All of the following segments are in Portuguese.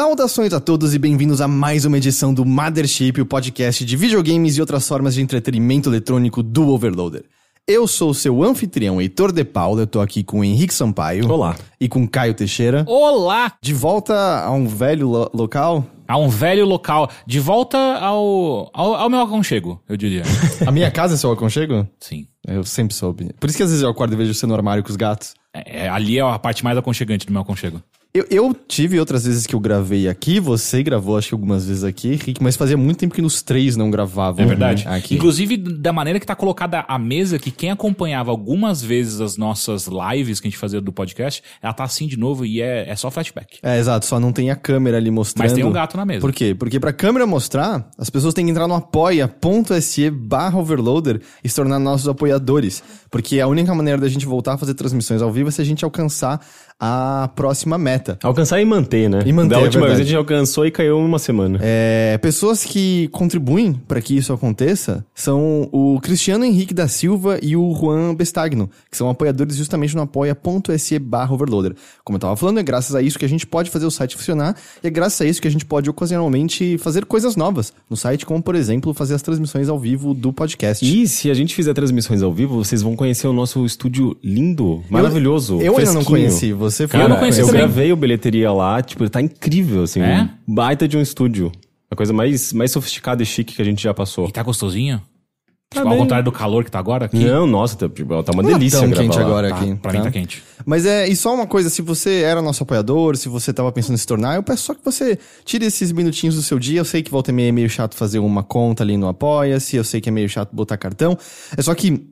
Saudações a todos e bem-vindos a mais uma edição do Mothership, o podcast de videogames e outras formas de entretenimento eletrônico do Overloader. Eu sou o seu anfitrião, Heitor De Paula, eu tô aqui com o Henrique Sampaio. Olá. E com Caio Teixeira. Olá! De volta a um velho lo local. A um velho local. De volta ao, ao, ao meu aconchego, eu diria. A minha casa é seu aconchego? Sim. Eu sempre soube. Por isso que às vezes eu acordo e vejo você no armário com os gatos. É, é, ali é a parte mais aconchegante do meu aconchego. Eu, eu, tive outras vezes que eu gravei aqui, você gravou acho que algumas vezes aqui, Rick, mas fazia muito tempo que nos três não gravavam. É verdade. Aqui. Inclusive, da maneira que tá colocada a mesa, que quem acompanhava algumas vezes as nossas lives que a gente fazia do podcast, ela tá assim de novo e é, é só flashback. É, exato, só não tem a câmera ali mostrando. Mas tem um gato na mesa. Por quê? Porque pra câmera mostrar, as pessoas têm que entrar no apoia.se barra overloader e se tornar nossos apoiadores. Porque a única maneira da gente voltar a fazer transmissões ao vivo é se a gente alcançar a próxima meta. Alcançar e manter, né? E manter, Da é última verdade. vez a gente alcançou e caiu uma semana. É, pessoas que contribuem para que isso aconteça são o Cristiano Henrique da Silva e o Juan Bestagno, que são apoiadores justamente no apoia.se barra overloader. Como eu tava falando, é graças a isso que a gente pode fazer o site funcionar e é graças a isso que a gente pode ocasionalmente fazer coisas novas no site, como por exemplo fazer as transmissões ao vivo do podcast. E se a gente fizer transmissões ao vivo, vocês vão conhecer o nosso estúdio lindo, maravilhoso. eu ainda não conheci, você foi Eu não lá. conheci Eu também. gravei o bilheteria lá, tipo, tá incrível, assim. É? Um baita de um estúdio. A coisa mais, mais sofisticada e chique que a gente já passou. E tá gostosinho? Tipo, bem. ao contrário do calor que tá agora aqui. Não, nossa, tá, tipo, tá uma Não tá delícia tão quente lá. agora Tá, aqui. pra mim tá? tá quente. Mas é, e só uma coisa, se você era nosso apoiador, se você tava pensando em se tornar, eu peço só que você tire esses minutinhos do seu dia. Eu sei que volta e meia é meio chato fazer uma conta ali no Apoia-se, eu sei que é meio chato botar cartão. É só que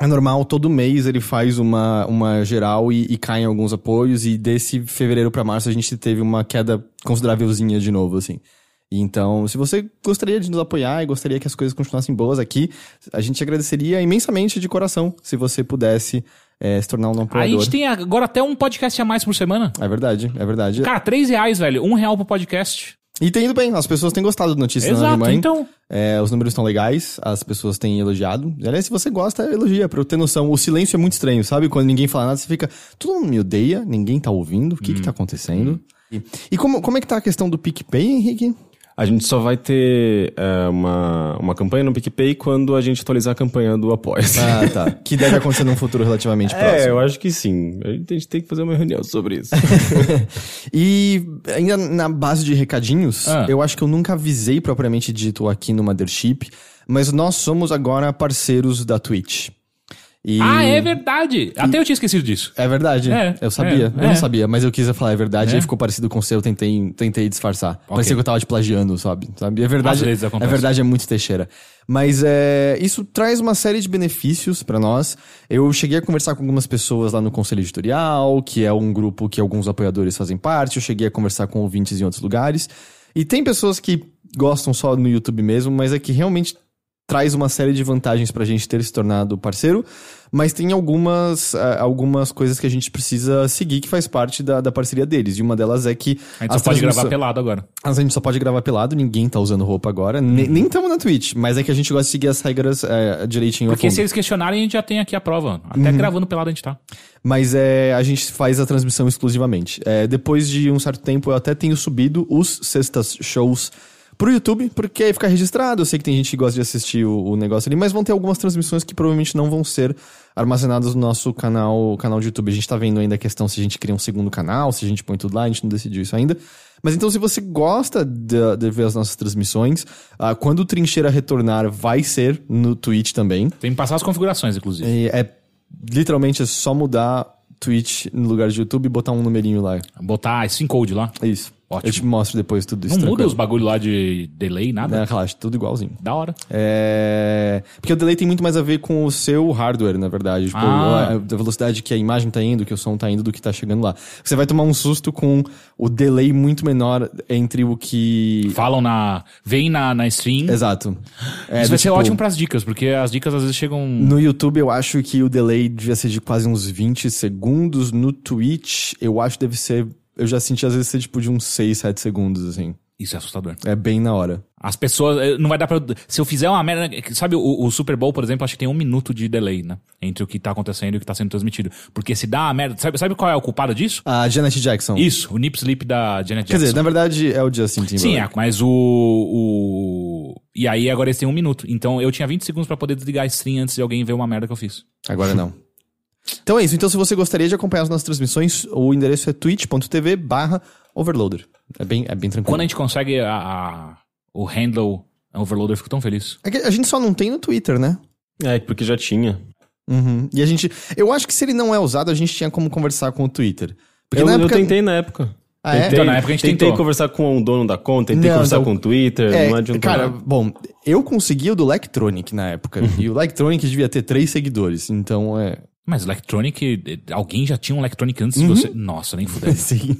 é normal, todo mês ele faz uma, uma geral e, e cai em alguns apoios, e desse fevereiro pra março a gente teve uma queda considerávelzinha de novo, assim. E Então, se você gostaria de nos apoiar e gostaria que as coisas continuassem boas aqui, a gente agradeceria imensamente de coração se você pudesse eh, se tornar um A apoiador. gente tem agora até um podcast a mais por semana. É verdade, é verdade. Cara, três reais, velho. Um real pro podcast. E tem ido bem, as pessoas têm gostado do Notícias na Exato, Alemanha. então. É, os números estão legais, as pessoas têm elogiado. Aliás, se você gosta, elogia, pra eu ter noção. O silêncio é muito estranho, sabe? Quando ninguém fala nada, você fica. Todo mundo me odeia, ninguém tá ouvindo, o que que tá acontecendo? E, e como, como é que tá a questão do PicPay, Henrique? A gente só vai ter é, uma, uma campanha no PicPay quando a gente atualizar a campanha do apoia Ah, tá. que deve acontecer num futuro relativamente É, próximo. eu acho que sim. A gente tem que fazer uma reunião sobre isso. E ainda na base de recadinhos, Ah. eu acho que eu nunca avisei propriamente dito aqui no Mothership, mas nós somos agora parceiros da Twitch. E- Ah, é verdade. Até eu tinha esquecido disso. É verdade. É, eu sabia. é, eu não é. sabia, mas eu quis falar é verdade É. e ficou parecido com o seu, eu tentei, tentei disfarçar. Parecia que eu tava te plagiando, sabe? sabe? É Às verdade. vezes É acontece. verdade, é muito Teixeira. Mas é, isso traz uma série de benefícios pra nós. Eu cheguei a conversar com algumas pessoas lá no Conselho Editorial, que é um grupo que alguns apoiadores fazem parte. Eu cheguei a conversar com ouvintes em outros lugares. E tem pessoas que gostam só no YouTube mesmo, mas é que realmente traz uma série de vantagens pra gente ter se tornado parceiro, mas tem algumas, ah, algumas coisas que a gente precisa seguir que faz parte da, da parceria deles. E uma delas é que. A gente só pode gravar pelado agora. A gente só pode gravar pelado, ninguém tá usando roupa agora. Ne- Nem estamos na Twitch, mas é que a gente gosta de seguir as regras é, direitinho. a Porque se eles questionarem, a gente já tem aqui a prova. Até Uhum. gravando pelado a gente tá. Mas é, a gente faz a transmissão exclusivamente. É, depois de um certo tempo, eu até tenho subido os sextas shows pro YouTube, porque aí fica registrado. Eu sei que tem gente que gosta de assistir o, o negócio ali, mas vão ter algumas transmissões que provavelmente não vão ser armazenadas no nosso canal, canal de YouTube. A gente tá vendo ainda a questão se a gente cria um segundo canal, se a gente põe tudo lá, a gente não decidiu isso ainda. Mas então, se você gosta de, de ver as nossas transmissões, ah, quando o Trincheira retornar, vai ser no Twitch também. Tem que passar as configurações, inclusive. E é literalmente é só mudar Twitch no lugar de YouTube e botar um numerinho lá. Botar esse encode lá. Isso. Ótimo. Eu te mostro depois tudo isso. Não muda tranquilo. os bagulho lá de delay, nada? Né, relaxa, tudo igualzinho. Da hora. É... Porque o delay tem muito mais a ver com o seu hardware, na verdade. Tipo, Ah. a, a velocidade que a imagem tá indo, que o som tá indo, do que tá chegando lá. Você vai tomar um susto com o delay muito menor entre o que... Falam na. Vem na, na stream. Exato. É, Isso vai ser tipo, ótimo pras dicas, porque as dicas às vezes chegam. No YouTube eu acho que o delay devia ser de quase uns 20 segundos. No Twitch eu acho que deve ser... Eu já senti às vezes ser tipo de uns 6, 7 segundos, assim. Isso é assustador. É bem na hora. As pessoas. eh, Não vai dar pra. Se eu fizer uma merda. Sabe, o, o Super Bowl, por exemplo, acho que tem um minuto de delay, né? Entre o que tá acontecendo e o que tá sendo transmitido. Porque se dá uma merda. Sabe, sabe qual é o culpado disso? A Janet Jackson. Isso, o nip slip da Janet Quer Jackson. dizer, na verdade é o Justin Timberlake. Sim, é, mas o, o. E aí agora eles têm um minuto. Então eu tinha 20 segundos pra poder desligar a stream antes de alguém ver uma merda que eu fiz. Agora não. Então é isso. Então, se você gostaria de acompanhar as nossas transmissões, o endereço é twitch.tv barra overloader. É bem, é bem tranquilo. Quando a gente consegue a, a- o handle overloader, eu fico tão feliz. É que a gente só não tem no Twitter, né? É, porque já tinha. Uhum. E a gente... Eu acho que se ele não é usado, a gente tinha como conversar com o Twitter. Porque eu, na eu época... tentei na época. Ah, é? tentei, Então, na época a gente tentei tentou. conversar com o dono da conta, tentei Não, conversar então- com o Twitter, É, não adiantou cara, nada. bom, eu consegui o do Lectronic na época. e o Lectronic devia ter três seguidores. Então, é... Mas Electronic, alguém já tinha um Electronic antes de você. Nossa, nem fudeu. Sim.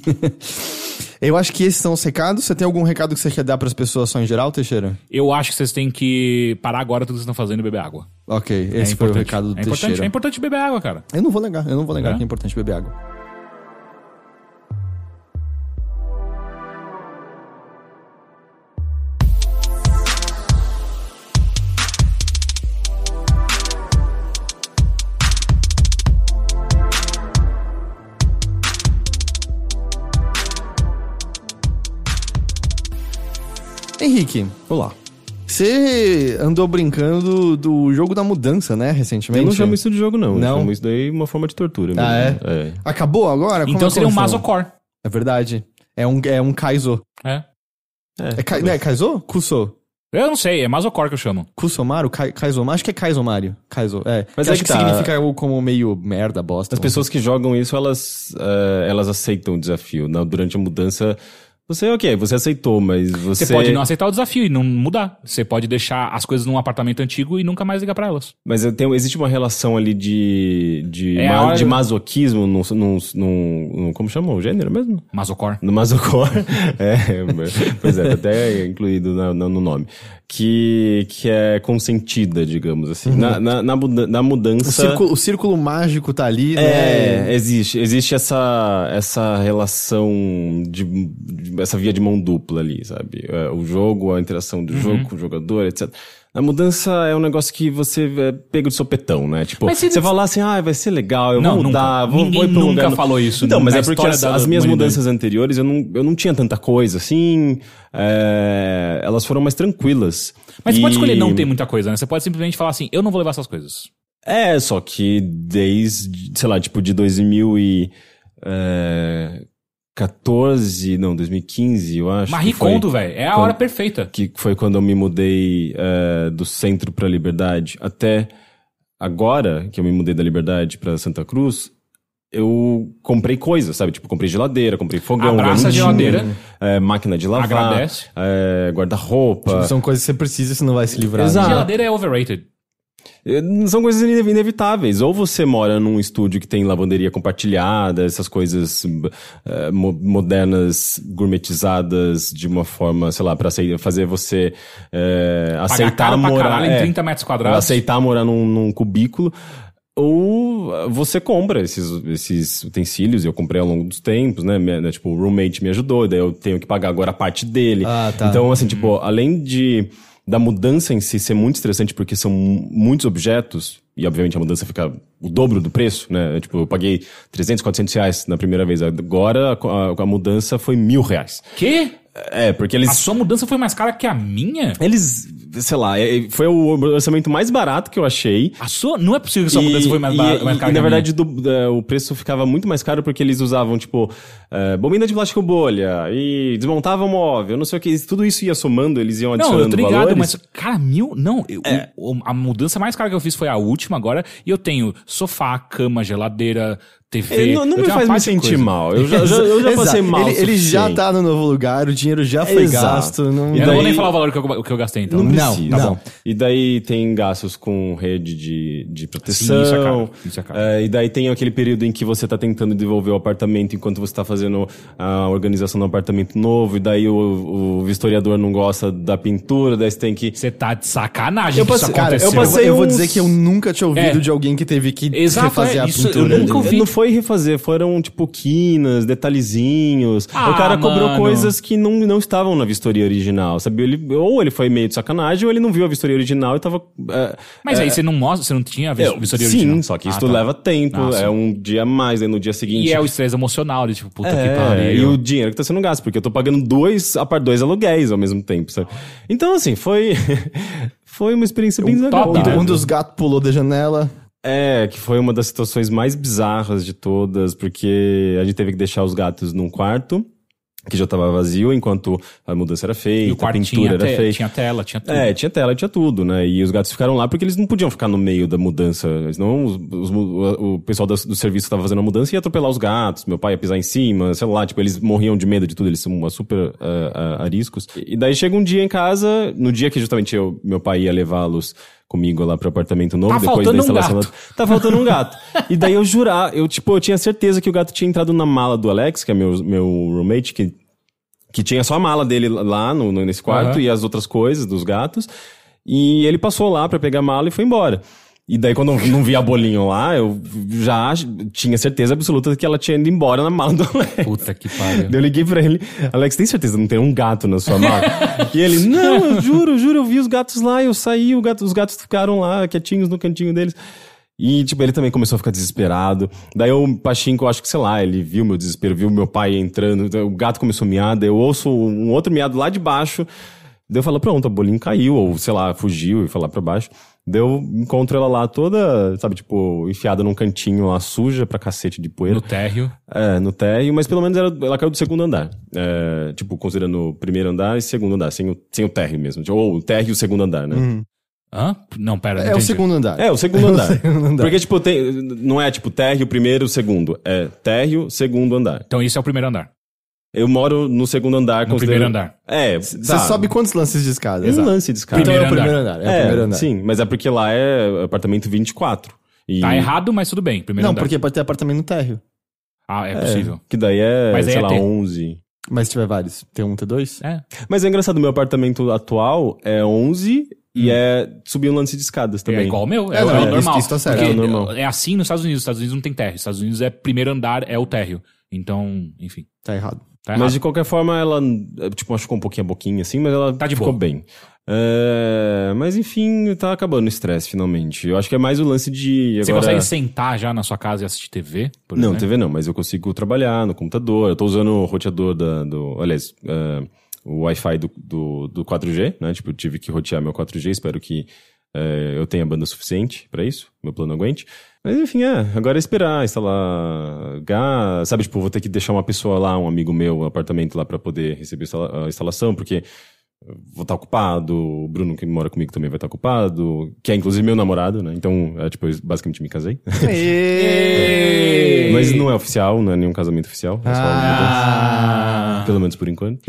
eu acho que esses são os recados. Você tem algum recado que você quer dar pras pessoas só em geral, Teixeira? Eu acho que vocês têm que parar agora tudo que vocês estão fazendo e beber água. Ok, É esse foi o recado do é importante, Teixeira. é importante beber água, cara. Eu não vou negar, eu não vou negar É? que é importante beber água. Henrique, Olá. você andou brincando do jogo da mudança, né, recentemente? Eu não chamo isso de jogo, não. Não? Eu chamo isso daí uma forma de tortura. Ah, mesmo. é? Acabou agora? Como então é seria um? Masocore. É verdade. É um, é um Kaizo. É. É. É, Kai, não é Kaizo? Kuso? Eu não sei, é Masocore que eu chamo. Kusomaru? Kai, Kaizomaru? Acho que é Kaizomaru. Kaizo, é. Mas Que é acho que que, tá. significa algo como meio merda, bosta. As pessoas que jogam isso, elas, eh, elas aceitam o desafio. Na- durante a mudança, você, ok, você aceitou, mas você... Você pode não aceitar o desafio e não mudar. Você pode deixar as coisas num apartamento antigo e nunca mais ligar pra elas. Mas eu tenho- existe uma relação ali de, de, É ma- hora- de masoquismo num, num, num- num- Como chama o gênero mesmo? Masocore. No Masocore. é, pois é, tá até incluído na- na- no nome. Que, que é consentida, digamos assim. Na, na, na muda- na O mudança. círculo, o círculo mágico tá ali, É, né? existe. Existe essa, essa relação de, de- essa via de mão dupla ali, sabe? É, o jogo, a interação Uhum. do jogo com o jogador, etc. A mudança é um negócio que você é pego de sopetão, né? Tipo, você fala assim, ah, vai ser legal, eu Não, vou mudar, nunca. vou, Ninguém vou ir pra um nunca lugar... falou isso Então, mas é porque as, as minhas mudanças anteriores, eu não, eu não tinha tanta coisa, assim, é, elas foram mais tranquilas. Mas você pode E- escolher não ter muita coisa, né? Você pode simplesmente falar assim, eu não vou levar essas coisas. É, só que desde, sei lá, tipo, de 2014, não, 2015, eu acho. Marie Kondo, velho. É a quando- hora perfeita. Que foi quando eu me mudei é, do centro pra Liberdade até agora, que eu me mudei da Liberdade pra Santa Cruz, eu comprei coisas, sabe? Tipo, comprei geladeira, comprei fogão, Abraça tinha, geladeira. é, máquina de lavar, Agradece. é, guarda-roupa. Tipo, são coisas que você precisa e você não vai se livrar. Exato. né? Geladeira é overrated. É, São coisas ine- inevitáveis. Ou você mora num estúdio que tem lavanderia compartilhada, essas coisas eh, mo- modernas, gourmetizadas de uma forma, sei lá, pra acei- fazer você eh, Pagar aceitar morar. caralho em é, 30 metros quadrados. aceitar morar num, num cubículo. Ou você compra esses, esses utensílios, e eu comprei ao longo dos tempos, né? Minha- né, Tipo, o roommate me ajudou, daí eu tenho que pagar agora a parte dele. Ah, tá. Então, assim, tipo, além de da mudança em si ser muito estressante, porque são mu- muitos objetos, e obviamente a mudança fica o dobro do preço, né? Tipo, eu paguei 300, 400 reais na primeira vez. Agora a, a- a mudança foi mil reais. Que? É, porque eles. A sua mudança foi mais cara que a minha? Eles sei lá, é- foi o orçamento mais barato que eu achei. A sua, não é possível que sua mudança foi mais, e- barata, e- mais e, cara que na verdade, do- da- o preço ficava muito mais caro porque eles usavam, tipo, eh, bobina de plástico bolha e desmontavam móvel, não sei o que. Tudo isso ia somando, eles iam Não, adicionando eu tô ligado, valores. mas, cara, mil. Não, eu- o- a mudança mais cara que eu fiz foi a última agora. E eu tenho sofá, cama, geladeira, TV. Eh, não não eu me faz me sentir coisa. mal. Eu já, já- eu já passei mal. Ele, ele já tá no novo lugar, o dinheiro já foi Exato. gasto. Não... E Eu não vou daí- nem falar o valor que eu, que eu gastei, então. Não Não, precisa. não. E daí tem gastos com rede de, de proteção. Sim, isso é caro, isso é caro. Eh, e daí tem aquele período em que você tá tentando devolver o apartamento enquanto você tá fazendo a organização do apartamento novo. E daí o, o vistoriador não gosta da pintura, daí você tem que... Você tá de sacanagem Eu que isso passei- Cara, aconteceu. eu, passei eu vou uns- dizer que eu nunca tinha ouvido É. de alguém que teve que Exato, refazer é, a isso eu pintura. nunca ouvi. Não foi refazer, foram tipo quinas, detalhezinhos. Ah, o cara cobrou mano. coisas que não, não estavam na vistoria original, sabe? Ele, ou ele foi meio de sacanagem, ou ele não viu a vistoria original e tava. é, Mas é, aí você não mostra, você não tinha a vis- vistoria sim, original. só que Ah, isso tá. leva tempo, Ah, sim. é um dia a mais, aí no dia seguinte. E é o estresse emocional, de tipo, puta que É, pariu. e o dinheiro que tá sendo gasto, porque eu tô pagando dois, a par dois aluguéis ao mesmo tempo, sabe? Então, assim, foi. foi uma experiência bem Um top, desagradável. Um dos gatos pulou da janela. É, que foi uma das situações mais bizarras de todas, porque a gente teve que deixar os gatos num quarto, que já tava vazio, enquanto a mudança era feita, a pintura era feita. tinha tela, tinha tudo. É, tinha tela, tinha tudo, né? E os gatos ficaram lá porque eles não podiam ficar no meio da mudança. Senão os- os- o, o pessoal do, do serviço estava fazendo a mudança e ia atropelar os gatos. Meu pai ia pisar em cima, sei lá, tipo, eles morriam de medo de tudo, eles são super ah, ah, ariscos. E daí chega um dia em casa, no dia que justamente eu, meu pai ia levá-los comigo lá pro apartamento novo, Tá depois da faltando um instalação. gato. da- Tá faltando um gato. e daí eu jurar, eu, tipo, eu tinha certeza que o gato tinha entrado na mala do Alex, que é meu, meu roommate, que que tinha só a mala dele lá no, nesse quarto Aham. e as outras coisas dos gatos. E ele passou lá pra pegar a mala e foi embora. E daí, quando eu não vi a bolinho lá, eu já tinha certeza absoluta que ela tinha ido embora na mala do Alex. Puta que pariu. Daí eu liguei pra ele, Alex, tem certeza que não tem um gato na sua mala? e ele, não, eu juro, juro, eu vi os gatos lá, eu saí, gato, os gatos ficaram lá, quietinhos no cantinho deles. E, tipo, ele também começou a ficar desesperado. Daí o Pachinko, acho que, sei lá, ele viu meu desespero, viu meu pai entrando, o gato começou a miar, daí eu ouço um outro miado lá de baixo. Daí eu falo, pronto, a bolinha caiu, ou sei lá, fugiu e foi lá pra baixo. Daí eu encontro ela lá toda, sabe, tipo, enfiada num cantinho lá, suja pra cacete de poeira. No térreo. É, no térreo, mas pelo menos ela, ela caiu do segundo andar. É, tipo, considerando o primeiro andar e segundo andar, sem o, sem o térreo mesmo. Tipo, Ou o térreo e o segundo andar, né? Hã? Não, pera. não É o entendi. segundo andar. É, o segundo andar. segundo andar. Porque, tipo, tem, não é tipo térreo, primeiro, segundo. É térreo, segundo andar. Então isso é o primeiro andar. Eu moro no segundo andar. No primeiro andar. É, Você tá. sobe quantos lances de escada? um Exato. lance de escada. Então é o Primeiro primeiro andar. É, o primeiro andar. Sim, mas é porque lá é apartamento 24. E, Tá errado, mas tudo bem. Primeiro Não, andar. porque pode ter apartamento no térreo. Ah, é É, possível. que daí é, Mas sei é lá, T. 11. Mas se tiver vários. Tem um, T2? É. Mas é engraçado, meu apartamento atual é 11 e é subir um lance de escadas também. É igual o meu. É, É, o- não, é isso- normal. isso tá certo. Porque É o normal. é assim nos Estados Unidos. Nos Estados Unidos não tem térreo. Nos Estados Unidos é primeiro andar, é o térreo. Então, enfim. Tá errado. Tá. Mas de qualquer forma, ela, tipo, machucou um pouquinho a boquinha assim, mas ela Tá de ficou boa. bem. É, mas enfim, tá acabando o estresse finalmente. Eu acho que é mais o lance de. Você agora... consegue sentar já na sua casa e assistir TV? Por Não, exemplo? TV não, mas eu consigo trabalhar no computador. Eu tô usando o roteador da, do. Aliás, eh, o Wi-Fi do, do, do 4G, né? Tipo, eu tive que rotear meu 4G, espero que eh, eu tenha banda suficiente pra isso, meu plano aguente. Mas enfim, é, agora é esperar, instalar gás, sabe? Tipo, vou ter que deixar uma pessoa lá, um amigo meu, um apartamento lá pra poder receber a instalação, porque vou estar ocupado, o Bruno que mora comigo também vai estar ocupado, que é inclusive meu namorado, né? Então, é, tipo, eu basicamente me casei. Mas não é oficial, não é nenhum casamento oficial. É mudança. Pelo menos por enquanto.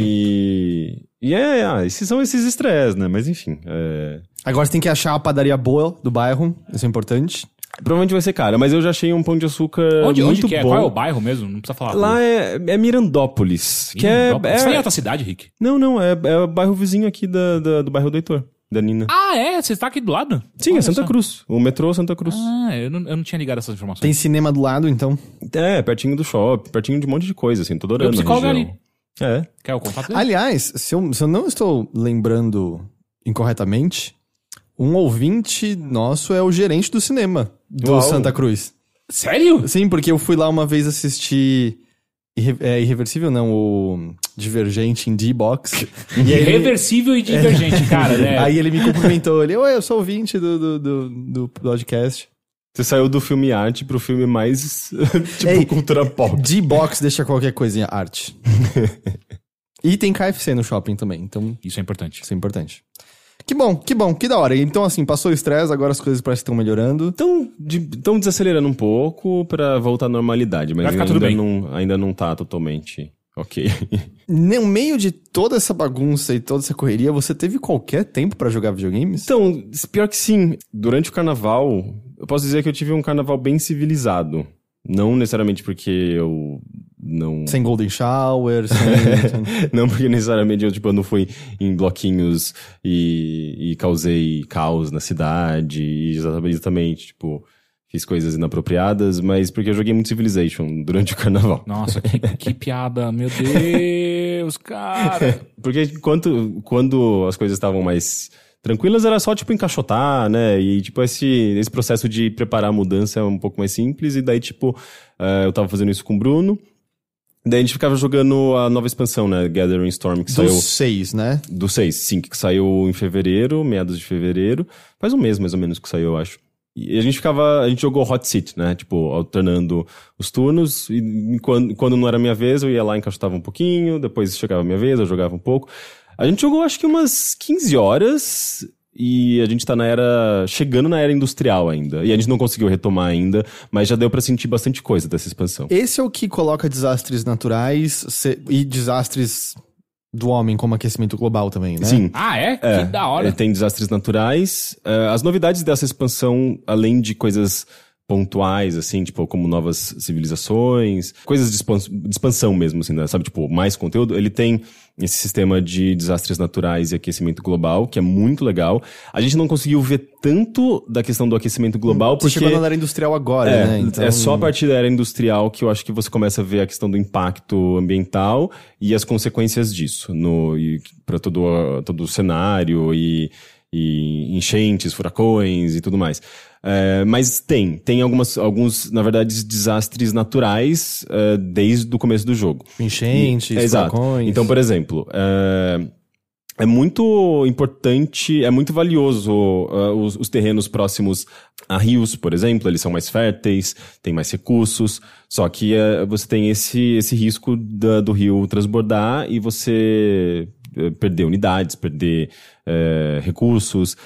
E, e é, ah, esses são esses estresses, né? Mas enfim. é, Agora você tem que achar a padaria boa do bairro. Isso é importante. Provavelmente vai ser cara, mas eu já achei um pão de açúcar Onde, muito onde que é? bom. Qual é o bairro mesmo? Não precisa falar. Lá é, é Mirandópolis. Que é, Você tá em é- outra cidade, Rick? Não, não, é, é o bairro vizinho aqui da, da- do bairro do Heitor, da Nina. Ah, é? Você tá aqui do lado? Sim, Olha é Santa só. Cruz. O metrô Santa Cruz. Ah, eu não, eu não tinha ligado essas informações. Tem cinema do lado, então. É, pertinho do shopping, pertinho de um monte de coisa, assim, tô adorando Meu a psicólogo região. É. Quer o contato dele? Aliás, se eu, se eu não estou lembrando incorretamente, um ouvinte nosso é o gerente do cinema do Uau. Santa Cruz. Sério? Sim, porque eu fui lá uma vez assistir Irre- é irreversível não, o Divergente em D-Box. ele, Irreversível e divergente, cara, né? aí ele me cumprimentou, ele, oi, eu sou ouvinte do, do, do, do podcast. Você saiu do filme arte pro filme mais, tipo, Ei, cultura pop. D-Box deixa qualquer coisinha arte. e tem KFC no shopping também, então Isso é importante. isso é importante. Que bom, que bom, que da hora. Então, assim, passou o estresse, agora as coisas parecem que estão melhorando. Estão de, tão desacelerando um pouco pra voltar à normalidade, mas ainda, tudo bem. Não, ainda não tá totalmente ok. No meio de toda essa bagunça e toda essa correria, você teve qualquer tempo pra jogar videogames? Então, pior que sim, durante o carnaval, eu posso dizer que eu tive um carnaval bem civilizado. Não necessariamente porque eu não. Sem Golden Shower, sem... não porque necessariamente eu, tipo, eu não fui em bloquinhos e, e causei caos na cidade, e exatamente, tipo, fiz coisas inapropriadas, mas porque eu joguei muito Civilization durante o carnaval. Nossa, que, que piada, meu Deus, cara. Porque enquanto, quando as coisas estavam mais tranquilas, era só, tipo, encaixotar, né? E, tipo, esse, esse processo de preparar a mudança é um pouco mais simples. E daí, tipo, eh, eu tava fazendo isso com o Bruno. Daí a gente ficava jogando a nova expansão, né? Gathering Storm, que saiu... Dos seis, né? Do 6, sim, que saiu em fevereiro, meados de fevereiro. Faz um mês, mais ou menos, que saiu, eu acho. E a gente ficava, a gente jogou Hot Seat, né? Tipo, alternando os turnos. E quando, quando não era minha vez, eu ia lá, encaixotava um pouquinho. Depois chegava a minha vez, eu jogava um pouco. A gente jogou, acho que umas 15 horas. E a gente tá na era. chegando na era industrial ainda. E a gente não conseguiu retomar ainda, mas já deu pra sentir bastante coisa dessa expansão. Esse é o que coloca desastres naturais se- e desastres do homem, como aquecimento global também, né? Sim. Ah, é? É, que da hora. ele tem desastres naturais. É, as novidades dessa expansão, além de coisas pontuais, assim, tipo, como novas civilizações, coisas de expansão, mesmo, assim, né? sabe? Tipo, mais conteúdo. Ele tem esse sistema de desastres naturais e aquecimento global, que é muito legal. A gente não conseguiu ver tanto da questão do aquecimento global, Você porque... chegou na era industrial agora, É, né? Então- é só a partir da era industrial que eu acho que você começa a ver a questão do impacto ambiental e as consequências disso no para todo todo o cenário e, e enchentes, furacões e tudo mais. É, mas tem, tem algumas, alguns, na verdade, desastres naturais é, desde o começo do jogo. Enchentes, E- exato. furacões. Então, por exemplo, é, é muito importante, é muito valioso uh, os, os terrenos próximos a rios, por exemplo, eles são mais férteis, têm mais recursos, só que uh, você tem esse, esse risco da- do rio transbordar e você uh, perder unidades, perder uh, recursos.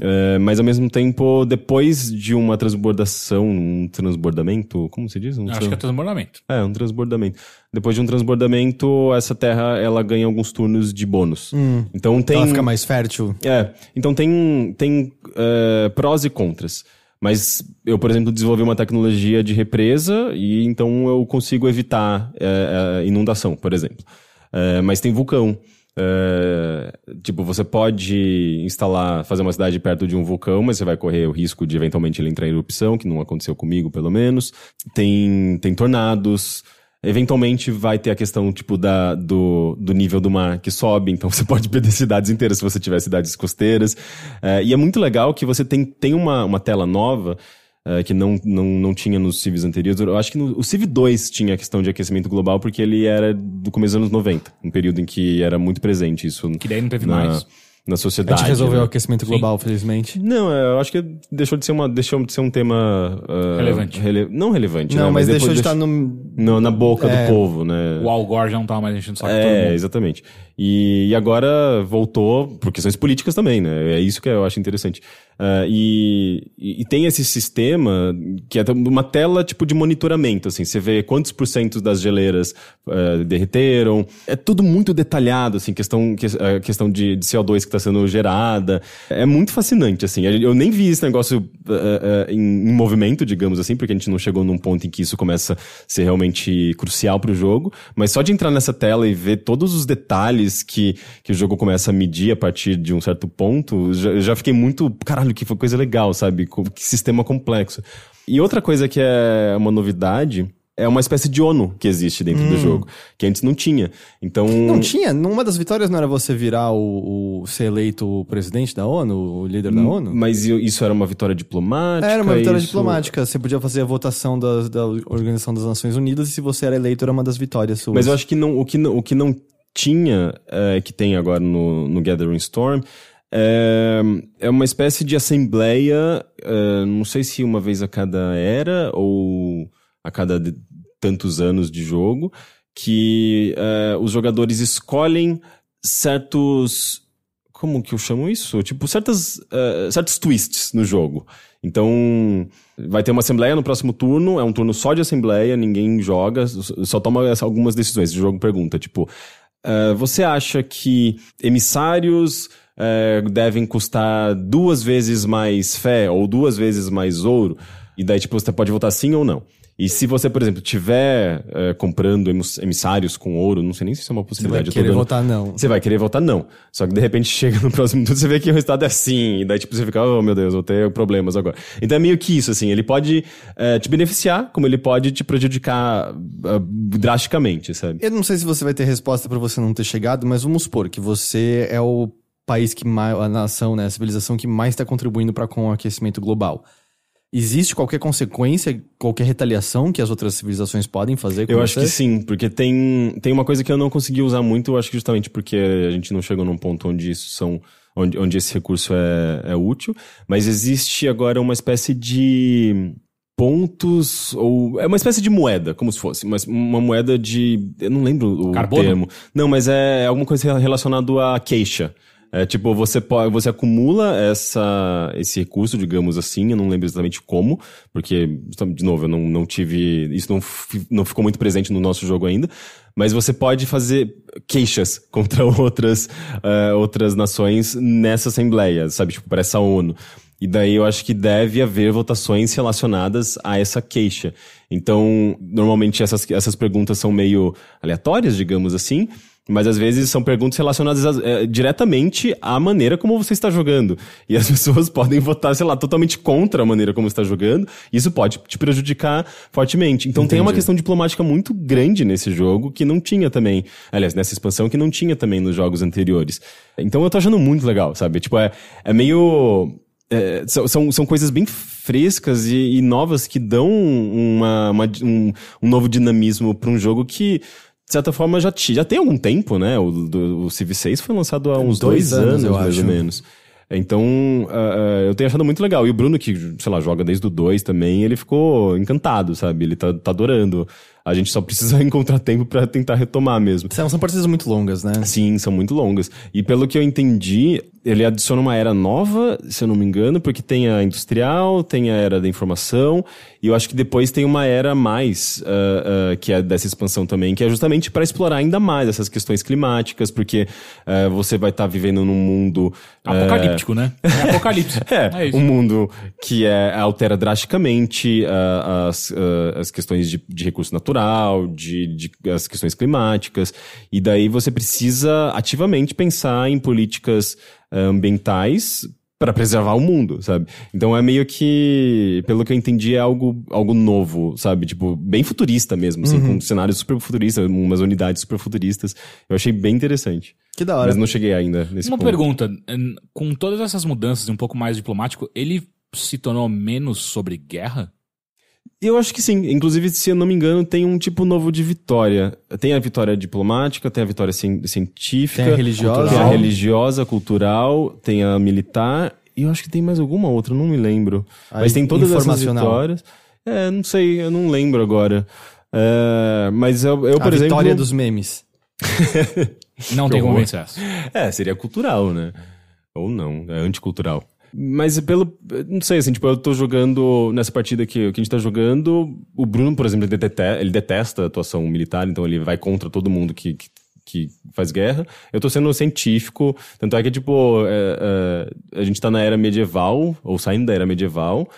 Uh, mas ao mesmo tempo, depois de uma transbordação, um transbordamento, como se diz? Um Acho que é transbordamento. é, um transbordamento. Depois de um transbordamento, essa terra ela ganha alguns turnos de bônus. Então tem. Ela fica mais fértil. É, então tem, tem é, prós e contras. Mas eu, por exemplo, desenvolvi uma tecnologia de represa e então eu consigo evitar é, é, inundação, por exemplo. É, mas tem vulcão. É, tipo, você pode instalar, fazer uma cidade perto de um vulcão, mas você vai correr o risco de eventualmente ele entrar em erupção, que não aconteceu comigo, pelo menos. Tem, tem tornados. Eventualmente vai ter a questão, tipo, da, do, do nível do mar que sobe, então você pode perder cidades inteiras se você tiver cidades costeiras. É, e é muito legal que você tem, tem uma, uma tela nova é, que não, não, não tinha nos Civis anteriores. Eu acho que no, o Civ 2 tinha a questão de aquecimento global porque ele era do começo dos anos 90, um período em que era muito presente isso Que daí não teve na, mais. Na A sociedade. gente resolveu né? o aquecimento global, felizmente. Não, é, eu acho que deixou de ser, uma, deixou de ser um tema... ah, Relevante. rele- não relevante, Não, né? mas, depois deixou de estar no. no- na boca É. do povo, né? O Al Gore já não tava mais enchendo o saco de todo É, mundo. exatamente. E, e agora voltou por questões políticas também, né? É isso que eu acho interessante. Ah, e, e- tem esse sistema que é uma tela tipo de monitoramento, assim. Você vê quantos por cento das geleiras ah, derreteram. É tudo muito detalhado, assim, questão, que, a questão de, de CO2 que sendo gerada. É muito fascinante, assim. Eu nem vi esse negócio ah, ah, em, em movimento, digamos assim, porque a gente não chegou num ponto em que isso começa a ser realmente crucial para o jogo. Mas só de entrar nessa tela e ver todos os detalhes que, que o jogo começa a medir a partir de um certo ponto, já, já fiquei muito. Caralho, que foi coisa legal, sabe? Que sistema complexo. E outra coisa que é uma novidade é uma espécie de ONU que existe dentro do jogo, que antes não tinha. Então. Não tinha? Numa das vitórias não era você virar o, o ser eleito o presidente da ONU, o líder da ONU? Mas isso era uma vitória diplomática? Era uma vitória isso- diplomática. Você podia fazer a votação da, da Organização das Nações Unidas e se você era eleito era uma das vitórias suas. Mas eu acho que não, o, que não, o que não tinha, é, que tem agora no, no Gathering Storm, é, é uma espécie de assembleia, é, não sei se uma vez a cada era ou a cada tantos anos de jogo, que é, os jogadores escolhem certos. Como que eu chamo isso? Tipo, certas, é, certos twists no jogo. Então, vai ter uma assembleia no próximo turno, é um turno só de assembleia, ninguém joga, só toma algumas decisões. O jogo pergunta, tipo, eh, você acha que emissários devem custar duas vezes mais fé ou duas vezes mais ouro? E daí, tipo, você pode votar sim ou não. E se você, por exemplo, tiver eh, comprando emis- emissários com ouro, não sei nem se isso é uma você vai possibilidade. eu tô querer votar não. você vai querer votar não. Só que de repente chega no próximo turno, você vê que o resultado é sim. E daí, tipo, você fica, oh meu Deus, vou ter problemas agora. Então é meio que isso, assim. Ele pode eh, te beneficiar, como ele pode te prejudicar ah, drasticamente, sabe? Eu não sei se você vai ter resposta pra você não ter chegado, mas vamos supor que você é o país que mais, a nação, né, a civilização que mais está contribuindo para com o aquecimento global. Existe qualquer consequência, qualquer retaliação que as outras civilizações podem fazer com Eu você? acho que sim, porque tem, tem uma coisa que eu não consegui usar muito, eu acho que justamente porque a gente não chegou num ponto onde isso são. Onde, onde esse recurso é, é útil, mas existe agora uma espécie de pontos, ou é uma espécie de moeda, como se fosse, mas uma moeda de, eu não lembro o Carbono? termo. Não, mas é alguma coisa relacionada à queixa. É tipo, você você acumula essa, esse recurso, digamos assim, eu não lembro exatamente como, porque, de novo, eu não, não tive, isso não, não ficou muito presente no nosso jogo ainda, mas você pode fazer queixas contra outras, eh, outras nações nessa assembleia, sabe, tipo, para essa ONU. E daí eu acho que deve haver votações relacionadas a essa queixa. Então, normalmente essas, essas perguntas são meio aleatórias, digamos assim, mas às vezes são perguntas relacionadas a- eh, diretamente à maneira como você está jogando. E as pessoas podem votar, sei lá, totalmente contra a maneira como você está jogando. E isso pode te prejudicar fortemente. Então tem uma questão diplomática muito grande nesse jogo que não tinha também. Aliás, nessa expansão que não tinha também nos jogos anteriores. Então eu tô achando muito legal, sabe? Tipo, é, é meio. é, são, são, são coisas bem frescas e, e novas que dão uma, uma- um, um novo dinamismo para um jogo que, de certa forma, já, já tem algum tempo, né? O, do, o Civ 6 foi lançado há uns dois dois, anos, anos, eu mais acho. ou menos. Então, ah, eu tenho achado muito legal. E o Bruno, que, sei lá, joga desde o 2 também, ele ficou encantado, sabe? Ele tá, tá adorando. A gente só precisa encontrar tempo pra tentar retomar mesmo. São, são partidas muito longas, né? Sim, são muito longas. E pelo que eu entendi, ele adiciona uma era nova, se eu não me engano, porque tem a industrial, tem a era da informação, e eu acho que depois tem uma era mais, ah, ah, que é dessa expansão também, que é justamente para explorar ainda mais essas questões climáticas, porque ah, você vai estar vivendo num mundo. Apocalíptico, né? É apocalipse. é, isso. um mundo que é, altera drasticamente as, as questões de, de recurso natural, de, de- as questões climáticas, e daí você precisa ativamente pensar em políticas ambientais para preservar o mundo, sabe? Então é meio que, pelo que eu entendi, é algo, algo novo, sabe? Tipo, bem futurista mesmo, assim, com cenários super futuristas, umas unidades super futuristas. Eu achei bem interessante. Que da hora. Mas não cheguei ainda nesse Uma ponto. pergunta, com todas essas mudanças e um pouco mais diplomático, ele se tornou menos sobre guerra? Eu acho que sim. Inclusive, se eu não me engano, tem um tipo novo de vitória. Tem a vitória diplomática, tem a vitória cien- científica. Tem a religiosa. Tem a religiosa, cultural, tem a militar. E eu acho que tem mais alguma outra, não me lembro. A mas tem todas essas vitórias. É, não sei, eu não lembro agora. É, mas eu, eu a por exemplo... vitória dos memes. Não tem como vencer essa. É, seria cultural, né? Ou não, é anticultural. Mas pelo. Não sei, assim, tipo, eu tô jogando. Nessa partida que, que a gente tá jogando, o Bruno, por exemplo, ele detesta, a atuação militar, então ele vai contra todo mundo que, que, que faz guerra. Eu tô sendo científico, tanto é que, tipo, é, é, a gente tá na era medieval, ou saindo da era medieval.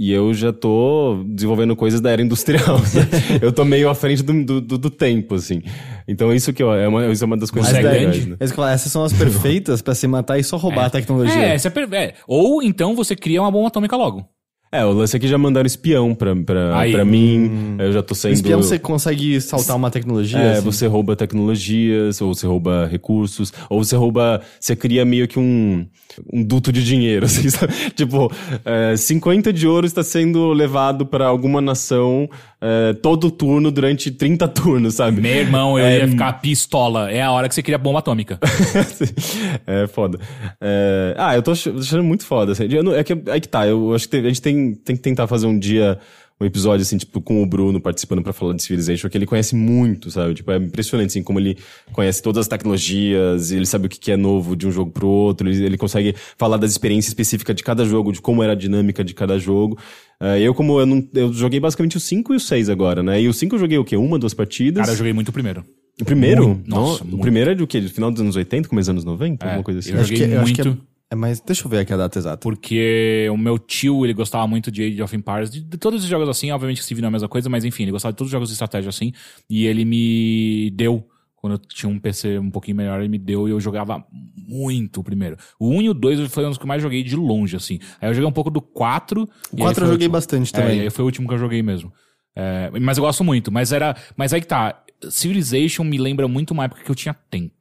E eu já tô desenvolvendo coisas da era industrial. né? eu tô meio à frente do, do, do- do tempo, assim. Então isso que eu- é uma, isso é uma das coisas Mas é legais, grande? né? Eles falam, essas são as perfeitas pra se matar e só roubar a tecnologia. É, essa é per- é. Ou então você cria uma bomba atômica logo. É, o lance é que já mandaram espião pra, pra, Aí. pra mim. Eu já tô sendo. Espião você consegue saltar uma tecnologia? É, assim? você rouba tecnologias, ou você rouba recursos, ou você rouba. Você cria meio que um, um duto de dinheiro, assim, sabe? Tipo, é, 50 de ouro está sendo levado pra alguma nação é, todo turno durante 30 turnos, sabe? Meu irmão, eu É, ia ficar pistola. É a hora que você cria bomba atômica. é foda. É, ah, eu tô ach- achando muito foda. Assim. Eu não- é que aí que tá. Eu acho que a gente tem, tem que tentar fazer um dia um episódio assim, tipo, com o Bruno participando pra falar de Civilization, que ele conhece muito, sabe? Tipo, é impressionante assim como ele conhece todas as tecnologias, ele sabe o que que é novo de um jogo pro outro, ele, ele consegue falar das experiências específicas de cada jogo, de como era a dinâmica de cada jogo. É, eu como eu não eu joguei basicamente o 5 e o 6 agora, né? E o 5 eu joguei o quê? Uma, duas partidas. Cara, eu joguei muito primeiro. O primeiro? Muito, nossa, Não, muito. O primeiro é do quê? Do final dos anos 80, começo dos anos 90? É, Alguma coisa assim. eu Acho que, joguei eu acho que é, muito. É mais. Deixa eu ver aqui a data exata. Porque o meu tio, ele gostava muito de Age of Empires, de, de todos os jogos assim, obviamente que Civ não é a mesma coisa, mas enfim, ele gostava de todos os jogos de estratégia assim, e ele me deu, quando eu tinha um PC um pouquinho melhor, ele me deu e eu jogava muito o primeiro. O 1 e o 2 foi um dos que eu mais joguei de longe, assim. Aí eu joguei um pouco do 4. O 4 eu joguei bastante É, também. foi o último que eu joguei mesmo. É, mas eu gosto muito, mas era. Mas aí que tá. Civilization me lembra muito uma época que eu tinha tempo.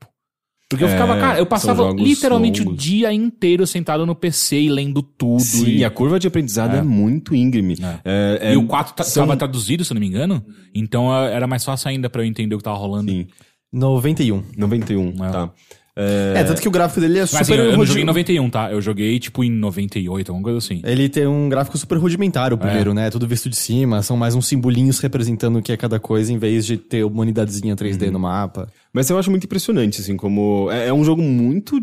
Porque eu É, ficava, cara, eu passava literalmente o longos. dia inteiro sentado no PC e lendo tudo. Sim, e, a curva de aprendizado é, muito íngreme. É, é, e o 4 são- estava traduzido, se eu não me engano. Então é, era mais fácil ainda pra eu entender o que tava rolando. Sim, 91. 91, É. tá. É, tanto que o gráfico dele é Mas super assim, eu não rudi- joguei em 91, tá? Eu joguei tipo em 98, alguma coisa assim. Ele tem um gráfico super rudimentar, o primeiro, né? Tudo visto de cima, são mais uns simbolinhos representando o que é cada coisa, em vez de ter uma unidadezinha 3D no mapa. Mas eu acho muito impressionante, assim, como... É, é um jogo muito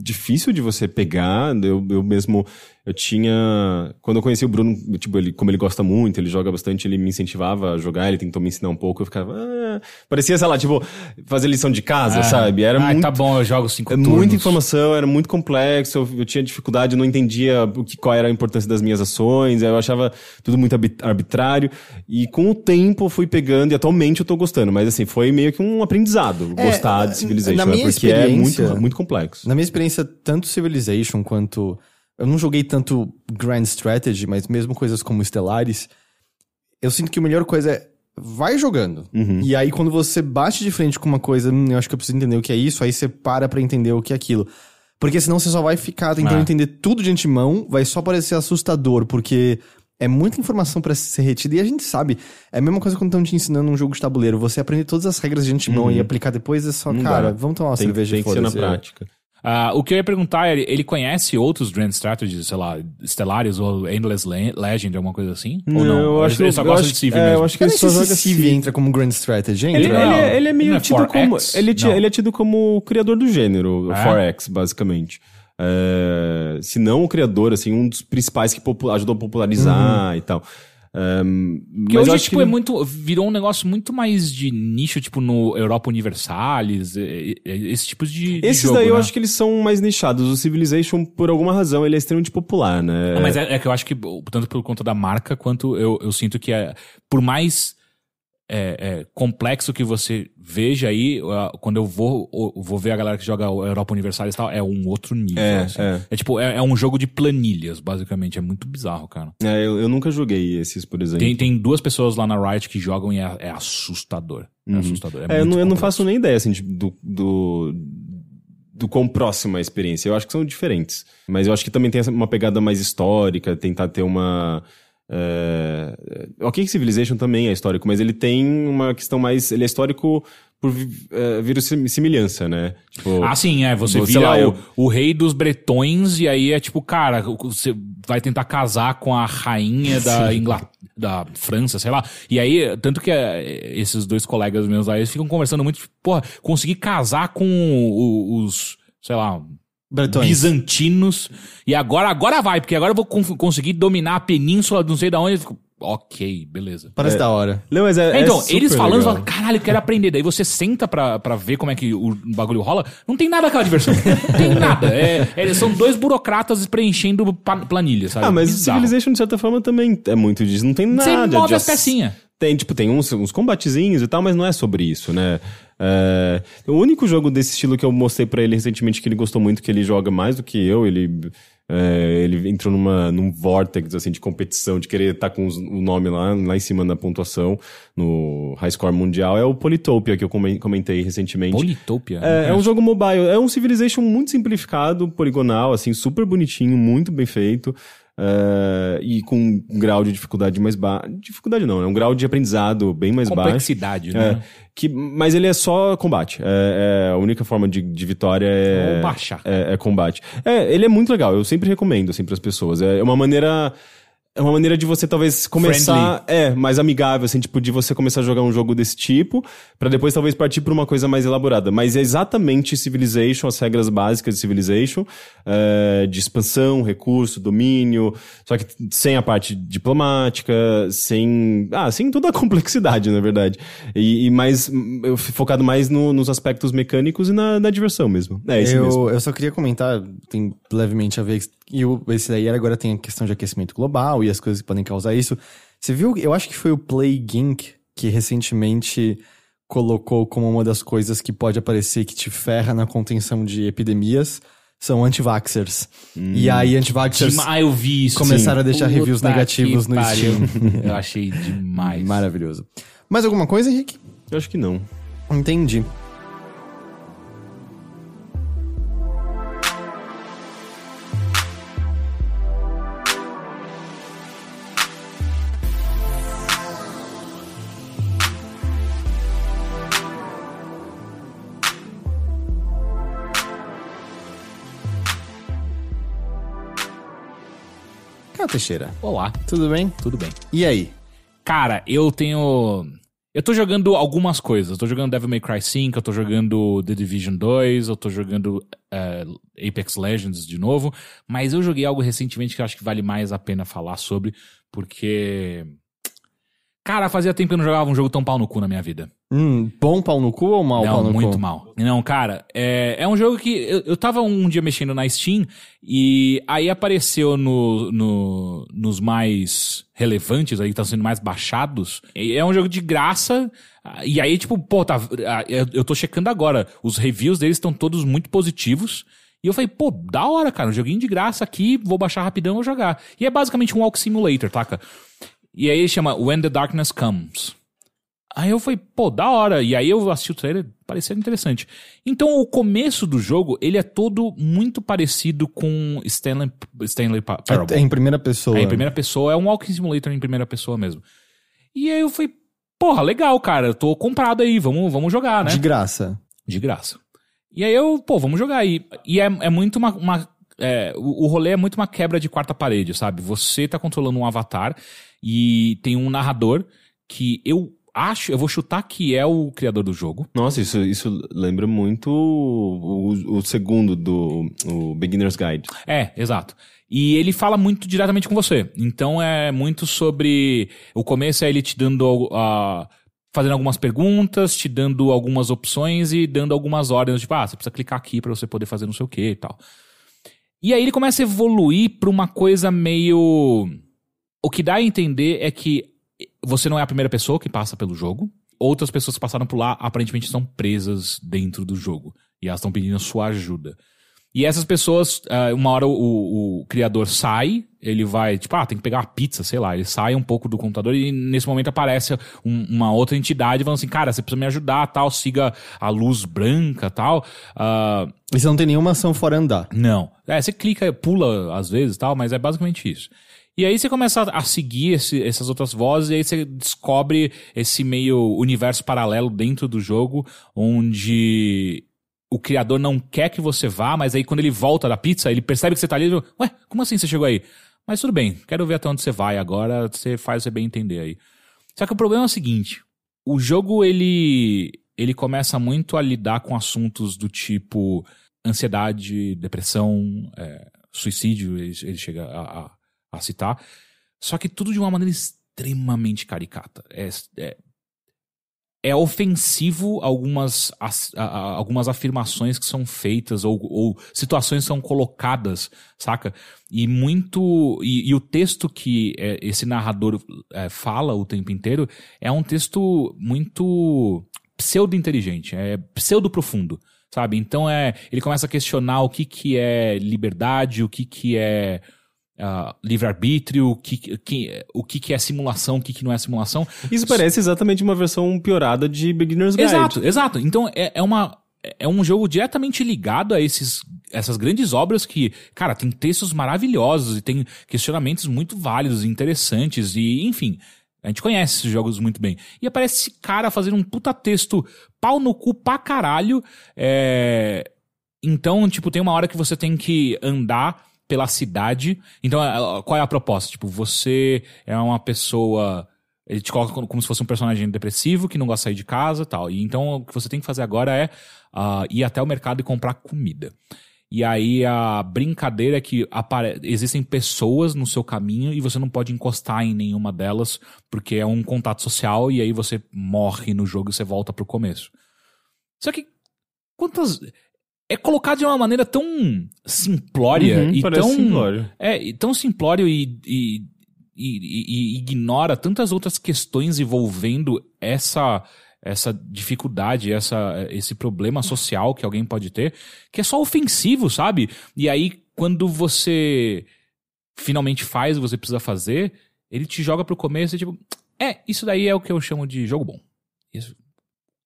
difícil de você pegar. Eu, eu mesmo... Eu tinha... Quando eu conheci o Bruno, tipo, ele, como ele gosta muito, ele joga bastante, ele me incentivava a jogar, ele tentou me ensinar um pouco, eu ficava... "Ah", parecia, sei lá, tipo, fazer lição de casa, sabe? Era Ai, muito... tá bom, eu jogo 5 É turnos. muita informação, era muito complexo, eu, eu tinha dificuldade, eu não entendia o que, qual era a importância das minhas ações, eu achava tudo muito arbitrário. E com o tempo eu fui pegando, e atualmente eu tô gostando, mas assim, foi meio que um aprendizado É, gostar de Civilization, na né? minha porque é muito, muito complexo. Na minha experiência, tanto Civilization quanto. Eu não joguei tanto Grand Strategy, mas mesmo coisas como Stellaris. Eu sinto que a melhor coisa é. Vai jogando. Uhum. E aí, quando você bate de frente com uma coisa, hum, eu acho que eu preciso entender o que é isso, aí você para pra entender o que é aquilo. Porque senão você só vai ficar tentando É. entender tudo de antemão, vai só parecer assustador, porque é muita informação pra ser retida e a gente sabe. É a mesma coisa quando estão te ensinando um jogo de tabuleiro. Você aprende todas as regras de antemão e aplicar depois é só, Uhum. Não cara, dá. vamos tomar uma Tem, cerveja tem que ser na foda-se. prática. Ah, o que eu ia perguntar é, ele conhece outros Grand Strategies, sei lá, Stellaris ou Endless Le- Legend, alguma coisa assim? ou não? eu acho que ele só gosta acho- de Civ é, mesmo. eu acho que Eu ele nem só joga Civ Civ. entra como Grand Strategy, entra? Ele, Não. ele é, ele é meio Não é tido 4X? como. Ele, Não. ele é tido como o criador do gênero, É? 4X, basicamente. É, se não o criador, assim, um dos principais que ajudou a popularizar e tal. Um, eu hoje, tipo, que é muito. Virou um negócio muito mais de nicho, tipo, no Europa Universalis, esse tipo de. de Esses jogo, daí eu né? acho que eles são mais nichados. O Civilization, por alguma razão, ele é extremamente popular, né? Não, mas é, é que eu acho que, tanto por conta da marca, quanto eu, eu sinto que é, por mais é, é, complexo que você veja aí, quando eu vou, vou ver a galera que joga Europa Universalis e tal, é um outro nível. É, assim. é. É tipo, é, é um jogo de planilhas, basicamente. É muito bizarro, cara. É, eu, eu nunca joguei esses, por exemplo. Tem, tem duas pessoas lá na Riot que jogam e é, é assustador. É assustador. É, É, eu, não, eu não faço nem ideia, assim, de- do, do, do quão próxima a experiência. Eu acho que são diferentes. Mas eu acho que também tem uma pegada mais histórica, tentar ter uma... É... Ok, que Civilization também é histórico, mas ele tem uma questão mais... Ele é histórico por é, verossimilhança, né? Tipo, Ah, sim, é. Você vira lá, o, eu- o rei dos bretões e aí é tipo, cara, você vai tentar casar com a rainha da Inglaterra, da França, sei lá. E aí, tanto que é, esses dois colegas meus aí, eles ficam conversando muito, tipo, porra, conseguir casar com os, sei lá, Bretões. bizantinos. E agora, agora vai, porque agora eu vou con- conseguir dominar a península, não sei da onde. Eu fico, ok, beleza. Parece da hora. Não, mas é, É, então, é eles falando, você legal. fala, caralho, eu quero aprender. Daí você senta pra, pra ver como é que o bagulho rola. Não tem nada aquela diversão. Não tem nada. É, é, são dois burocratas preenchendo planilha, sabe? Ah, mas Bizarro. Civilization, de certa forma, também é muito disso. Não tem Você nada move de as pecinhas. Tem, tipo, tem uns, uns combatezinhos e tal, mas não é sobre isso, né? É, o único jogo desse estilo que eu mostrei pra ele recentemente que ele gostou muito, que ele joga mais do que eu, ele É, ele entrou numa, num vortex assim, de competição, de querer estar com os- o nome lá, lá em cima na pontuação, no High Score Mundial. É o Polytopia, que eu comen- comentei recentemente. Politopia. É, é um jogo mobile, é um Civilization muito simplificado, poligonal, assim, super bonitinho, muito bem feito. É, e com um grau de dificuldade mais baixo. Dificuldade não, é um grau de aprendizado bem mais baixo. Complexidade, É, né? que, mas ele é só combate. É, é a única forma de, de vitória é, Ou baixar. é, é combate. É, ele é muito legal. Eu sempre recomendo assim para as pessoas. É uma maneira é uma maneira de você talvez começar é mais amigável assim, tipo de você começar a jogar um jogo desse tipo pra depois talvez partir pra uma coisa mais elaborada. Mas é exatamente Civilization, as regras básicas de Civilization, é, de expansão, recurso, domínio, só que sem a parte diplomática, sem ah, sem toda a complexidade na verdade. E, e mais focado mais no- nos aspectos mecânicos e na, na diversão mesmo. É mesmo. eu, eu só queria comentar, tem levemente a ver, e o, esse daí agora tem a questão de aquecimento global e as coisas que podem causar isso. Você viu, eu acho que foi o Plague Inc. que recentemente colocou como uma das coisas que pode aparecer que te ferra na contenção de epidemias, são anti-vaxxers. E aí anti-vaxxers Ah, eu vi isso. começaram a Sim. deixar reviews Puta negativos que no pariu. Steam. Eu achei demais. Maravilhoso. Mais alguma coisa, Henrique? Eu acho que não. Entendi. Teixeira, Olá, tudo bem? tudo bem. E aí? Cara, eu tenho. Eu tô jogando algumas coisas. Eu tô jogando Devil May Cry 5, eu tô jogando The Division 2, eu tô jogando eh, Apex Legends de novo. Mas eu joguei algo recentemente que eu acho que vale mais a pena falar sobre, porque. Cara, fazia tempo que eu não jogava um jogo tão pau no cu na minha vida. Hum, bom pau no cu ou mal não, pau no muito cu? mal. Não, cara, é, é um jogo que eu, eu tava um dia mexendo na Steam e aí apareceu no, no- nos mais relevantes, aí que estão sendo mais baixados. É um jogo de graça. E aí, tipo, pô, tá, eu, eu tô checando agora. Os reviews deles estão todos muito positivos. E eu falei, pô, da hora, cara, um joguinho de graça aqui, vou baixar rapidão e vou jogar. E é basicamente um walk simulator, taca? E aí ele chama When the Darkness Comes. Aí eu falei, pô, da hora. E aí eu assisti o trailer, parecia interessante. Então o começo do jogo, ele é todo muito parecido com Stanley, Stanley Pa- Parable. É em primeira pessoa. É em primeira pessoa, é um walking simulator em primeira pessoa mesmo. E aí eu falei, porra, legal, cara, eu tô comprado aí, vamos, vamos jogar, né? De graça. De graça. E aí eu, pô, vamos jogar aí. E é, é muito uma. uma- é, o, o rolê é muito uma quebra de quarta parede, sabe? Você tá controlando um avatar e tem um narrador que eu acho, eu vou chutar que é o criador do jogo. Nossa, isso, isso lembra muito o, o- o segundo do o Beginner's Guide. É, exato. E ele fala muito diretamente com você. Então é muito sobre. O começo é ele te dando. ah, fazendo algumas perguntas, te dando algumas opções e dando algumas ordens. Tipo, ah, você precisa clicar aqui pra você poder fazer não sei o que e tal. E aí ele começa a evoluir pra uma coisa meio. O que dá a entender é que você não é a primeira pessoa que passa pelo jogo. Outras pessoas que passaram por lá aparentemente estão presas dentro do jogo. E elas estão pedindo a sua ajuda. E essas pessoas, ah, uma hora o, o- criador sai, ele vai, tipo, ah, tem que pegar uma pizza, sei lá. Ele sai um pouco do computador e nesse momento aparece um- uma outra entidade falando assim, cara, você precisa me ajudar, tal, siga a luz branca, tal. Ah, E você não tem nenhuma ação fora andar. não. É, você clica, pula às vezes e tal, mas é basicamente isso. E aí você começa a seguir esse- essas outras vozes e aí você descobre esse meio universo paralelo dentro do jogo, onde o criador não quer que você vá, mas aí quando ele volta da pizza, ele percebe que você tá ali, ele, ué, como assim você chegou aí? Mas tudo bem, quero ver até onde você vai agora, você faz você bem entender aí. Só que o problema é o seguinte, o jogo ele ele começa muito a lidar com assuntos do tipo ansiedade, depressão, é, suicídio, ele, ele chega a, a- a citar. Só que tudo de uma maneira extremamente caricata. É, é, é ofensivo algumas, as- a- a- algumas afirmações que são feitas ou, ou situações que são colocadas, saca? E muito. E, e o texto que é, esse narrador é, fala o tempo inteiro é um texto muito pseudo-inteligente, é pseudo-profundo. sabe? Então é, ele começa a questionar o que que é liberdade, o que que é ah, livre-arbítrio, o, que, que, o que que é simulação, o que que não é simulação. Isso parece exatamente uma versão piorada de Beginner's Guide. Exato, exato. Então é, é uma é um jogo diretamente ligado a esses essas grandes obras que, cara, tem textos maravilhosos e tem questionamentos muito válidos, interessantes e, enfim, a gente conhece esses jogos muito bem. E aparece esse cara fazendo um puta texto pau no cu pra caralho. É... Então, tipo, tem uma hora que você tem que andar pela cidade. Então, a- qual é a proposta? Tipo, você é uma pessoa. Ele te coloca como- se fosse um personagem depressivo que não gosta de sair de casa tal. E então o que você tem que fazer agora é ah, ir até o mercado e comprar comida. E aí a brincadeira é que apare- existem pessoas no seu caminho e você não pode encostar em nenhuma delas porque é um contato social e aí você morre no jogo e você volta pro começo. Só que quantas é colocado de uma maneira tão simplória Uhum, e tão simplório. é e tão simplório e, e, e- e ignora tantas outras questões envolvendo essa essa dificuldade, essa, esse problema social que alguém pode ter, que é só ofensivo, sabe? E aí, quando você finalmente faz o que você precisa fazer, ele te joga pro começo e tipo, é, isso daí é o que eu chamo de jogo bom. Isso.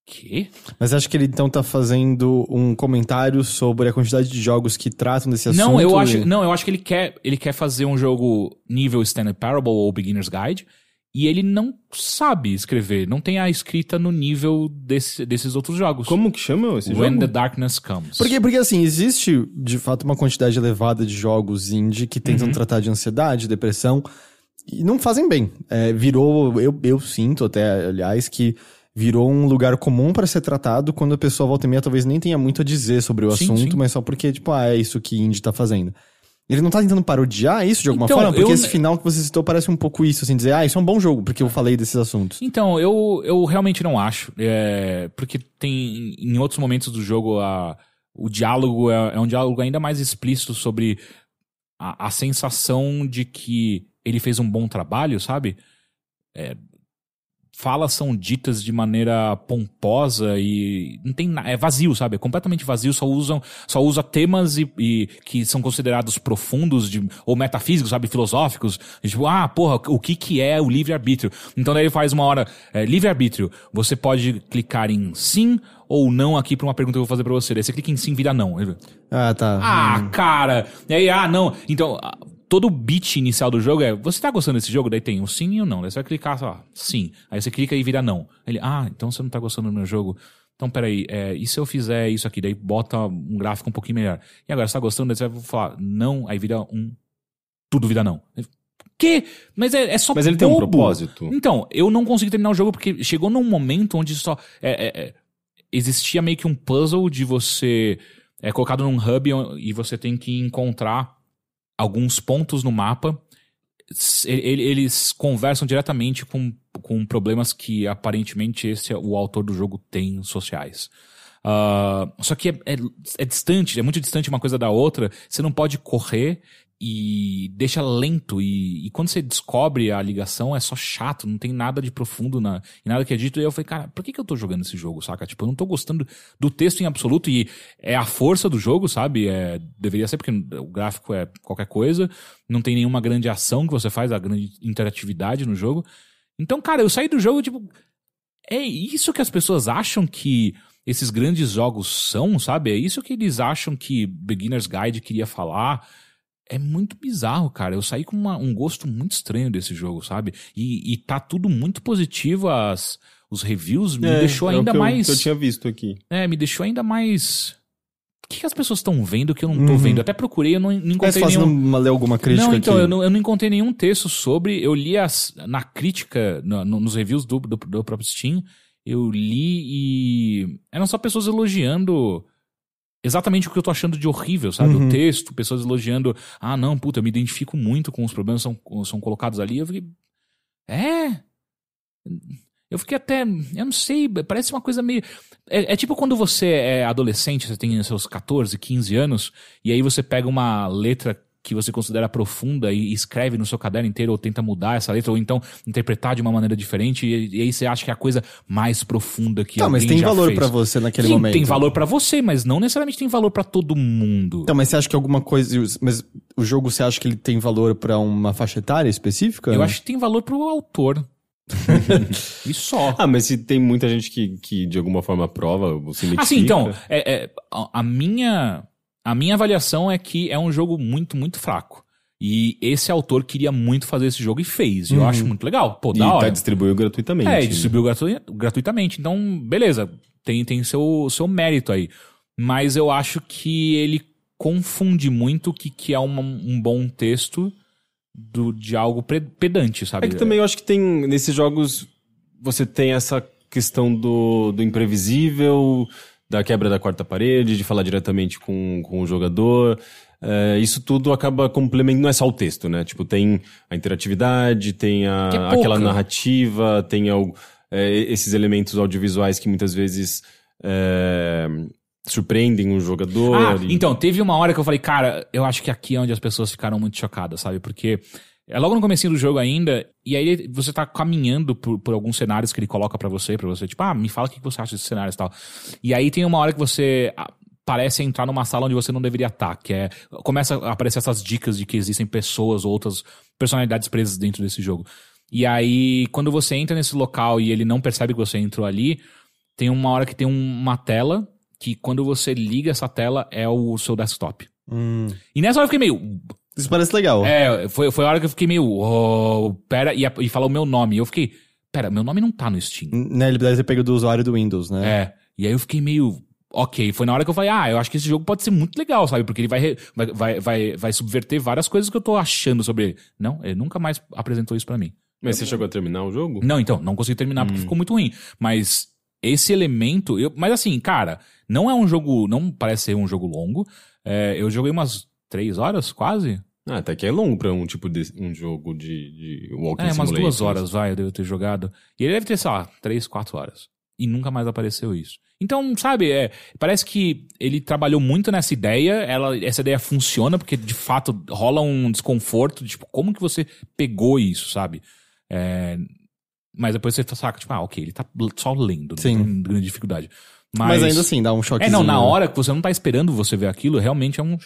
Quê? Mas acho que ele então tá fazendo um comentário sobre a quantidade de jogos que tratam desse assunto. Não, eu acho, e- não, eu acho que ele quer, ele quer fazer um jogo nível Standard Parable ou Beginner's Guide e ele não sabe escrever, não tem a escrita no nível desse- desses outros jogos. Como que chama esse When jogo? the Darkness Comes. Porque, porque assim, existe de fato uma quantidade elevada de jogos indie que tentam Uhum. tratar de ansiedade, depressão, e não fazem bem. É, virou, eu, eu sinto até, aliás, que virou um lugar comum para ser tratado quando a pessoa volta e meia talvez nem tenha muito a dizer sobre o Sim, assunto, sim. mas só porque, tipo, ah, é isso que indie tá fazendo. Ele não tá tentando parodiar isso de alguma Então, forma? Porque eu- esse final que você citou parece um pouco isso, assim, dizer, ah, isso é um bom jogo, porque eu falei desses assuntos. Então, eu, eu realmente não acho. é, porque tem em outros momentos do jogo a, o diálogo é, é um diálogo ainda mais explícito sobre a, a sensação de que ele fez um bom trabalho, sabe? É, falas são ditas de maneira pomposa e não tem na- é vazio, sabe? É completamente vazio, só usam só usa temas e, e que são considerados profundos de, ou metafísicos, sabe, filosóficos, E tipo, ah, porra, o que que é o livre-arbítrio? Então daí ele faz uma hora, é, livre-arbítrio, você pode clicar em sim ou não aqui pra uma pergunta que eu vou fazer pra você. Daí você clica em sim, vira não. Ah, tá. ah, cara! E aí, ah, não. Então, todo o beat inicial do jogo é: você tá gostando desse jogo? Daí tem o sim e o não. Daí você vai clicar, sei lá, sim. Aí você clica e vira não. Ele, ah, então você não tá gostando do meu jogo. Então, peraí, é, e se eu fizer isso aqui? Daí bota um gráfico um pouquinho melhor. E agora, você tá gostando? Daí você vai falar não, aí vira um. Tudo vira não. Que? Mas é, é só Mas ele tem um bobo. propósito. Então, eu não consegui terminar o jogo porque chegou num momento onde só. é, é, é, existia meio que um puzzle de você. É colocado num hub e você tem que encontrar alguns pontos no mapa. Eles conversam diretamente com, com problemas que aparentemente esse é o autor do jogo tem sociais. Ah, só que é, é, é distante, é muito distante uma coisa da outra. Você não pode correr e deixa lento. E, e quando você descobre a ligação, é só chato, não tem nada de profundo na, em nada que é dito. E eu falei, cara, por que, que eu tô jogando esse jogo, saca? Tipo, eu não tô gostando do texto em absoluto. E é a força do jogo, sabe? É, deveria ser, porque o gráfico é qualquer coisa. Não tem nenhuma grande ação que você faz, a grande interatividade no jogo. Então, cara, eu saí do jogo, tipo. É isso que as pessoas acham que esses grandes jogos são, sabe? É isso que eles acham que Beginner's Guide queria falar. É muito bizarro, cara. Eu saí com uma- um gosto muito estranho desse jogo, sabe? E, e tá tudo muito positivo. As, os reviews me É, deixou é o ainda que eu- mais. que eu tinha visto aqui. É, me deixou ainda mais. O que, que as pessoas estão vendo que eu não tô Uhum. vendo? Até procurei, eu não, não encontrei fazendo nenhum. uma, ler alguma crítica Não, então, aqui. eu não, eu não encontrei nenhum texto sobre. Eu li as, na crítica, no- no- nos reviews do, do, do próprio Steam, eu li e. Eram só pessoas elogiando exatamente o que eu tô achando de horrível, sabe? Uhum. O texto, pessoas elogiando. Ah, não, puta, eu me identifico muito com os problemas que são, são colocados ali. Eu fiquei. É. Eu fiquei até. Eu não sei, parece uma coisa meio. É, é tipo quando você é adolescente, você tem seus 14, 15 anos, e aí você pega uma letra que você considera profunda e escreve no seu caderno inteiro ou tenta mudar essa letra ou então interpretar de uma maneira diferente e, e aí você acha que é a coisa mais profunda que Tá, mas alguém tem já valor pra você naquele Sim, momento. tem valor pra você, mas não necessariamente tem valor pra todo mundo. Então, mas você acha que alguma coisa. Mas o jogo você acha que ele tem valor pra uma faixa etária específica? Eu acho que tem valor pro autor. e só. Ah, mas se tem muita gente que, que de alguma forma aprova, você identifica... Assim, então, é, é, a a minha, a minha avaliação é que é um jogo muito, muito fraco. E esse autor queria muito fazer esse jogo e fez. E eu acho muito legal. Pô, E da tá hora. distribuiu gratuitamente. É, né? distribuiu gratu- gratuitamente. Então, beleza. Tem, tem seu, seu mérito aí. Mas eu acho que ele confunde muito o que, que é uma- um bom texto do, de algo pedante, sabe? É que também eu acho que tem, nesses jogos, você tem essa questão do, do imprevisível, da quebra da quarta parede, de falar diretamente com, com o jogador. É, isso tudo acaba complementando, não é só o texto, né? Tipo, tem a interatividade, tem a, é aquela narrativa, tem é, esses elementos audiovisuais que muitas vezes é, surpreendem o jogador. Ah, e- então, teve uma hora que eu falei, cara, eu acho que aqui é onde as pessoas ficaram muito chocadas, sabe? Porque é logo no comecinho do jogo ainda, e aí você tá caminhando por, por alguns cenários que ele coloca pra você, pra você, tipo, ah, me fala o que você acha desses cenários e tal. E aí tem uma hora que você ah, parece entrar numa sala onde você não deveria estar, que é... Começa a aparecer essas dicas de que existem pessoas ou outras personalidades presas dentro desse jogo. E aí, quando você entra nesse local e ele não percebe que você entrou ali, tem uma hora que tem um- uma tela que quando você liga essa tela é o seu desktop. Hum. E nessa hora eu fiquei meio. Isso parece legal. É, foi, foi a hora que eu fiquei meio. Oh, pera, e, e falar o meu nome. E eu fiquei. Pera, meu nome não tá no Steam. Né, ele deve ter pego do usuário do Windows, né? É. E aí eu fiquei meio. Ok, foi na hora que eu falei, ah, eu acho que esse jogo pode ser muito legal, sabe? Porque ele vai, re- vai, vai, vai, vai subverter várias coisas que eu tô achando sobre ele. Não, ele nunca mais apresentou isso pra mim. Mas você chegou a terminar o jogo? Não, então, não consegui terminar porque ficou muito ruim. Mas esse elemento. Eu, mas assim, cara, não é um jogo. Não parece ser um jogo longo. É, eu joguei umas três horas, quase. Ah, até que é longo pra um tipo de um jogo de, de walking É, umas simulator. duas horas, vai, eu devo ter jogado. E ele deve ter, sei lá, três, quatro horas. E nunca mais apareceu isso. Então, sabe, é, parece que ele trabalhou muito nessa ideia, ela, essa ideia funciona, porque de fato rola um desconforto, de, tipo, como que você pegou isso, sabe? É, mas depois você saca, tipo, ah, ok, ele tá só lendo, Sim. não tem grande dificuldade. Mas, ainda assim, dá um É, choquezinho. não, na hora que você não tá esperando você ver aquilo, realmente é um.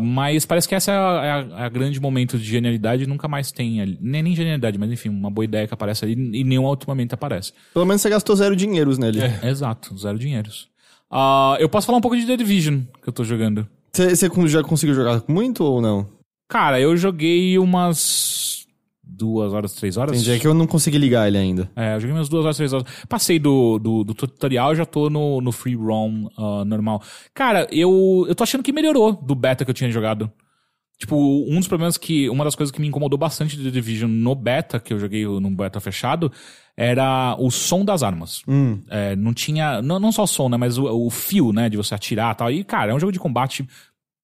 Mas parece que essa é a, é a- é a grande momento de genialidade e nunca mais tem ali. Nem, nem genialidade, mas enfim, uma boa ideia que aparece ali e nenhum outro momento aparece. Pelo menos você gastou zero dinheiros nele. Exato, zero dinheiros. Ah, eu posso falar um pouco de The Division que eu tô jogando. Você já conseguiu jogar muito ou não? Cara, eu joguei umas duas horas, três horas. Entendi, é que eu não consegui ligar ele ainda. É, eu joguei umas duas horas, três horas. Passei do, do, do tutorial já tô no, no free roam ah, normal. Cara, eu, eu tô achando que melhorou do beta que eu tinha jogado. Tipo, um dos problemas que. Uma das coisas que me incomodou bastante de The Division no beta, que eu joguei no beta fechado, era o som das armas. É, não tinha. Não, não só o som, né? Mas o, o fio, né? De você atirar e tal. E, cara, é um jogo de combate.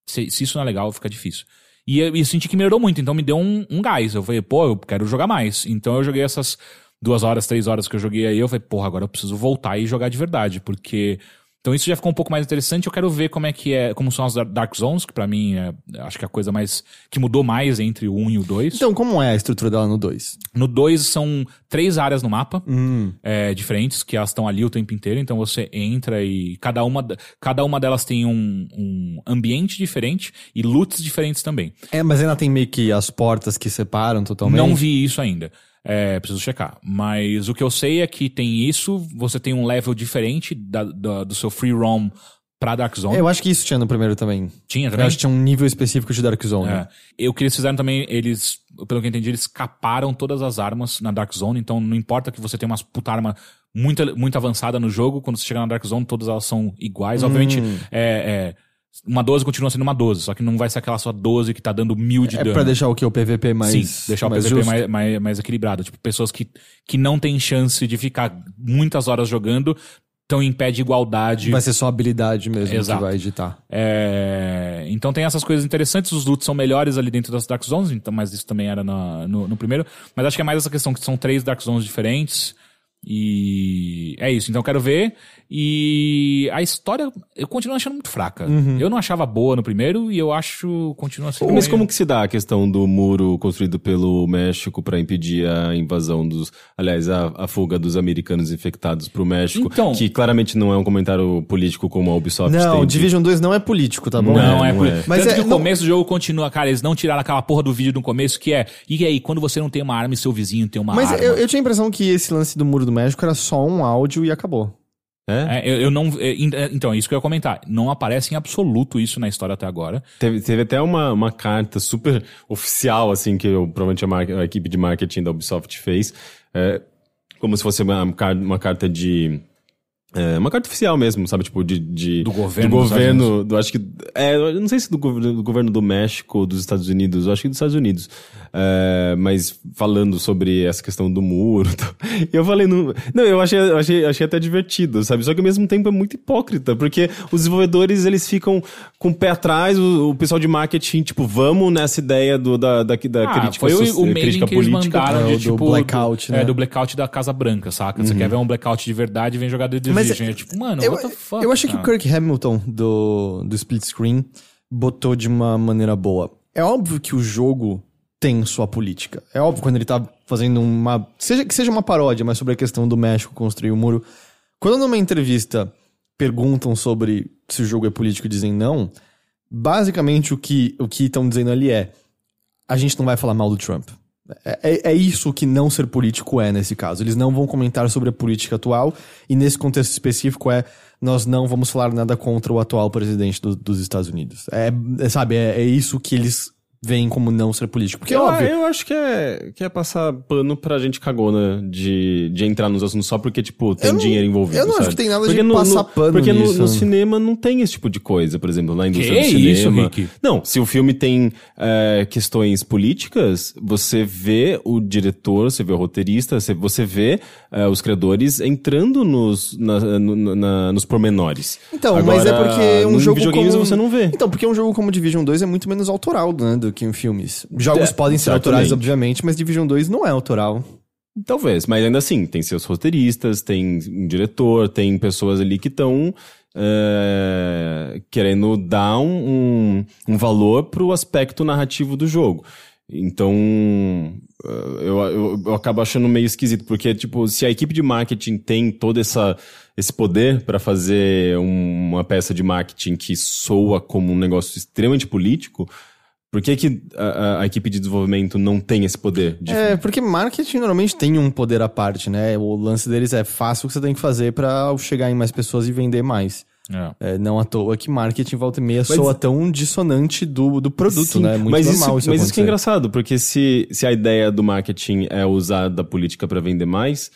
Se, se isso não é legal, fica difícil. E eu, eu senti que melhorou muito, então me deu um, um gás. Eu falei, pô, eu quero jogar mais. Então eu joguei essas duas horas, três horas que eu joguei aí. Eu falei, porra, agora eu preciso voltar e jogar de verdade, porque. Então isso já ficou um pouco mais interessante. Eu quero ver como é que é, como são as Dar- Dark Zones, que pra mim é, acho que é a coisa mais que mudou mais entre o 1 e o 2. Então, como é a estrutura dela no 2? No 2 são três áreas no mapa Hum. é, diferentes, que elas estão ali o tempo inteiro, então você entra e cada uma, cada uma delas tem um, um ambiente diferente e loots diferentes também. É, mas ainda tem meio que as portas que separam totalmente. Não vi isso ainda. É, preciso checar. Mas o que eu sei é que tem isso, você tem um level diferente da- da- do seu free roam pra Dark Zone. É, Eu acho que isso tinha no primeiro também. Tinha Eu também? acho que tinha um nível específico de Dark Zone. É. E o que eles fizeram também, eles, pelo que eu entendi, eles caparam todas as armas na Dark Zone, então não importa que você tenha umas puta arma muito, muito avançada no jogo, quando você chegar na Dark Zone, todas elas são iguais. Obviamente, é, é, uma 12 continua sendo uma 12, só que não vai ser aquela sua 12 que tá dando mil de É dano. pra deixar o que? O PVP mais. Sim, deixar o mais PVP mais, mais, mais equilibrado. Tipo, pessoas que, que não têm chance de ficar muitas horas jogando estão em pé de igualdade. Vai ser só habilidade mesmo Exato. que vai editar. É, Então tem essas coisas interessantes, os loots são melhores ali dentro das Dark Zones, então, mas isso também era na- no, no primeiro. Mas acho que é mais essa questão que são três Dark Zones diferentes. E é isso, então eu quero ver. E a história eu continuo achando muito fraca. Eu não achava boa no primeiro e eu acho continua sendo. Mas meio- como que se dá a questão do muro construído pelo México para impedir a invasão dos, aliás, a, a fuga dos americanos infectados pro México, Então- que claramente não é um comentário político como a Ubisoft Não, tem. de- Division 2 não é político, tá bom? Não, é, não por... é. Mas Tanto é- que o não- começo do jogo continua, cara, eles não tiraram aquela porra do vídeo do começo que é, e aí, quando você não tem uma arma e seu vizinho tem uma Mas arma? eu, eu tinha a impressão que esse lance do Muro do México era só um áudio e acabou. É? É, eu, eu não. é, é, Então, é isso que eu ia comentar. Não aparece em absoluto isso na história até agora. Teve, teve até uma, uma carta super oficial, assim, que eu, provavelmente a, mar- a equipe de marketing da Ubisoft fez, é, como se fosse uma, uma carta de... é, uma carta oficial mesmo, sabe? Tipo, de... de Do governo Do governo, do, acho que... É, eu não sei se do, governo- do governo do México ou dos Estados Unidos, eu acho que dos Estados Unidos. É, mas falando sobre essa questão do muro. e tal. E eu falei, não, não eu achei, achei, achei até divertido, sabe? Só que ao mesmo tempo é muito hipócrita, porque os desenvolvedores, eles ficam com o pé atrás, o, o pessoal de marketing, tipo, vamos nessa ideia do, da, da, da Ah, crítica, foi o, o crítica que eles política. mandaram É, de o do tipo. blackout, do, né? É, do blackout da Casa Branca, saca? Você quer ver um blackout de verdade vem jogar The Mas. É tipo, mano, eu, what the fuck? eu achei que o? Kirk Hamilton do, do split screen botou de uma maneira boa. É óbvio que o jogo tem sua política. É óbvio quando ele tá fazendo uma. Seja que seja uma paródia, mas sobre a questão do México construir o muro. Quando numa entrevista perguntam sobre se o jogo é político e dizem não, basicamente o que o que estão dizendo ali é: a gente não vai falar mal do Trump. É, é- é isso que não ser político é nesse caso. Eles não vão comentar sobre a política atual, e nesse contexto específico é nós não vamos falar nada contra o atual presidente do- dos Estados Unidos. É, é, sabe, é, é isso que eles veem como não ser político. Porque, eu, óbvio, eu acho que é, que é passar pano pra gente cagona de, de entrar nos assuntos só porque, tipo, tem não- dinheiro envolvido. eu não acho sabe? que tem nada de Porque no- passar no- pano Porque no, nisso. no cinema não tem esse tipo de coisa, por exemplo, na indústria Que do isso, cinema. Rick? Não, se o filme tem é, questões políticas, você vê o diretor, você vê o roteirista, você, você vê é, os criadores entrando nos, na- no- na- nos pormenores. Então, Agora, mas é porque um no jogo como... você não vê. Então, porque um jogo como Division 2 é muito menos autoral, né, do que em filmes. Jogos É, podem ser autorais, obviamente, mas Division 2 não é autoral. Talvez, mas ainda assim, tem seus roteiristas, tem um diretor, tem pessoas ali que estão querendo dar um, um, um valor pro aspecto narrativo do jogo. Então, eh, eu, eu, eu acabo achando meio esquisito, porque, tipo, se a equipe de marketing tem todo essa, esse poder para fazer um- uma peça de marketing que soa como um negócio extremamente político, por que, que a, a- a equipe de desenvolvimento não tem esse poder? De, É, porque marketing normalmente tem um poder à parte, né? O lance deles é faça o que você tem que fazer pra chegar em mais pessoas e vender mais. É. É, não à toa que marketing volta e meia soa tão dissonante do, do produto, Sim, né? É muito mas normal isso, isso, Mas isso que é engraçado, porque se, se a ideia do marketing é usar da política para vender mais,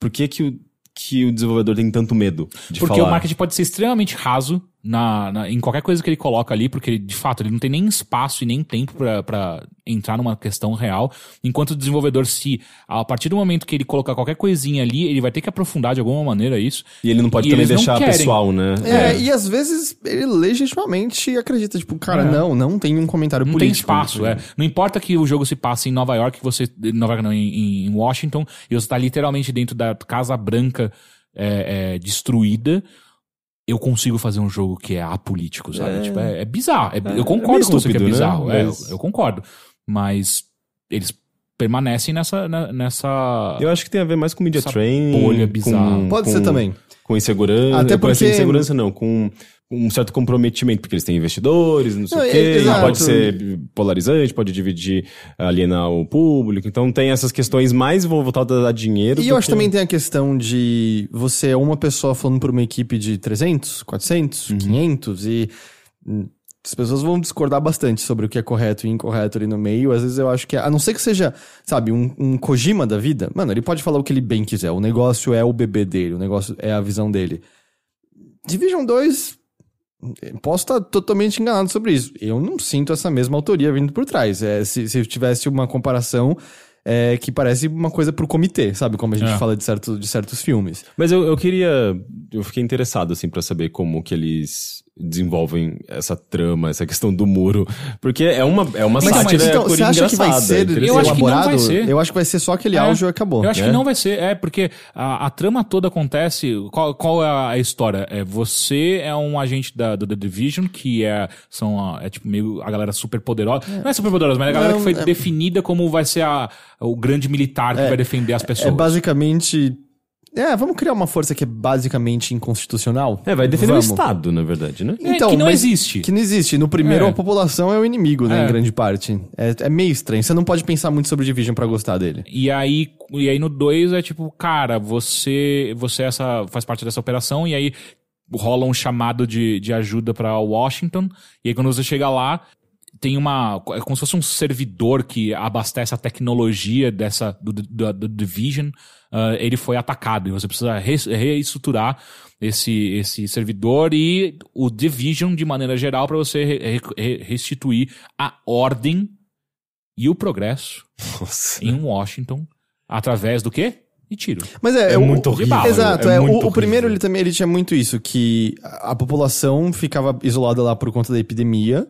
por que que o, que o desenvolvedor tem tanto medo de Porque falar? o marketing pode ser extremamente raso na, na- em qualquer coisa que ele coloca ali, porque ele, de fato ele não tem nem espaço e nem tempo pra- pra entrar numa questão real. Enquanto o desenvolvedor, se a partir do momento que ele colocar qualquer coisinha ali, ele vai ter que aprofundar de alguma maneira isso. E ele não pode E também não deixar pessoal, né? É, e às vezes ele legitimamente acredita, tipo, cara, É. não, não tem um comentário Não tem político. espaço, é. Não importa que o jogo se passe em Nova York, você. Nova York não, em, em Washington, e você tá literalmente dentro da Casa Branca é, é, destruída. Eu consigo fazer um jogo que é apolítico, sabe? É. Tipo, é, é bizarro. É- É, eu é concordo meio com você que é estúpido, né? bizarro. é, Mas- eu concordo. Mas eles permanecem nessa. na- nessa... Eu acho que tem a ver mais com media training. bolha com- bizarra. Pode com- ser também. Com insegurança. Até com porque- insegurança não, com um certo comprometimento, porque eles têm investidores, não sei Não, o é- quê. exato. Pode ser polarizante, pode dividir, alienar o público. Então tem essas questões mais voltadas a dinheiro. E eu acho que- também tem a questão de você é uma pessoa falando por uma equipe de 300, 400, Uhum. 500 e as pessoas vão discordar bastante sobre o que é correto e incorreto ali no meio. Às vezes eu acho que, é- a não ser que seja, sabe, um, um Kojima da vida, mano, ele pode falar o que ele bem quiser. O negócio é o bebê dele, o negócio é a visão dele. Division 2, posso estar totalmente enganado sobre isso. Eu não sinto essa mesma autoria vindo por trás. É, se, se eu tivesse uma comparação é, que parece uma coisa pro comitê, sabe? Como a gente É. fala de, certo, de certos filmes. Mas eu, eu queria. Eu fiquei interessado, assim, pra saber como que eles desenvolvem essa trama, essa questão do muro. Porque é uma, é uma Mas, sátira então, você acha que vai ser. Eu acho que não vai ser. Eu acho que vai ser só aquele É, áudio e acabou. Eu acho É? que não vai ser. É, porque a, a trama toda acontece. Qual, qual é a história? É, você é um agente da, do The Division, que é, são a, é tipo meio a galera super poderosa. Não é super poderosa, mas é a galera Não, que foi é- definida como vai ser a, o grande militar que vai defender as pessoas. É basicamente. É, vamos criar uma força que é basicamente inconstitucional. É, vai defender Vamos. o Estado, na verdade, né? É, que não existe. Que não existe. No primeiro, É. a população é o inimigo, né? É. Em grande parte. É, é meio estranho. Você não pode pensar muito sobre Division pra gostar dele. E aí, e aí no 2 é tipo, cara, você você é essa faz parte dessa operação e aí rola um chamado de, de ajuda pra Washington. E aí quando você chega lá, tem uma é como se fosse um servidor que abastece a tecnologia dessa do, do, do Division. ah, ele foi atacado e você precisa res- reestruturar esse esse servidor e o Division de maneira geral pra você re- re- re- restituir a ordem e o progresso Nossa. em Washington através do quê? De tiro. Mas é, É o- muito horrível, Exato, é é, o- muito o, primeiro ele também ele tinha muito isso, que a, a população ficava isolada lá por conta da epidemia.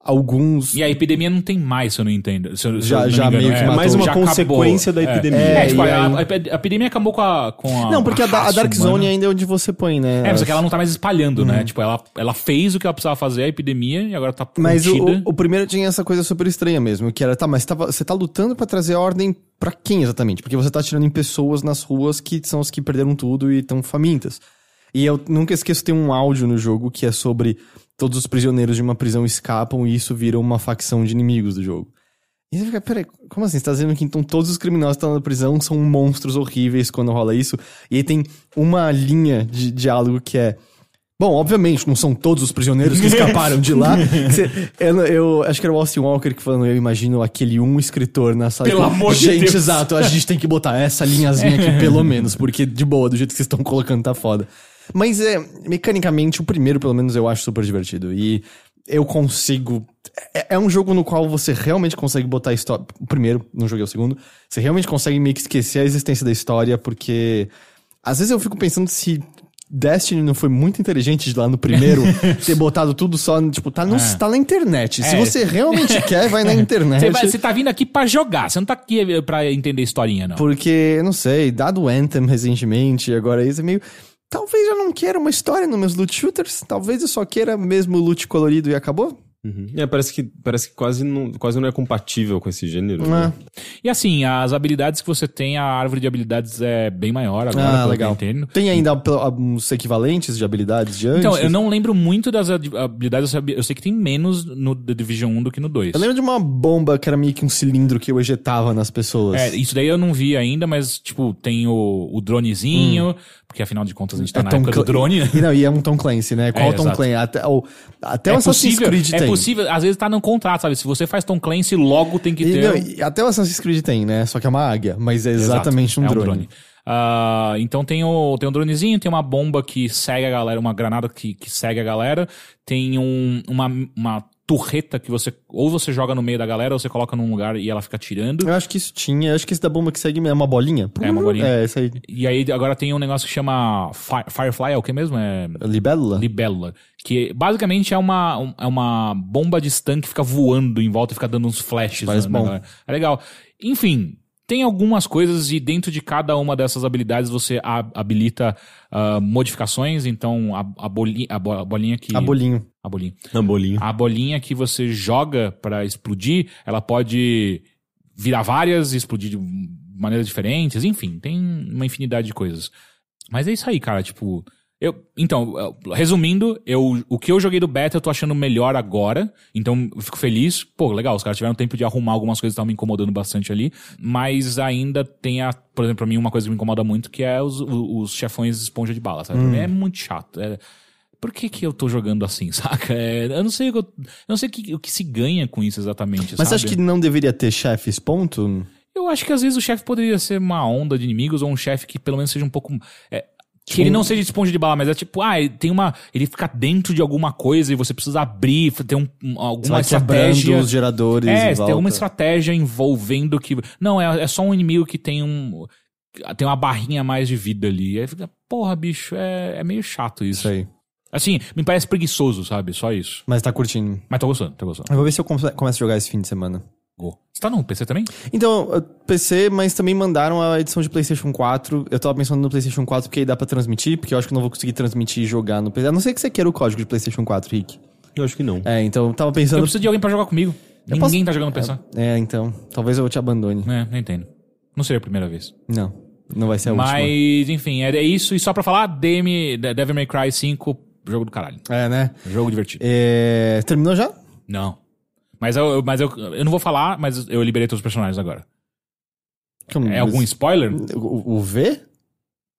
Alguns. E a epidemia não tem mais, se eu não entendo. Se eu, se Já- eu não já engano. meio que É mais uma já acabou. consequência da É. epidemia. É, É, tipo, e a, aí- a a epidemia acabou com a. Com a Não, porque a, a raça Dark humana. Zone ainda é onde você põe, né? É, mas é que ela não tá mais espalhando, né? Tipo, ela, ela fez o que ela precisava fazer, a epidemia, e agora tá Mas o, o- o primeiro tinha essa coisa super estranha mesmo, que era, tá, mas tava- você tá lutando pra trazer ordem pra quem exatamente? Porque você tá atirando em pessoas nas ruas que são as que perderam tudo e estão famintas. E eu nunca esqueço, tem um áudio no jogo que é sobre todos os prisioneiros de uma prisão escapam e isso vira uma facção de inimigos do jogo. E você fica, peraí, como assim? Você tá dizendo que então todos os criminosos que estão na prisão são monstros horríveis quando rola isso? E aí tem uma linha de diálogo que é. Bom, obviamente, não são todos os prisioneiros que escaparam de lá. Você- eu, eu acho que era o Austin Walker que falando, eu imagino aquele um escritor na sala. Pelo amor de Gente, Deus." exato, a gente tem que botar essa linhazinha aqui, pelo menos, porque de boa, do jeito que vocês estão colocando, tá foda. Mas é, mecanicamente, o primeiro, pelo menos, eu acho super divertido. E eu consigo. É, é um jogo no qual você realmente consegue botar a história. O primeiro, não joguei o segundo. Você realmente consegue meio que esquecer a existência da história, porque. Às vezes eu fico pensando se. Destiny não foi muito inteligente de lá no primeiro ter botado tudo só, tipo, tá, no, É. tá na internet. Se É. você realmente quer, vai na internet. Você, vai- você tá vindo aqui pra jogar, você não tá aqui pra entender historinha, não. Porque, não sei, dado o Anthem recentemente, agora isso é meio. Talvez eu não queira uma história nos meus loot shooters. Talvez eu só queira mesmo loot colorido e acabou. Uhum. É, parece que, parece que quase, não, quase não é compatível com esse gênero. Né? E assim, as habilidades que você tem, a árvore de habilidades é bem maior agora, ah, legal. entendo. Tem ainda pelo- uns equivalentes de habilidades de antes? Então, eu não lembro muito das ad- habilidades, eu sei que tem menos no The Division 1 do que no 2. Eu lembro de uma bomba que era meio que um cilindro que eu ejetava nas pessoas. É, isso daí eu não vi ainda, mas, tipo, tem o, o dronezinho, porque afinal de contas a gente tá É na Tom época do Clan- drone, né? E não, e é um Tom Clancy, né? Qual É, Tom exato. Clancy? Até o, até o é Assassin's possível, Creed é tem. Possível, às vezes tá no contrato, sabe? Se você faz Tom Clancy, logo tem que E, ter. não, um- até o Assassin's Creed tem, né? Só que é uma águia, mas é exatamente um é drone. Ah, então tem o, tem um dronezinho, tem uma bomba que segue a galera, uma granada que, que segue a galera, tem um, uma, uma torreta que você ou você joga no meio da galera ou você coloca num lugar e ela fica tirando. Eu acho que isso tinha. Eu acho que esse da bomba que segue é uma bolinha. É uma bolinha. É, essa aí. E aí agora tem um negócio que chama Fi- Firefly, é o que mesmo? É Libélula? libélula. Que basicamente é uma, um- é uma bomba de stun que fica voando em volta e fica dando uns flashes. Na- na bom. É legal. Enfim, tem algumas coisas e dentro de cada uma dessas habilidades você habilita ah, modificações. Então a, a, bolinha, a, bo- a bolinha que. A bolinho. A bolinha. Na bolinha. A bolinha que você joga pra explodir, ela pode virar várias e explodir de maneiras diferentes. Enfim, tem uma infinidade de coisas. Mas é isso aí, cara. Tipo, eu, então, resumindo, eu, o que eu joguei do beta eu tô achando melhor agora. Então, eu fico feliz. Pô, legal, os caras tiveram tempo de arrumar algumas coisas que estavam me incomodando bastante ali. Mas ainda tem a, por exemplo, pra mim, uma coisa que me incomoda muito, que é os, os, chefões esponja de bala, sabe? Mim É muito chato. É, por que que eu tô jogando assim, saca? É, eu não sei, o que eu, eu não sei o que, o que se ganha com isso exatamente, Mas você sabe? acha que não deveria ter chefes, ponto? Eu acho que às vezes o chefe poderia ser uma onda de inimigos ou um chefe que pelo menos seja um pouco. é, que ele não seja de esponja de bala, mas é tipo, ah, ele tem uma. Ele fica dentro de alguma coisa e você precisa abrir, ter um, um- alguma estratégia. os geradores É, tem alguma estratégia envolvendo que. Não, é, é só um inimigo que tem um. Tem uma barrinha mais de vida ali. Aí fica, porra, bicho, é, é meio chato isso. Isso aí. Assim, me parece preguiçoso, sabe? Só isso. Mas tá curtindo. Mas tô gostando, tô gostando. Eu vou ver se eu come- começo a jogar esse fim de semana. Go. Você tá no PC também? Então, PC, mas também mandaram a edição de PlayStation 4. Eu tava pensando no PlayStation 4 porque aí dá pra transmitir, porque eu acho que eu não vou conseguir transmitir e jogar no PC. A não ser que você queira o código de PlayStation 4, Rick. Eu acho que não. É, então eu tava Eu pensando. preciso de alguém pra jogar comigo. Ninguém posso- tá jogando PC. É, então. Talvez eu te abandone. É, não entendo. Não seria a primeira vez. Não. Não vai ser a última. Mas, enfim, é, é isso. E só pra falar, DM, De- Devil May Cry 5, jogo do caralho. É, né? Jogo divertido. É... Terminou já? Não. Mas, eu, mas eu, eu não vou falar, mas eu liberei todos os personagens agora. Como- É algum spoiler? O, o V?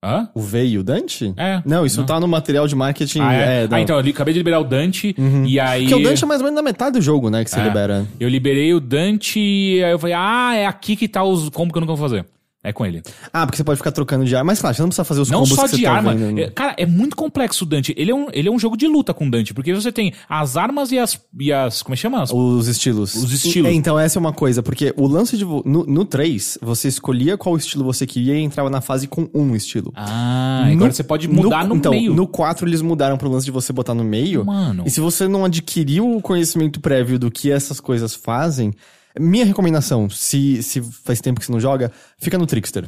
Hã? O V e o Dante? É. Não, isso Não. tá no material de marketing. Ah, é? não. ah, então, eu li- acabei de liberar o Dante, e aí... Porque o Dante é mais ou menos na metade do jogo, né? Que você É. libera. Eu liberei o Dante, e aí eu falei, ah, é aqui que tá os combos que eu nunca vou fazer. É com ele. Ah, porque você pode ficar trocando de arma. Mas claro, você não precisa fazer os Não combos só de tá arma. vendo. É, Cara, é muito complexo o Dante. Ele é, um, ele é um jogo de luta com o Dante, porque você tem as armas e as. E as como é que chama? As- Os estilos. Os estilos. É, então, essa é uma coisa, porque o lance de. No, no 3, você escolhia qual estilo você queria e entrava na fase com um estilo. Ah, agora você pode mudar no, então, meio. No 4 eles mudaram pro lance de você botar no meio. Mano. E se você não adquiriu o conhecimento prévio do que essas coisas fazem, minha recomendação, se, se faz tempo que você não joga, fica no Trickster.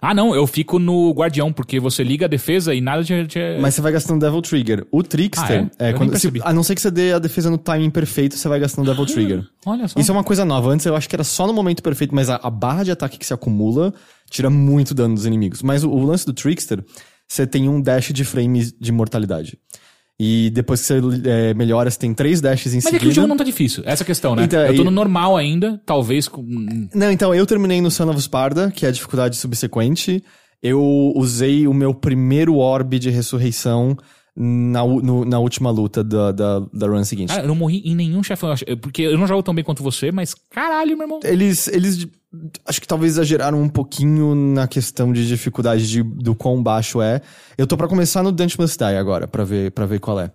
Ah, não, eu fico no Guardião, porque você liga a defesa e nada te. te- Mas você vai gastando Devil Trigger. O Trickster, Ah, é? Nem quando, se- a não ser que você dê a defesa no timing perfeito, você vai gastando Devil Trigger. Olha só. Isso é uma coisa nova. Antes eu acho que era só no momento perfeito, mas a, a barra de ataque que se acumula tira muito dano dos inimigos. Mas o, o lance do Trickster, você tem um dash de frames de mortalidade. E depois que você é, melhora, você tem três dashes em Mas é seguida. que o jogo não tá difícil. Essa é a questão, né? Então, eu tô e- no normal ainda, talvez. com- Não, então, eu terminei no Son of Sparda, que é a dificuldade subsequente. Eu usei o meu primeiro orbe de ressurreição na, no- na última luta da, da, da run seguinte. Cara, eu não morri em nenhum chefão. acho- Porque eu não jogo tão bem quanto você, mas caralho, meu irmão. Eles, eles acho que talvez exageraram um pouquinho na questão de dificuldade de, do quão baixo é. Eu tô pra começar no Dante Must Die agora, pra ver, pra ver qual é.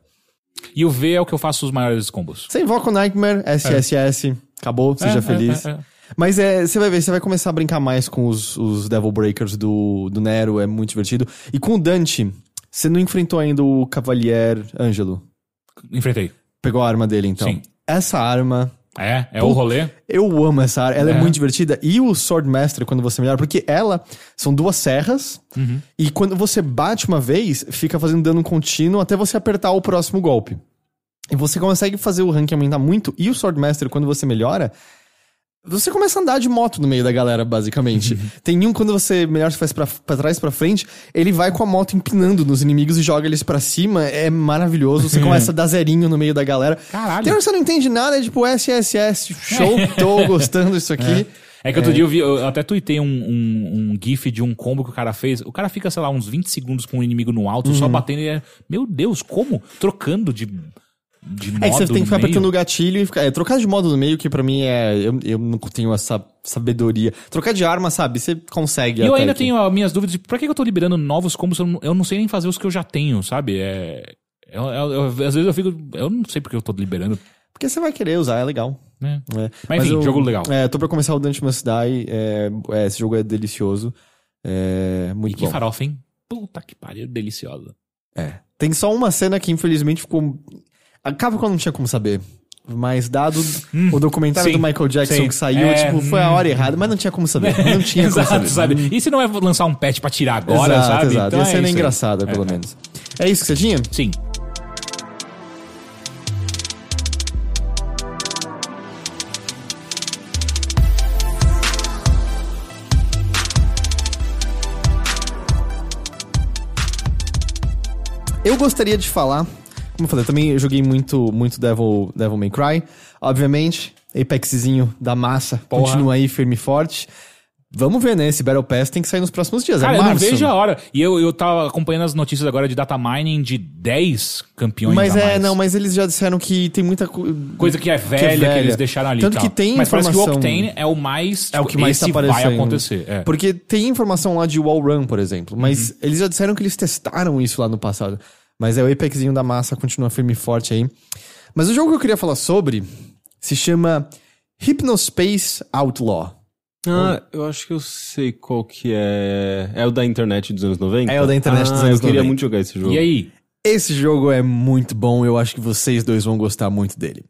E o V é o que eu faço os maiores combos. Você invoca o Nightmare, SSS, acabou, seja É, feliz. é, é, é. Mas é, você vai ver, você vai começar a brincar mais com os, os Devil Breakers do, do Nero, é muito divertido. E com o Dante, você não enfrentou ainda o Cavalier Ângelo. Enfrentei. Pegou a arma dele, então. Sim. Essa arma, É, é o rolê. eu amo essa arma, ela é. É. muito divertida. E o Swordmaster, quando você melhora, porque ela são duas serras, Uhum. e quando você bate uma vez, fica fazendo dano contínuo até você apertar o próximo golpe. E você consegue fazer o rank aumentar muito, e o Swordmaster, quando você melhora, você começa a andar de moto no meio da galera, basicamente. Tem um, quando você melhor, faz pra, pra trás, pra frente, ele vai com a moto empinando nos inimigos e joga eles pra cima. É maravilhoso. Você começa a dar zerinho no meio da galera. Caralho. Tem hora que você não entende nada, é tipo SSS, show, tô gostando disso aqui. É que outro dia eu vi, eu até tuitei um, um, um gif de um combo que o cara fez. O cara fica, sei lá, uns 20 segundos com o inimigo no alto, Uhum. só batendo e é. Meu Deus, como? Trocando de. De modo É que você tem que ficar meio. apertando o gatilho e ficar. É, trocar de modo no meio, que pra mim é. Eu, eu não tenho essa sabedoria. Trocar de arma, sabe? Você consegue. E eu ainda que- tenho as minhas dúvidas de pra que eu tô liberando novos combos eu não, eu não sei nem fazer os que eu já tenho, sabe? É. eu- eu- eu- às vezes eu fico. Eu não sei porque eu tô liberando. Porque você vai querer usar, é legal. Né? É. Mas enfim, eu- jogo legal. É, tô pra começar o Dante Must Die. É, é, esse jogo é delicioso. É E muito que bom. farofa, hein? Puta que pariu, deliciosa. É. Tem só uma cena que infelizmente ficou. Acaba quando não tinha como saber. Mas dado o documentário sim, do Michael Jackson sim. que saiu, É, tipo, foi a hum. hora errada, mas não tinha como saber. Não tinha como Exato, saber. sabe? E se não é lançar um patch pra tirar agora, exato, sabe? Exato, Então Ia é ser engraçada, pelo É. menos. É isso que você tinha? Sim. Eu gostaria de falar, como eu falei, eu também joguei muito, muito Devil, Devil May Cry. Obviamente, Apexzinho da massa Porra. continua aí firme e forte. Vamos ver, né? Esse Battle Pass tem que sair nos próximos dias. Cara, é eu não março. vejo a hora. E eu, eu tava acompanhando as notícias agora de data mining de 10 campeões Mas é, não, mas eles já disseram que tem muita co- Coisa que é velha, que, eles deixaram ali. Tanto que tem Mas parece que o informação- Octane é o mais. É o que mais tá aparecendo. vai acontecer. É. Porque tem informação lá de wall run, por exemplo. Mas Uhum. eles já disseram que eles testaram isso lá no passado. Mas é o Apexzinho da massa, continua firme e forte aí. Mas o jogo que eu queria falar sobre se chama Hypnospace Outlaw. Ah, eu acho que eu sei qual que é. É o da internet dos anos 90? É o da internet dos Ah, anos Eu queria 90. muito jogar esse jogo. E aí? Esse jogo é muito bom, eu acho que vocês dois vão gostar muito dele.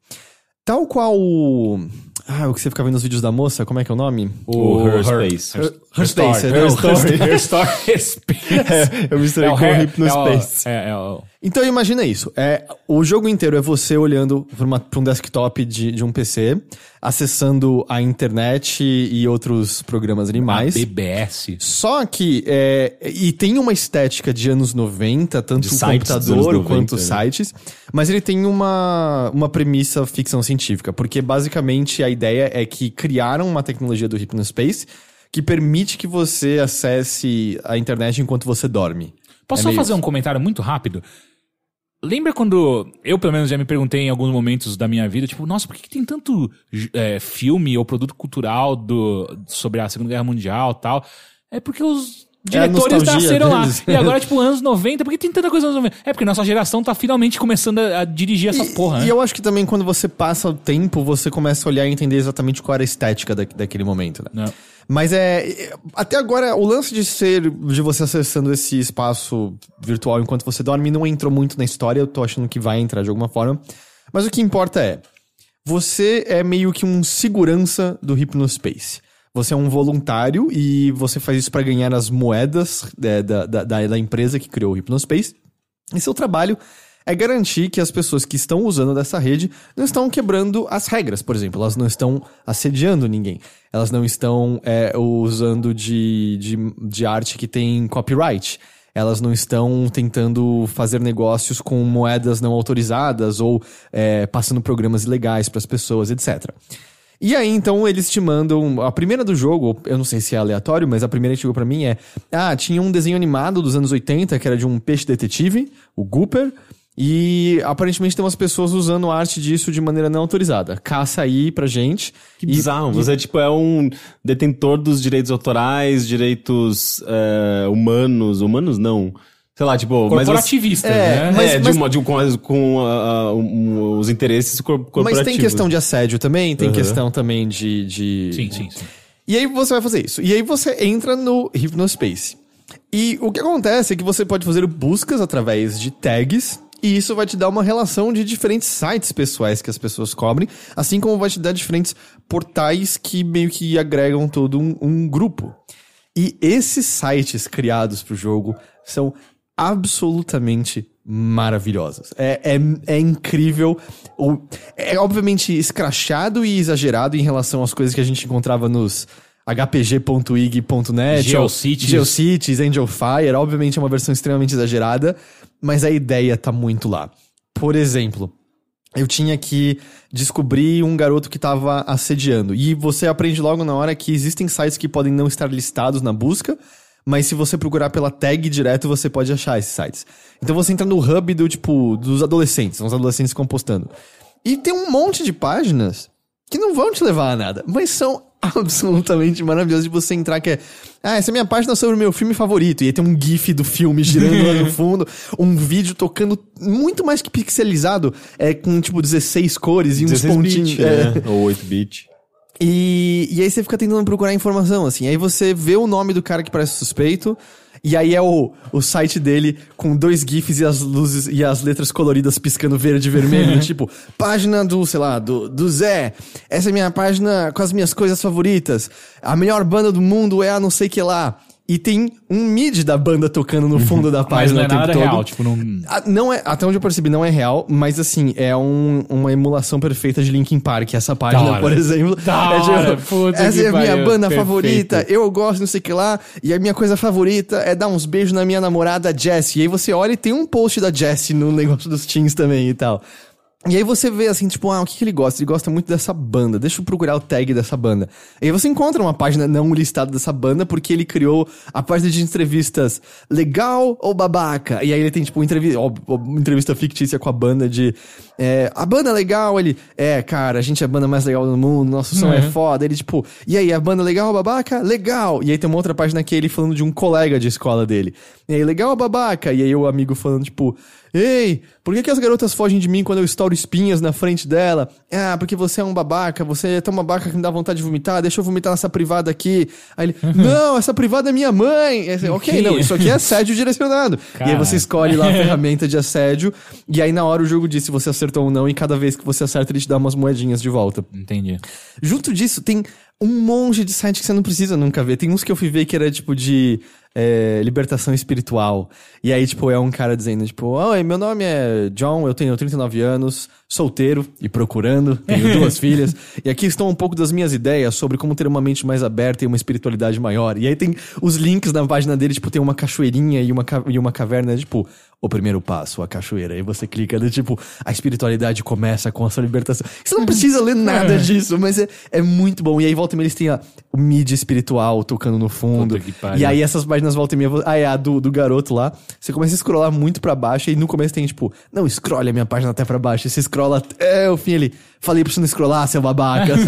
Tal qual o. Ah, o que você fica vendo nos vídeos da moça, como é que é o nome? O Her Space. Her, Her Space, Her não, Story. Her- Her Story. Her Space. É, eu misturei É o com o Her- Hypnospace. É, o- é, é o- Então imagina isso. É, o jogo inteiro é você olhando para um desktop de, de um PC, acessando a internet e outros programas animais. BBS. Só que, é, e tem uma estética de anos 90, tanto De o computador anos 90, quanto né? sites, mas ele tem uma, uma premissa ficção científica, porque basicamente a ideia é que criaram uma tecnologia do Hypnospace que permite que você acesse a internet enquanto você dorme. Posso É só fazer isso. um comentário muito rápido? Lembra quando eu, pelo menos, já me perguntei em alguns momentos da minha vida, tipo, nossa, por que, que tem tanto é, filme ou produto cultural do, sobre a Segunda Guerra Mundial e tal? É porque os diretores nostalgia nasceram lá. E agora, tipo, anos 90, por que tem tanta coisa nos anos 90? É porque nossa geração tá finalmente começando a, a dirigir essa porra, E né? eu acho que também quando você passa o tempo, você começa a olhar e entender exatamente qual era a estética da, daquele momento, né? Não. Mas é. Até agora, o lance de ser. de você acessando esse espaço virtual enquanto você dorme não entrou muito na história. Eu tô achando que vai entrar de alguma forma. Mas o que importa é. Você é meio que um segurança do Hypnospace. Você é um voluntário e você faz isso para ganhar as moedas é, da, da, da, empresa que criou o Hypnospace. E seu trabalho é garantir que as pessoas que estão usando dessa rede não estão quebrando as regras, por exemplo. Elas não estão assediando ninguém. Elas não estão é, usando de, de, de arte que tem copyright. Elas não estão tentando fazer negócios com moedas não autorizadas ou é, passando programas ilegais para as pessoas, etc. E aí, então, eles te mandam. A primeira do jogo, eu não sei se é aleatório, mas a primeira que chegou pra mim é. Ah, tinha um desenho animado dos anos 80 que era de um peixe detetive, o Gooper. E aparentemente tem umas pessoas usando arte disso de maneira não autorizada. Caça aí pra gente. Que E- bizarro. e- Você, tipo, é um detentor dos direitos autorais, direitos é, humanos. Humanos não. Sei lá, tipo. mas você- Corporativista, É, né? mas- é, de uma, de um- com, com a- um- os interesses cor- corporativos. Mas tem questão de assédio também, tem Uhum. questão também de. de... Sim, sim, sim. E aí você vai fazer isso. E aí você entra no Hypnospace. E o que acontece é que você pode fazer buscas através de tags. E isso vai te dar uma relação de diferentes sites pessoais que as pessoas cobrem, assim como vai te dar diferentes portais que meio que agregam todo um, um grupo. E esses sites criados pro jogo são absolutamente maravilhosos. É, é, é incrível. O, é obviamente escrachado e exagerado em relação às coisas que a gente encontrava nos hpg.ig.net, Geocities. Geocities, Angel Fire. Obviamente é uma versão extremamente exagerada, mas a ideia tá muito lá. Por exemplo, eu tinha que descobrir um garoto que estava assediando. E você aprende logo na hora que existem sites que podem não estar listados na busca, mas se você procurar pela tag direto, você pode achar esses sites. Então você entra no hub do tipo dos adolescentes, são os adolescentes que ficam postando. E tem um monte de páginas que não vão te levar a nada, mas são absolutamente maravilhosas de você entrar que é, ah, essa é minha página sobre o meu filme favorito, e aí tem um gif do filme girando lá no fundo, um vídeo tocando muito mais que pixelizado, é com tipo 16 cores e uns 16 pontinhos. bit, é. né? Ou 8 bit. E, e aí você fica tentando procurar informação, assim. Aí você vê o nome do cara que parece suspeito. E aí é o, o site dele com dois GIFs e as luzes e as letras coloridas piscando verde e vermelho. tipo, página do, sei lá, do, do Zé. Essa é minha página com as minhas coisas favoritas. A melhor banda do mundo é a não sei que lá. E tem um mid da banda tocando no fundo da Mas página não é o tempo nada todo. real, tipo, não... Ah, não é, até onde eu percebi, não é real, mas assim, é um- uma emulação perfeita de Linkin Park, essa página, por exemplo. Da É tipo, hora, puta essa é a minha banda perfeito. favorita, eu gosto, não sei o que lá, e a minha coisa favorita é dar uns beijos na minha namorada Jessie. E aí você olha e tem um post da Jessie no negócio dos teens também e tal. E aí você vê assim, tipo, ah, o que, que ele gosta? Ele gosta muito dessa banda. Deixa eu procurar o tag dessa banda. E aí você encontra uma página não listada dessa banda porque ele criou a página de entrevistas legal ou babaca. E aí ele tem, tipo, entrevista, ó, entrevista fictícia com a banda de. é, a banda é legal, ele. É, cara, a gente é a banda mais legal do mundo, nosso som é foda. Ele, tipo, e aí, a banda legal ou babaca? Legal. E aí tem uma outra página que é ele falando de um colega de escola dele. E aí, legal ou babaca? E aí o amigo falando, tipo. Ei, por que, que as garotas fogem de mim quando eu estouro espinhas na frente dela? Ah, porque você é um babaca, você é tão babaca que me dá vontade de vomitar, deixa eu vomitar nessa privada aqui. Aí ele, não, essa privada é minha mãe. Aí você, ok, não, isso aqui é assédio direcionado. E aí você escolhe lá a ferramenta de assédio, e aí na hora o jogo diz se você acertou ou não, e cada vez que você acerta ele te dá umas moedinhas de volta. Entendi. Junto disso, tem um monte de site que você não precisa nunca ver. Tem uns que eu fui ver que era tipo de é, libertação espiritual. E aí, tipo, é um cara dizendo, tipo, oi, meu nome é John, eu tenho 39 anos, solteiro e procurando, tenho duas filhas. E aqui estão um pouco das minhas ideias sobre como ter uma mente mais aberta e uma espiritualidade maior. E aí tem os links na página dele, tipo, tem uma cachoeirinha e uma, e uma caverna, tipo, o primeiro passo, a cachoeira. Aí você clica, né, tipo, a espiritualidade começa com a sua libertação. Você não precisa ler nada disso, mas é, é muito bom. E aí volta e eles têm a, o mídia espiritual tocando no fundo. E aí essas páginas volta e meia. Ah, é a do, do garoto lá. Você começa a scrollar muito pra baixo e no começo tem tipo, não, scrolle a minha página até pra baixo. E você scrolla até o fim ele. Falei pra você não scrollar, seu babaca.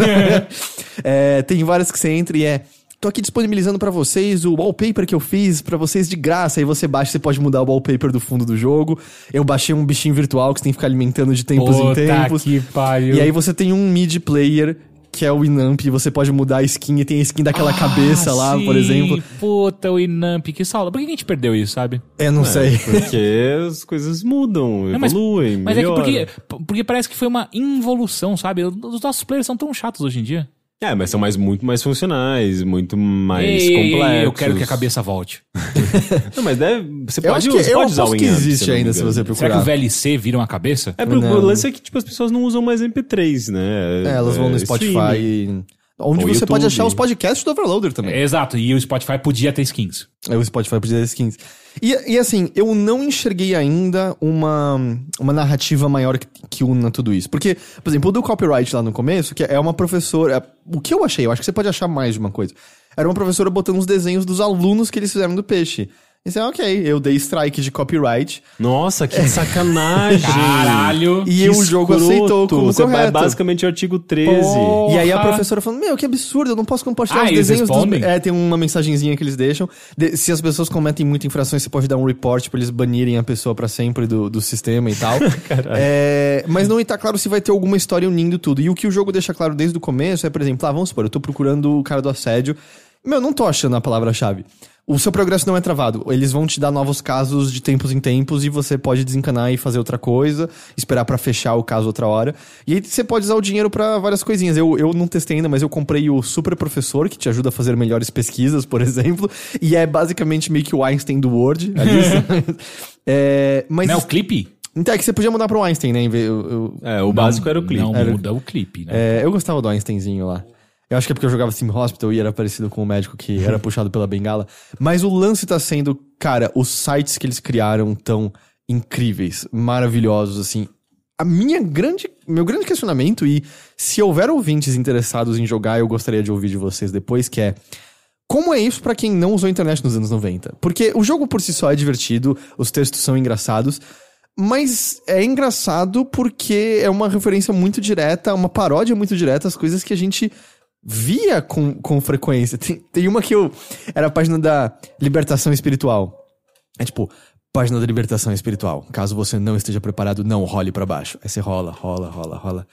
É, tem várias que você entra e é. Tô aqui disponibilizando pra vocês o wallpaper que eu fiz pra vocês de graça. Aí você baixa, você pode mudar o wallpaper do fundo do jogo. Eu baixei um bichinho virtual que você tem que ficar alimentando de tempos em Puta tempos. que pariu. E aí você tem um mid player que é o Inamp, e você pode mudar a skin e tem a skin daquela cabeça lá, por Ah, Sim, exemplo. Puta, o Inamp, que saudade. Por que a gente perdeu isso, sabe? Eu não sei. Porque as coisas mudam, Não, mas- evoluem, Mas é que porque, porque parece que foi uma involução, sabe? Os nossos players são tão chatos hoje em dia. É, mas são mais, muito mais funcionais, muito mais Ei, complexos. Eu quero que a cabeça volte. Não, mas deve, você Eu pode, acho que, você eu pode usar o que existe ainda se você Será procurar. que o VLC vira uma cabeça? É, porque o lance é que tipo, as pessoas não usam mais MP3, né? É, elas vão no É, Spotify streaming. e... Onde Ou você pode YouTube. achar os podcasts do Overloader também. Exato, e o Spotify podia ter skins. É o Spotify podia ter skins. E, e assim, eu não enxerguei ainda uma, uma narrativa maior que, que una tudo isso. Porque, por exemplo, o do copyright lá no começo, que é uma professora. O que eu achei? Eu acho que você pode achar mais de uma coisa. Era uma professora botando os desenhos dos alunos que eles fizeram do peixe. E você, ok, eu dei strike de copyright. Nossa, que sacanagem! Caralho! E Que o jogo escroto. aceitou como Você vai correto. basicamente o artigo 13. E aí a Porra. professora falando, meu, que absurdo, eu não posso compartilhar Ah, os eles desenhos dos... É, tem uma mensagenzinha que eles deixam. De- se as pessoas cometem muitas infrações, você pode dar um report pra eles banirem a pessoa pra sempre do, do sistema e tal. É, mas não tá claro se vai ter alguma história unindo tudo. E o que o jogo deixa claro desde o começo é, por exemplo, ah, vamos supor, eu tô procurando o cara do assédio. Meu, não tô achando a palavra-chave. O seu progresso não é travado. Eles vão te dar novos casos de tempos em tempos e você pode desencanar e fazer outra coisa, esperar pra fechar o caso outra hora. E aí você pode usar o dinheiro pra várias coisinhas. Eu, eu não testei ainda, mas eu comprei o Super Professor, que te ajuda a fazer melhores pesquisas, por exemplo. E é basicamente meio que o Einstein do Word. Sabe? é, mas. Não é o clipe? Então é que você podia mudar pro Einstein, né? Eu, eu, É, o básico era o clipe. Não Era- muda o clipe, né? é, eu gostava do Einsteinzinho lá. Eu acho que é porque eu jogava Sim Hospital e era parecido com o médico que era puxado pela bengala. Mas o lance tá sendo, cara, os sites que eles criaram tão incríveis, maravilhosos, assim. A minha grande, meu grande questionamento, e se houver ouvintes interessados em jogar, eu gostaria de ouvir de vocês depois, que é. Como é isso pra quem não usou a internet nos anos 90? Porque o jogo por si só é divertido, os textos são engraçados, mas é engraçado porque é uma referência muito direta, uma paródia muito direta às coisas que a gente via com, com frequência. Tem, tem uma que eu. Era a página da libertação espiritual. É tipo, página da libertação espiritual. Caso você não esteja preparado, não role pra baixo. Aí você rola, rola, rola, rola.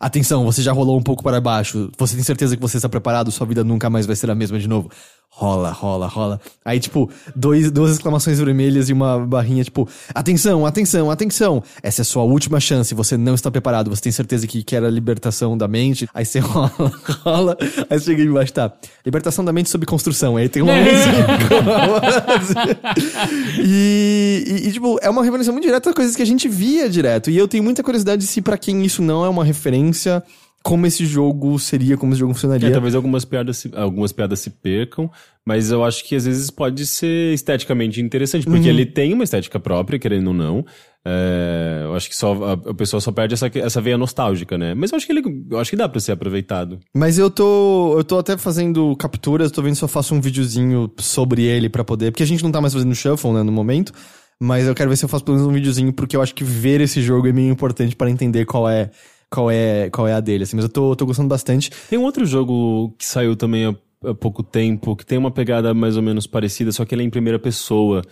Atenção, você já rolou um pouco para baixo. Você tem certeza que você está preparado? Sua vida nunca mais vai ser a mesma de novo. Rola, rola, rola. Aí, tipo, dois, duas exclamações vermelhas e uma barrinha, tipo, atenção, atenção, atenção. Essa é a sua última chance. Você não está preparado. Você tem certeza que quer a libertação da mente? Aí você rola, rola. Aí chega embaixo, tá. Libertação da mente sob construção. Aí tem um e, e, e, tipo, é uma referência muito direta a coisas que a gente via direto. E eu tenho muita curiosidade se pra quem isso não é uma referência, como esse jogo seria, como esse jogo funcionaria. É, talvez algumas piadas, se, algumas piadas se percam, mas eu acho que às vezes pode ser esteticamente interessante, porque ele tem uma estética própria, querendo ou não. É, eu acho que só a, a pessoa só perde essa, essa veia nostálgica, né? Mas eu acho que ele eu acho que dá pra ser aproveitado. Mas eu tô. Eu tô até fazendo capturas, tô vendo se eu faço um videozinho sobre ele pra poder. Porque a gente não tá mais fazendo shuffle, né, no momento. Mas eu quero ver se eu faço pelo menos um videozinho, porque eu acho que ver esse jogo é meio importante para entender qual é. Qual é, qual é a dele, assim, mas eu tô, tô gostando bastante. Tem um outro jogo que saiu também há, há pouco tempo, que tem uma pegada mais ou menos parecida, só que ele é em primeira pessoa.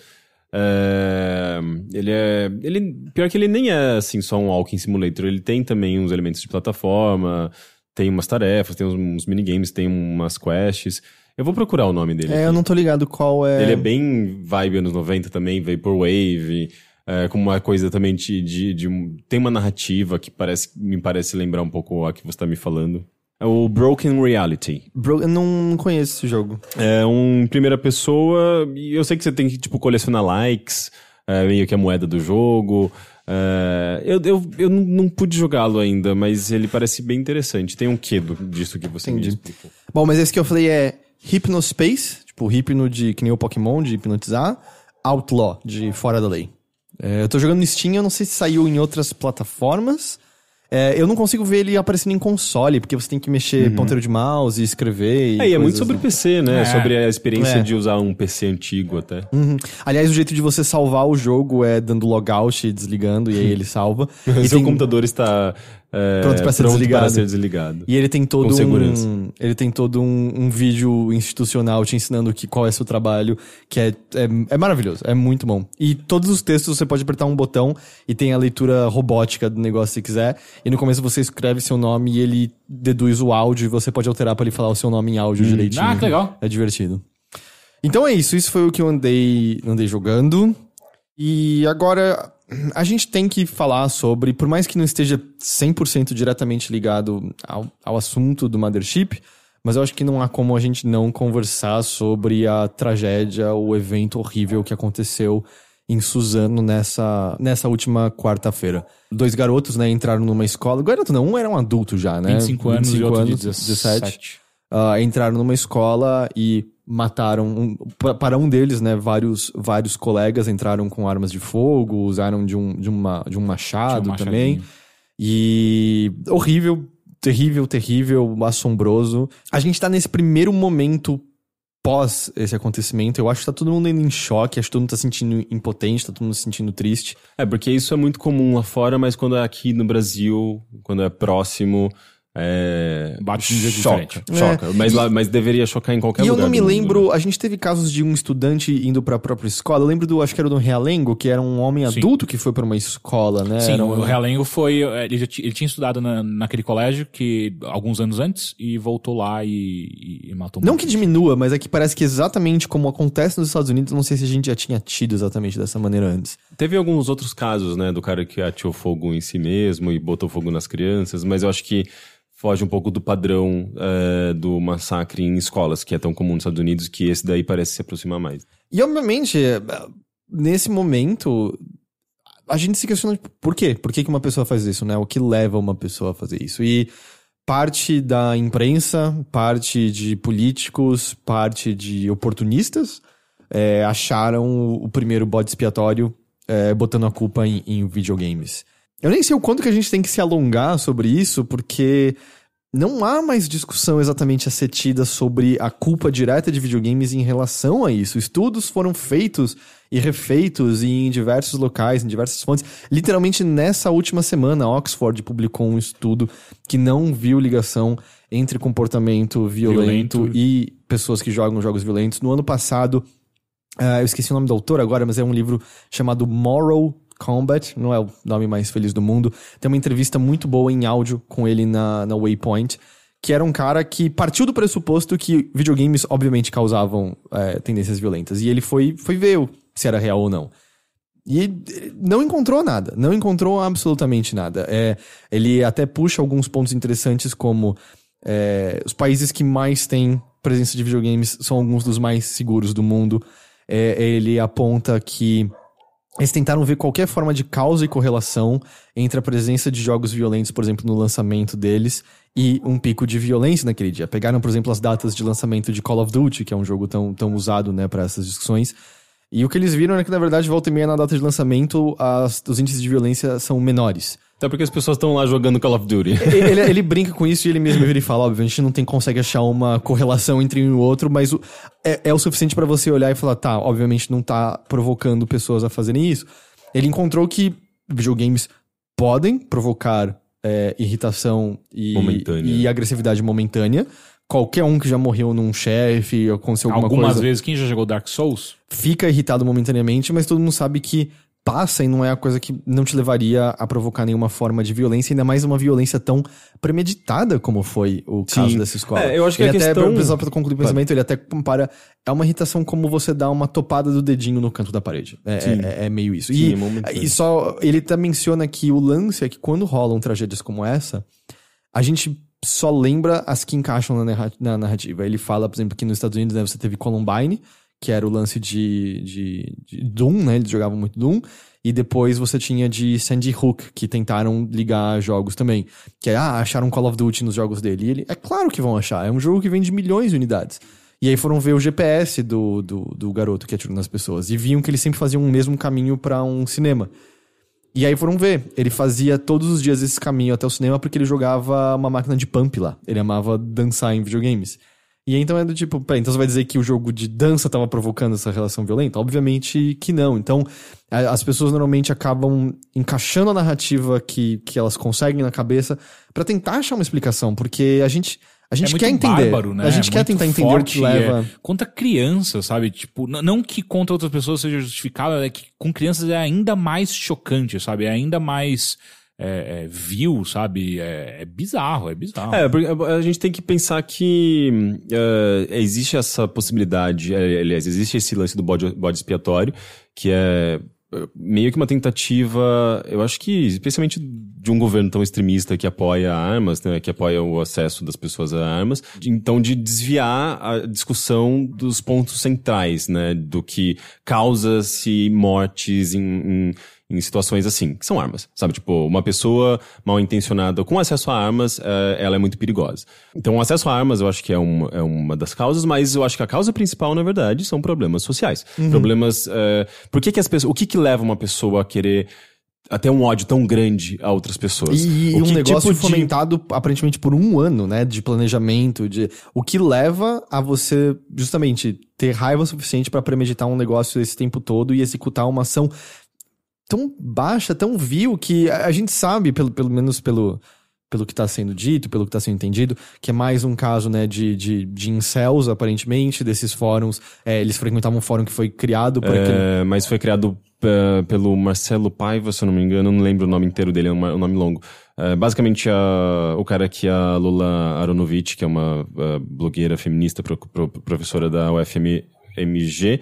É. Ele é. Ele, pior que ele nem é assim só um Walking Simulator. Ele tem também uns elementos de plataforma, tem umas tarefas, tem uns, uns minigames, tem umas quests. Eu vou procurar o nome dele. É, aqui. eu não tô ligado qual é. Ele é bem vibe anos 90 também, Vaporwave, é, com uma coisa também de, de, de Tem uma narrativa que parece, me parece lembrar um pouco a que você tá me falando. É o Broken Reality. Bro, eu não conheço esse jogo. É um primeira pessoa, e eu sei que você tem que, tipo, colecionar likes, é, meio que a moeda do jogo. É, eu, eu, eu não, não pude jogá-lo ainda, mas ele parece bem interessante. Tem um quê do- disso que você me Entendi. explicou? Bom, mas esse que eu falei é Hypnospace, tipo, hipno de que nem o Pokémon, de hipnotizar. Outlaw, de fora da lei. É, eu tô jogando no Steam, eu não sei se saiu em outras plataformas. É, eu não consigo ver ele aparecendo em console, porque você tem que mexer ponteiro de mouse e escrever. E É, e é muito sobre assim. PC, né? É. Sobre a experiência É. de usar um PC antigo até. Uhum. Aliás, o jeito de você salvar o jogo é dando logout e desligando, e aí ele salva. e, Seu tem- computador está é, Pronto pra ser desligado. para ser desligado. e ele tem todo um. Ele tem todo um, um vídeo institucional te ensinando que, qual é seu trabalho, que é, é, é maravilhoso, é muito bom. E todos os textos você pode apertar um botão e tem a leitura robótica do negócio se quiser. E no começo você escreve seu nome e ele deduz o áudio e você pode alterar pra ele falar o seu nome em áudio direitinho. Ah, que legal. É divertido. Então é isso, isso foi o que eu andei, andei jogando. E agora a gente tem que falar sobre, por mais que não esteja 100% diretamente ligado ao, ao assunto do Mothership, mas eu acho que não há como a gente não conversar sobre a tragédia, o evento horrível que aconteceu em Suzano nessa, nessa última quarta-feira. Dois garotos, né, entraram numa escola. Garoto não, um era um adulto já, né? 25 anos e outro de 17. ah, entraram numa escola e mataram um- pa- para um deles, né? Vários, vários colegas entraram com armas de fogo, usaram de um, de uma, de um machado um também. E horrível, terrível, terrível, assombroso. A gente tá nesse primeiro momento pós esse acontecimento. Eu acho que tá todo mundo ainda em choque, acho que todo mundo tá se sentindo impotente, tá todo mundo se sentindo triste. É, porque isso é muito comum lá fora, mas quando é aqui no Brasil, quando é próximo, é... Bate de um jeito choca, diferente. choca. Mas, lá, mas deveria chocar em qualquer e eu lugar não me do mundo, lembro, né? a gente teve casos de um estudante indo pra própria escola. Eu lembro do, acho que era do Realengo, que era um homem Sim. adulto que foi pra uma escola, né? Sim, Era o um- Realengo foi. é, Ele, já ti- ele tinha estudado na, naquele colégio que alguns anos antes e voltou lá e, e- e matou Não muito. que diminua, mas é que parece que exatamente como acontece nos Estados Unidos, eu não sei se a gente já tinha tido exatamente dessa maneira antes. Teve alguns outros casos, né, do cara que atirou fogo em si mesmo e botou fogo nas crianças, mas eu acho que foge um pouco do padrão é, do massacre em escolas, que é tão comum nos Estados Unidos, que esse daí parece se aproximar mais. E obviamente, é, nesse momento, a gente se questiona tipo, por quê? Por que, que uma pessoa faz isso, né? O que leva uma pessoa a fazer isso? E parte da imprensa, parte de políticos, parte de oportunistas é, acharam o primeiro bode expiatório é, botando a culpa em, em videogames. Eu nem sei o quanto que a gente tem que se alongar sobre isso, porque não há mais discussão exatamente acetida sobre a culpa direta de videogames em relação a isso. Estudos foram feitos e refeitos em diversos locais, em diversas fontes. Literalmente nessa última semana, Oxford publicou um estudo que não viu ligação entre comportamento violento, Violento. e pessoas que jogam jogos violentos. No ano passado, ah, eu esqueci o nome do autor agora, mas é um livro chamado Moral Combat, não é o nome mais feliz do mundo. Tem uma entrevista muito boa em áudio com ele na, na Waypoint, que era um cara que partiu do pressuposto que videogames obviamente causavam é, tendências violentas. E ele foi, foi ver se era real ou não. E não encontrou nada, não encontrou absolutamente nada. É, ele até puxa alguns pontos interessantes, como é, os países que mais têm presença de videogames são alguns dos mais seguros do mundo. É, ele aponta que eles tentaram ver qualquer forma de causa e correlação entre a presença de jogos violentos, por exemplo, no lançamento deles, e um pico de violência naquele dia. Pegaram, por exemplo, as datas de lançamento de Call of Duty, que é um jogo tão, tão usado né, para essas discussões. E o que eles viram é que, na verdade, volta e meia na data de lançamento, as, os índices de violência são menores. Até porque as pessoas estão lá jogando Call of Duty. ele, ele brinca com isso e ele mesmo vira e fala, óbvio, a gente não tem, consegue achar uma correlação entre um e o outro, mas o- é, é o suficiente pra você olhar e falar, tá, obviamente não tá provocando pessoas a fazerem isso. Ele encontrou que videogames podem provocar é, irritação e, Momentânea. e agressividade momentânea. Qualquer um que já morreu num chefe, aconteceu alguma Algumas coisa vezes, quem já jogou Dark Souls? fica irritado momentaneamente, mas todo mundo sabe que passa e não é a coisa que não te levaria a provocar nenhuma forma de violência, ainda mais uma violência tão premeditada como foi o caso Sim. dessa escola. É, eu acho que ele a até, questão- exemplo, pra concluir o pensamento, ele até compara, é uma irritação como você dá uma topada do dedinho no canto da parede. É, Sim. é- é meio isso. Sim, e, é e só, ele até menciona que o lance é que quando rolam tragédias como essa, a gente só lembra as que encaixam na narrativa. Ele fala, por exemplo, que nos Estados Unidos né, você teve Columbine, que era o lance de, de, de Doom, né? Eles jogavam muito Doom. E depois você tinha de Sandy Hook, que tentaram ligar jogos também. Que é, ah, acharam Call of Duty nos jogos dele. E ele, é claro que vão achar. É um jogo que vende milhões de unidades. E aí foram ver o GPS do, do, do garoto que atirou nas pessoas. E viam que ele sempre fazia um mesmo caminho pra um cinema. E aí foram ver. Ele fazia todos os dias esse caminho até o cinema porque ele jogava uma máquina de pump lá. Ele amava dançar em videogames. E então é do tipo, peraí, então você vai dizer que o jogo de dança tava provocando essa relação violenta? Obviamente que não. Então, as pessoas normalmente acabam encaixando a narrativa que, que elas conseguem na cabeça pra tentar achar uma explicação, porque a gente, a gente é quer entender. bárbaro, né? A gente É quer tentar entender forte, o que leva. é, contra criança, sabe? Tipo, não que contra outras pessoas seja justificável, é que com crianças é ainda mais chocante, sabe? É ainda mais é, é, vil, sabe? É, é bizarro, é bizarro. É, porque a gente tem que pensar que eh, existe essa possibilidade, eh, aliás, existe esse lance do bode, bode expiatório, que é eh, meio que uma tentativa, eu acho que especialmente de um governo tão extremista que apoia armas, né, que apoia o acesso das pessoas a armas, de- então de desviar a discussão dos pontos centrais, né, do que causa-se mortes em, em em situações assim, que são armas, sabe? Tipo, uma pessoa mal intencionada com acesso a armas, eh, ela é muito perigosa. Então, o acesso a armas eu acho que é uma, é uma das causas, mas eu acho que a causa principal, na verdade, são problemas sociais. Problemas. eh, por que, que as pessoas. O que, que leva uma pessoa a querer. a ter um ódio tão grande a outras pessoas? E, O um negócio tipo de- fomentado aparentemente por um ano, né? De planejamento, de o que leva a você justamente ter raiva suficiente pra premeditar um negócio esse tempo todo e executar uma ação tão baixa, tão vil que a a gente sabe, pelo, pelo menos pelo pelo que tá sendo dito, pelo que tá sendo entendido, que é mais um caso, né, de, de, de incels, aparentemente, desses fóruns. É, eles frequentavam um fórum que foi criado por aquele... É, mas foi criado eh, pelo Marcelo Paiva, se eu não me engano, não lembro o nome inteiro dele, é um, nome longo. Eh, basicamente, a- o cara que a Lula Aronovich, que é uma blogueira feminista, pro- pro- professora da UFMG,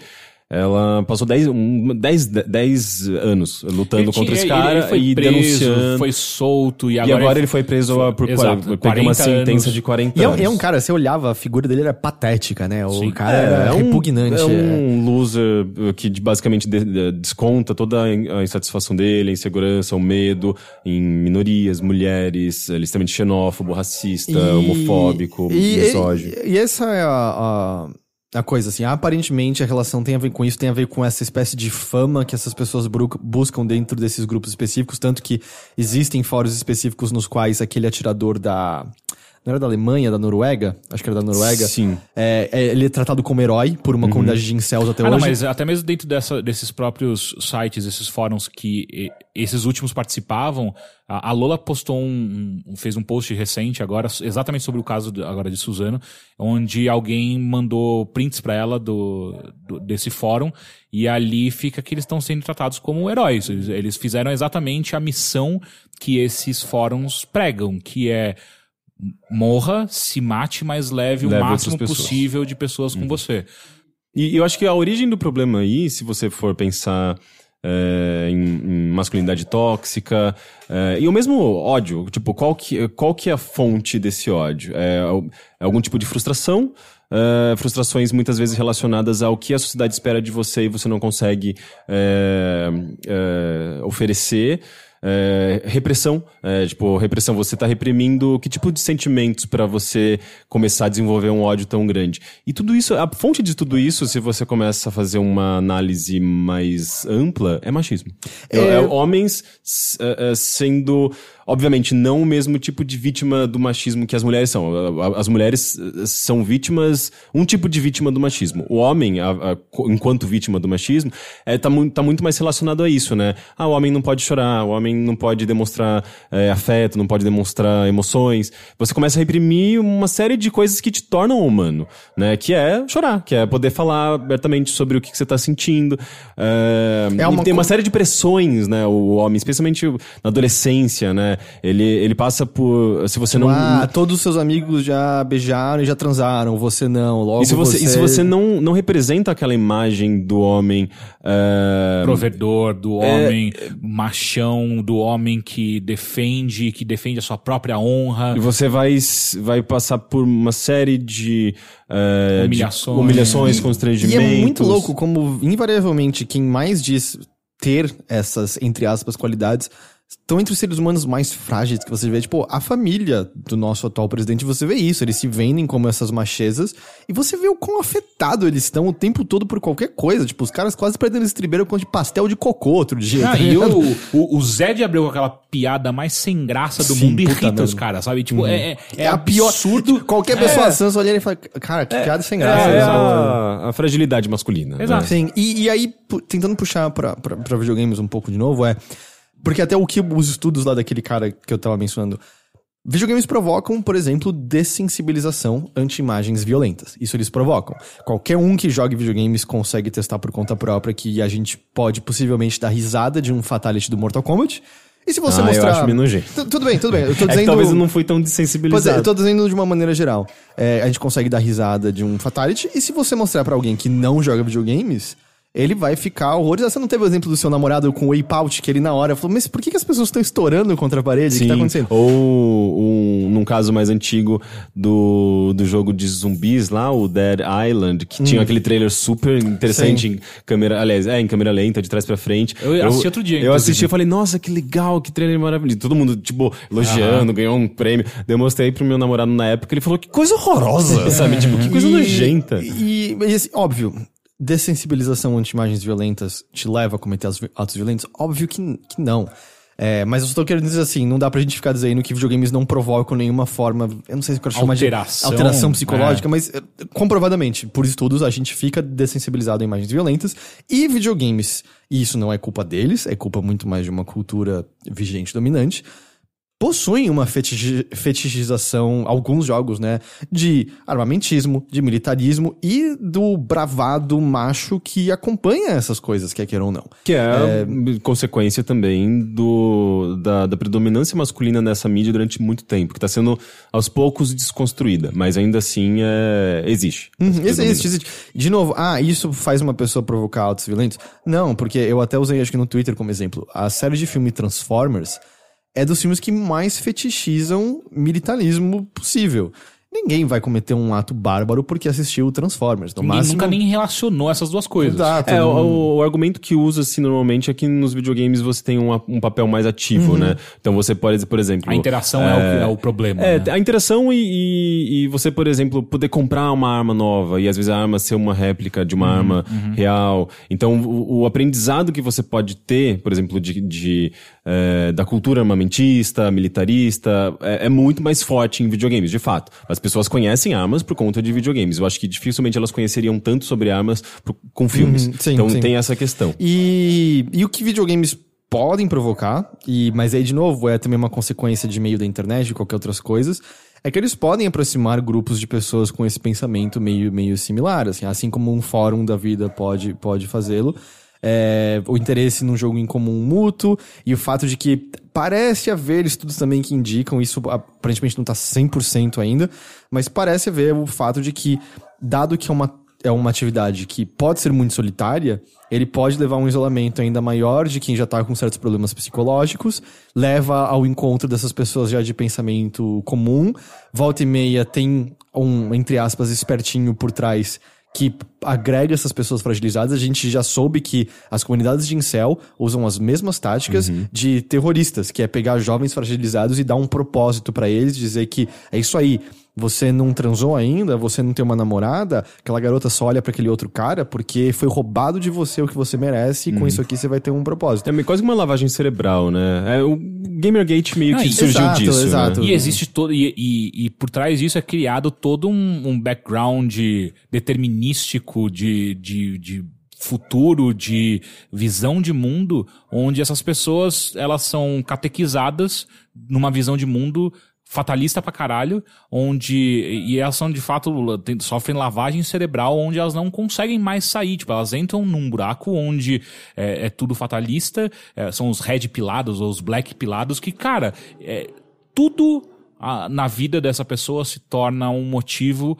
ela passou 10 um, 10 10 anos lutando Ele contra tinha- esse ele- cara ele foi e preso, denunciando. Foi solto e e agora, agora, ele foi preso a- por Exato, 40, pegou uma 40 sentença anos. de 40 E é, anos. é um cara, você olhava, a figura dele era patética, né? O Sim. cara era um- repugnante. É é. um loser uh, que basicamente de- de- desconta toda a in- a insatisfação dele, a insegurança, o medo em minorias, mulheres, ele é extremamente xenófobo, racista, E- homofóbico, e, misógino. E, e essa é a, a, a coisa, assim, aparentemente a relação tem a ver com isso, tem a ver com essa espécie de fama que essas pessoas buscam dentro desses grupos específicos, tanto que existem fóruns específicos nos quais aquele atirador da... Não era da Alemanha, da Noruega? Acho que era da Noruega. Sim. É, é, ele é tratado como herói por uma comunidade de incels até Ah, hoje. não, mas até mesmo dentro dessa- desses próprios sites, esses fóruns que esses últimos participavam, a, a Lola postou um, um- fez um post recente agora, exatamente sobre o caso de- agora de Suzano, onde alguém mandou prints pra ela do, do- desse fórum e ali fica que eles estão sendo tratados como heróis. Eles, eles fizeram exatamente a missão que esses fóruns pregam, que é morra, se mate, mas leve, Leve o máximo possível de pessoas com você. E eu acho que a origem do problema aí, se você for pensar é, em, em masculinidade tóxica, é, e o mesmo ódio, tipo, qual que, qual que é a fonte desse ódio? É, é algum tipo de frustração? é, frustrações muitas vezes relacionadas ao que a sociedade espera de você e você não consegue oferecer. É, repressão, é, tipo, repressão, você tá reprimindo que tipo de sentimentos pra você começar a desenvolver um ódio tão grande? E tudo isso, a fonte de tudo isso, se você começa a fazer uma análise mais ampla, é machismo. É, é homens é, é, sendo, obviamente, não o mesmo tipo de vítima do machismo que as mulheres são. As mulheres eh, são vítimas, um tipo de vítima do machismo. O homem, a- a- enquanto vítima do machismo, é, tá, muito, tá muito mais relacionado a isso, né? Ah, o homem não pode chorar, o homem não pode demonstrar é, afeto, não pode demonstrar emoções. Você começa a reprimir uma série de coisas que te tornam humano, né? Que é chorar, que é poder falar abertamente sobre o que, que você tá sentindo. É, É uma e tem uma série de pressões, né? O homem, especialmente na adolescência, né? Ele, ele passa por. Se você não. Ah, todos os seus amigos já beijaram e já transaram, você não. Logo E se você, e se você não, não representa aquela imagem do homem. é, Provedor, do homem machão, do homem que defende, que defende a sua própria honra. E você vai, vai passar por uma série de, é, de Humilhações. humilhações E constrangimentos. é muito louco como, invariavelmente, quem mais diz ter essas, entre aspas, qualidades estão entre os seres humanos mais frágeis que você vê. Tipo, a família do nosso atual presidente, você vê isso. Eles se vendem como essas machezas e você vê o quão afetado eles estão o tempo todo por qualquer coisa. Tipo, os caras quase perdendo estribeiro com de pastel de cocô outro dia. Ah, tá e o, o, o Zed abriu com aquela piada mais sem graça do Sim, mundo e irrita os merda. caras, sabe? Tipo, é, é, É a pior. absurdo. Qualquer pessoa sã olha e fala, cara, que piada sem É, graça. é Exato. a, a fragilidade masculina. né? Exato. Sim, e, e aí, pu- tentando puxar pra, pra, pra videogames um pouco de novo, é. Porque até o que os estudos lá daquele cara que eu tava mencionando. Videogames provocam, por exemplo, dessensibilização ante imagens violentas. Isso eles provocam. Qualquer um que jogue videogames consegue testar por conta própria que a gente pode possivelmente dar risada de um fatality do Mortal Kombat. E se você Ah, eu mostrar. acho meio nojento. Tu- Tudo bem, tudo bem. Eu tô É dizendo. que talvez eu não fui tão Pois é, desensibilizado. eu tô dizendo de uma maneira geral. É, a gente consegue dar risada de um Fatality, e se você mostrar pra alguém que não joga videogames, ele vai ficar horrorizado. Você não teve o exemplo do seu namorado com o Wipeout, que ele na hora falou, mas por que, que as pessoas estão estourando contra a parede? O que tá acontecendo? Ou um, num caso mais antigo do, do jogo de zumbis lá, o Dead Island, que Hum. tinha aquele trailer super interessante em câmera, aliás, é, em câmera lenta, de trás pra frente. Eu assisti outro dia, Eu inclusive. assisti e falei, nossa, que legal, que trailer maravilhoso. Todo mundo, tipo, elogiando, ganhou um prêmio. Demonstrei pro meu namorado na época, ele falou, que coisa horrorosa, sabe? Tipo, que coisa E- nojenta. E, e, assim, óbvio, dessensibilização ante imagens violentas te leva a cometer atos violentos? Óbvio que, que não. É, mas eu só tô querendo dizer assim, não dá pra gente ficar dizendo que videogames não provocam nenhuma forma, eu não sei se eu quero chamar Alteração, de alteração psicológica, é. mas eh, comprovadamente, por estudos, a gente fica dessensibilizado a imagens violentas e videogames, e isso não é culpa deles, é culpa muito mais de uma cultura vigente dominante, possuem uma fetichi- fetichização, alguns jogos, né? De armamentismo, de militarismo e do bravado macho que acompanha essas coisas, quer queira ou não. Que é, consequência também do, da, da predominância masculina nessa mídia durante muito tempo, que tá sendo aos poucos desconstruída, mas ainda assim é, existe. Uhum, existe, existe. De novo, ah, isso faz uma pessoa provocar atos violentos? Não, porque eu até usei, acho que no Twitter como exemplo, a série de filme Transformers é dos filmes que mais fetichizam militarismo possível. Ninguém vai cometer um ato bárbaro porque assistiu Transformers. No Ninguém máximo, nunca nem relacionou essas duas coisas. Exato. É, não- o, o argumento que usa-se normalmente é que nos videogames você tem um, um papel mais ativo, né? Então você pode, por exemplo... A interação é, o, que- é o problema. É, né? a interação e, e, e você, por exemplo, poder comprar uma arma nova e às vezes a arma ser uma réplica de uma arma real. Então, o, o aprendizado que você pode ter, por exemplo, de, de, eh, da cultura armamentista, militarista, é, é muito mais forte em videogames, de fato. As pessoas conhecem armas por conta de videogames. Eu acho que dificilmente elas conheceriam tanto sobre armas com filmes. Uhum, sim, então sim. tem essa questão. E, e o que videogames podem provocar, e mas aí de novo é também uma consequência de meio da internet e qualquer outras coisas, é que eles podem aproximar grupos de pessoas com esse pensamento meio, meio similar, assim, assim como um fórum da vida pode, pode fazê-lo. É, o interesse num jogo em comum mútuo e o fato de que parece haver estudos também que indicam, isso aparentemente não tá 100% ainda, mas parece haver o fato de que, dado que é uma é uma atividade que pode ser muito solitária, ele pode levar a um isolamento ainda maior de quem já tá com certos problemas psicológicos, leva ao encontro dessas pessoas já de pensamento comum, volta e meia tem um, entre aspas, espertinho por trás que agrega essas pessoas fragilizadas. A gente já soube que as comunidades de incel usam as mesmas táticas de terroristas, que é pegar jovens fragilizados e dar um propósito pra eles, dizer que é isso aí. Você não transou ainda, você não tem uma namorada, aquela garota só olha pra aquele outro cara porque foi roubado de você o que você merece e com isso aqui você vai ter um propósito. É meio- quase uma lavagem cerebral, né? É, o Gamergate meio Ah, que surgiu exato, disso. né? exato. E existe todo. E, e, e por trás disso é criado todo um, um background determinístico de, de, de futuro, de visão de mundo, onde essas pessoas elas são catequizadas numa visão de mundo fatalista pra caralho, onde e elas são de fato sofrem lavagem cerebral, onde elas não conseguem mais sair, tipo elas entram num buraco onde é, é tudo fatalista, é, são os red pilados ou os black pilados que cara é, tudo ah, na vida dessa pessoa se torna um motivo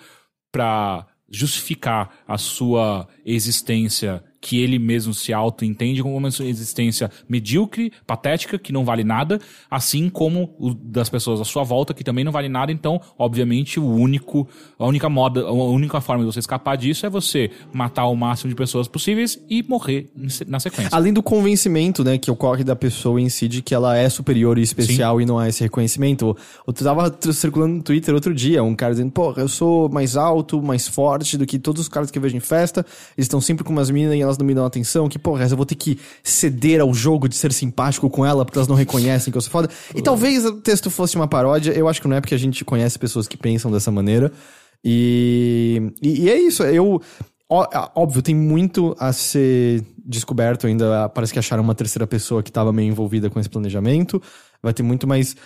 pra justificar a sua existência que ele mesmo se auto-entende como uma existência medíocre, patética, que não vale nada, assim como o das pessoas à sua volta, que também não vale nada. Então, obviamente, o único, a única moda, a única forma de você escapar disso é você matar o máximo de pessoas possíveis e morrer na sequência. Além do convencimento, né, que ocorre da pessoa em si de que ela é superior e especial e não há esse reconhecimento. Eu tava circulando no Twitter outro dia, um cara dizendo, porra, eu sou mais alto, mais forte do que todos os caras que eu vejo em festa, eles estão sempre com umas minas e elas não me dão atenção, que porra, eu vou ter que ceder ao jogo de ser simpático com ela porque elas não reconhecem que eu sou foda. E talvez o texto fosse uma paródia, eu acho que não é porque a gente conhece pessoas que pensam dessa maneira. E, e, e é isso, eu... Ó- é, Óbvio, tem muito a ser descoberto ainda. Parece que acharam uma terceira pessoa que estava meio envolvida com esse planejamento. Vai ter muito mais.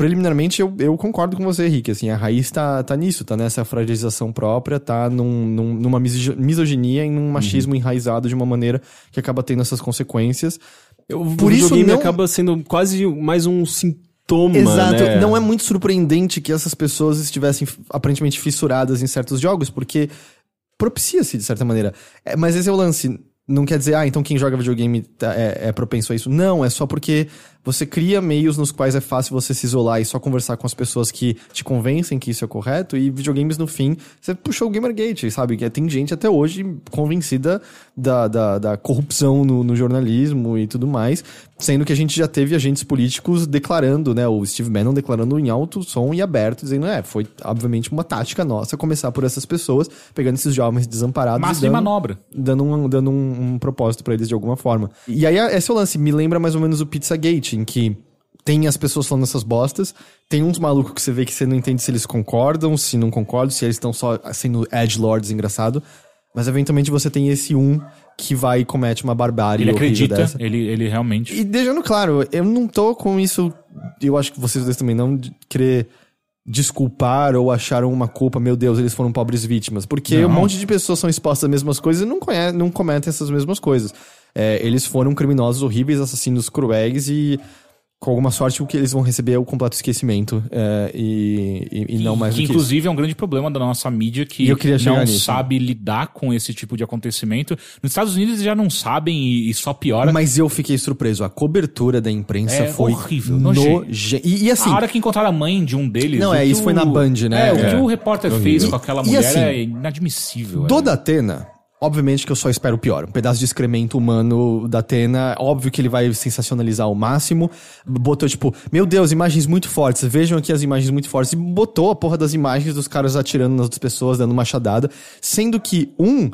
Preliminarmente, eu, eu concordo com você, Henrique. Assim, a raiz tá, tá nisso, tá nessa fragilização própria, tá num, num- numa miso- misoginia e num machismo enraizado de uma maneira que acaba tendo essas consequências. Eu, Por o isso videogame não- acaba sendo quase mais um sintoma, Exato. né? Não é muito surpreendente que essas pessoas estivessem aparentemente fissuradas em certos jogos, porque propicia-se de certa maneira. É, mas esse é o lance. Não quer dizer, ah, então quem joga videogame tá- é, é propenso a isso. Não, é só porque você cria meios nos quais é fácil você se isolar e só conversar com as pessoas que te convencem que isso é correto. E videogames, no fim, você puxou o Gamergate, sabe? Que Tem gente até hoje convencida da, da, da corrupção no, no jornalismo e tudo mais. Sendo que a gente já teve agentes políticos declarando, né? O Steve Bannon declarando em alto som e aberto, dizendo, é, foi obviamente uma tática nossa começar por essas pessoas, pegando esses jovens desamparados Massa e de dando, manobra. dando, um, dando um, um propósito pra eles de alguma forma. E aí, esse é o lance. Me lembra mais ou menos o Pizzagate, em que tem as pessoas falando essas bostas, tem uns malucos que você vê que você não entende se eles concordam, se não concordam, se eles estão só sendo edgelords engraçado. Mas eventualmente você tem esse um que vai e comete uma barbárie Ele acredita, dessa. ele, ele realmente. E deixando claro, eu não tô com isso. Eu acho que vocês dois também não de querer desculpar ou acharam uma culpa, meu Deus, eles foram pobres vítimas. Porque Não. um monte de pessoas são expostas às mesmas coisas e não, conhe não cometem essas mesmas coisas. É, eles foram criminosos horríveis, assassinos cruéis e. Com alguma sorte, o que eles vão receber é o completo esquecimento. é, e, e, e não mais que do que inclusive é um grande problema da nossa mídia que não nisso. sabe lidar com esse tipo de acontecimento. Nos Estados Unidos eles já não sabem e, e só piora. isso. Mas eu fiquei surpreso. A cobertura da imprensa É foi horrível, nojenta. E, e assim, a hora que encontraram a mãe de um deles. Não, é, isso o- foi na Band, né? É, o É. que o repórter fez com aquela mulher assim, é inadmissível. Do é. Atena, obviamente que eu só espero o pior. Um pedaço de excremento humano da Atena, óbvio que ele vai sensacionalizar ao máximo. Botou, tipo, meu Deus, imagens muito fortes. Vejam aqui as imagens muito fortes. E botou a porra das imagens dos caras atirando nas outras pessoas, dando machadada. Sendo que, um,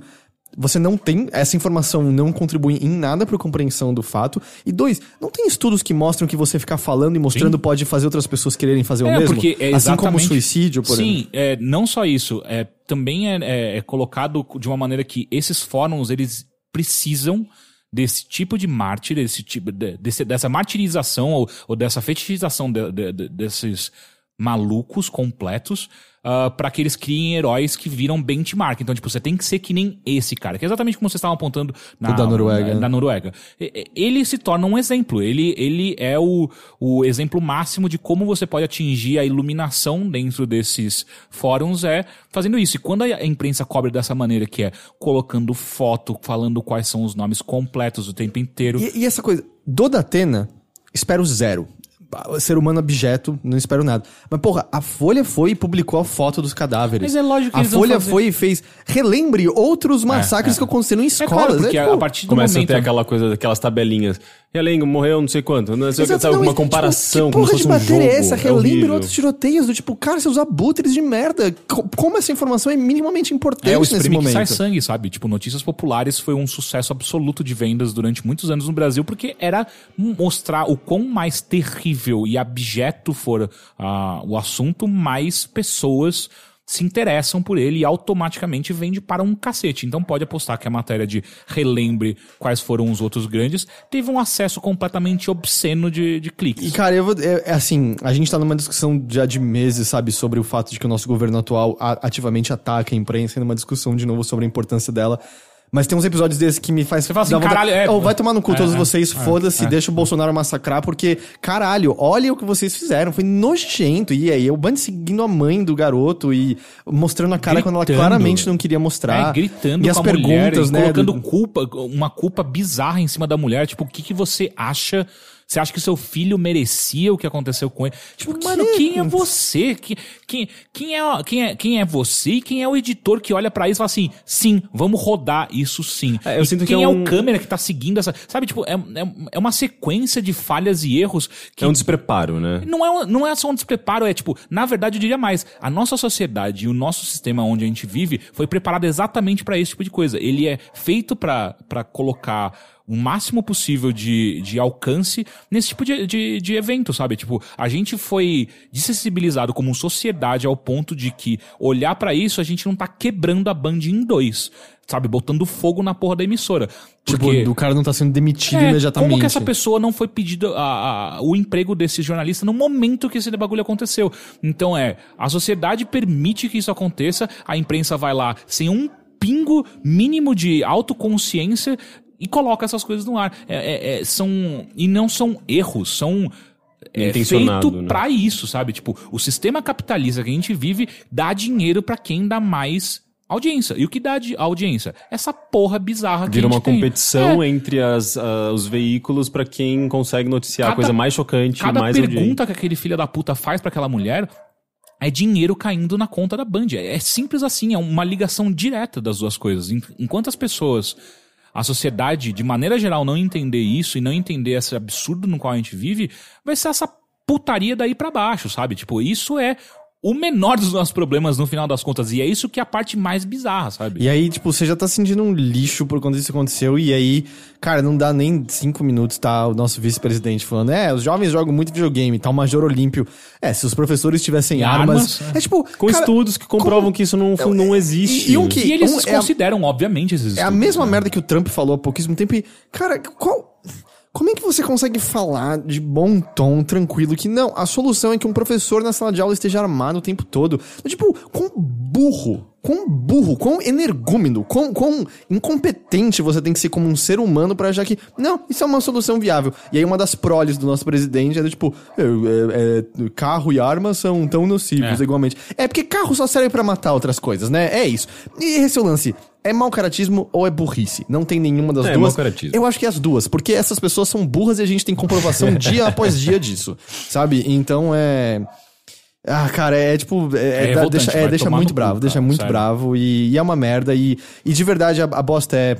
você não tem, essa informação não contribui em nada para compreensão do fato. E dois, não tem estudos que mostram que você ficar falando e mostrando pode fazer outras pessoas quererem fazer o É, mesmo? porque é assim como o suicídio, por exemplo. Sim, é, não só isso. É, também é, é- é colocado de uma maneira que esses fóruns, eles precisam desse tipo de mártir, desse tipo, de- desse- dessa martirização ou, ou dessa fetichização de- de- desses malucos completos para que eles criem heróis que viram benchmark. Então, tipo, você tem que ser que nem esse cara, que é exatamente como vocês estavam apontando na, O da Noruega. na- na Noruega. Ele se torna um exemplo. Ele, ele é o, o exemplo máximo de como você pode atingir a iluminação dentro desses fóruns é fazendo isso. E quando a imprensa cobre dessa maneira, que é colocando foto, falando quais são os nomes completos o tempo inteiro. E, e essa coisa, do Datena, espero zero. Ser humano objeto, não espero nada. Mas, porra, a Folha foi e publicou a foto dos cadáveres. Mas é lógico que A eles vão Folha fazer. foi e fez. Relembre outros massacres que aconteceram em É escolas. claro, porque É, a, tipo, a partir do Começa momento... a ter aquela coisa, aquelas tabelinhas. Relengo, morreu não sei quanto. Não sei o que, Exato, sabe, não, uma e, tipo, comparação, que porra de fosse um é essa? É Relembre horrível. outros tiroteios do tipo, cara, seus abutres de merda. Co- Como essa informação é minimamente importante É o nesse que sai momento? sangue, sabe? Tipo, Notícias Populares foi um sucesso absoluto de vendas durante muitos anos no Brasil, porque era mostrar o quão mais terrível e abjeto for ah, o assunto, mais pessoas se interessam por ele e automaticamente vende para um cacete. Então pode apostar que a matéria de relembre quais foram os outros grandes teve um acesso completamente obsceno de, de cliques. E, cara, eu vou. É, é assim, a gente tá numa discussão já de meses, sabe, sobre o fato de que o nosso governo atual ativamente ataca a imprensa e numa discussão de novo sobre a importância dela. Mas tem uns episódios desses que me faz. Você fala assim, caralho, é- vai tomar no cu é, todos é, vocês, é, foda-se, é. deixa o Bolsonaro massacrar, porque, caralho, olha o que vocês fizeram. Foi nojento. E aí, o Band seguindo a mãe do garoto e mostrando a cara quando ela Gritando. claramente não queria mostrar. É, gritando e as mulher, perguntas, e né? colocando do- culpa, uma culpa bizarra em cima da mulher. Tipo, o que, que você acha? Você acha que seu filho merecia o que aconteceu com ele? Tipo, mano, quem é você? Que- Quem, quem, é, quem, é, quem é você e quem é o editor que olha pra isso e fala assim, sim, vamos rodar isso sim. É, eu E sinto que quem é é, um- o câmera que tá seguindo essa... Sabe, tipo, é, é, é uma sequência de falhas e erros que É um despreparo, né? não é, não é só um despreparo, é tipo, na verdade eu diria mais, a nossa sociedade e o nosso sistema onde a gente vive foi preparado exatamente pra esse tipo de coisa. Ele é feito pra colocar o máximo possível de, de alcance nesse tipo de, de, de evento, sabe? Tipo, a gente foi desensibilizado como sociedade ao ponto de que olhar pra isso a gente não tá quebrando a Band em dois, sabe? Botando fogo na porra da emissora. Tipo, Porque- o cara não tá sendo demitido é, imediatamente. Como que essa pessoa não foi pedido a- a- o emprego desse jornalista no momento que esse bagulho aconteceu? Então é, a sociedade permite que isso aconteça, a imprensa vai lá sem um pingo mínimo de autoconsciência e coloca essas coisas no ar. É, é- é, são e não são erros, são é feito né? pra isso, sabe? Tipo, o sistema capitalista que a gente vive dá dinheiro pra quem dá mais audiência. E o que dá de audiência? Essa porra bizarra que Vira a gente uma tem. competição É. entre as, ah, os veículos pra quem consegue noticiar a Cada- coisa mais chocante, Cada mais pergunta que aquele filho da puta faz pra aquela mulher é dinheiro caindo na conta da Band. É, é simples assim, é uma ligação direta das duas coisas. En- Enquanto as pessoas, a sociedade, de maneira geral, não entender isso e não entender esse absurdo no qual a gente vive, vai ser essa putaria daí pra baixo, sabe? Tipo, isso é o menor dos nossos problemas no final das contas. E é isso que é a parte mais bizarra, sabe? E aí, tipo, você já tá sentindo um lixo por quando isso aconteceu. E aí, cara, não dá nem cinco minutos, tá? O nosso vice-presidente falando: é, os jovens jogam muito videogame, tá? O Major Olímpio. É, se os professores tivessem armas. armas, é. tipo. Com cara, estudos que comprovam como- que isso não, não existe. E, e um que. E eles um, é, a, consideram, obviamente, esses é a estudos, mesma né? merda que o Trump falou há pouquíssimo tempo. E, cara, qual. Como é que você consegue falar de bom tom, tranquilo, que não, a solução é que um professor na sala de aula esteja armado o tempo todo? Tipo, quão burro, quão burro, quão energúmeno, quão, quão incompetente você tem que ser como um ser humano pra achar que, não, isso é uma solução viável. E aí uma das proles do nosso presidente é do tipo, é, é, é, carro e arma são tão nocivos É. igualmente. É porque carro só serve pra matar outras coisas, né? É isso. E esse é o lance. É mau caratismo ou é burrice? Não tem nenhuma das É, duas. mau caratismo. Eu acho que é as duas, porque essas pessoas são burras e a gente tem comprovação dia após dia disso, sabe? Então é. Ah, cara, é tipo. É, É revoltante, deixa, é, deixa muito cu, bravo, cara, deixa muito sério. bravo e, e é uma merda. E, e de verdade, a, a bosta é.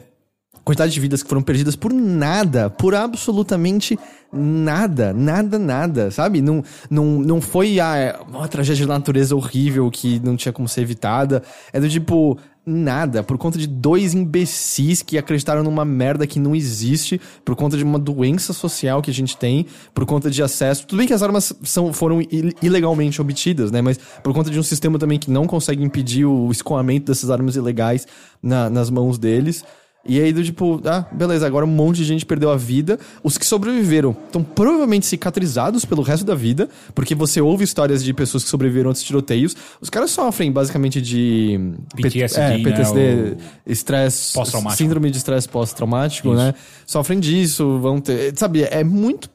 Quantidade de vidas que foram perdidas por nada, por absolutamente nada, nada, nada, sabe? Não, não, não foi a, uma tragédia da natureza horrível que não tinha como ser evitada. É do tipo, nada, por conta de dois imbecis que acreditaram numa merda que não existe, por conta de uma doença social que a gente tem, por conta de acesso. Tudo bem que as armas são, foram il- ilegalmente obtidas, né? Mas por conta de um sistema também que não consegue impedir o escoamento dessas armas ilegais na- nas mãos deles. E aí, do tipo, ah, beleza, agora um monte de gente perdeu a vida. Os que sobreviveram estão provavelmente cicatrizados pelo resto da vida, porque você ouve histórias de pessoas que sobreviveram a esses tiroteios. Os caras sofrem basicamente de PTSD, é, né, PTSD, estresse, Pós-traumático. síndrome de estresse pós-traumático, né? Sofrem disso, vão ter, sabe, é muito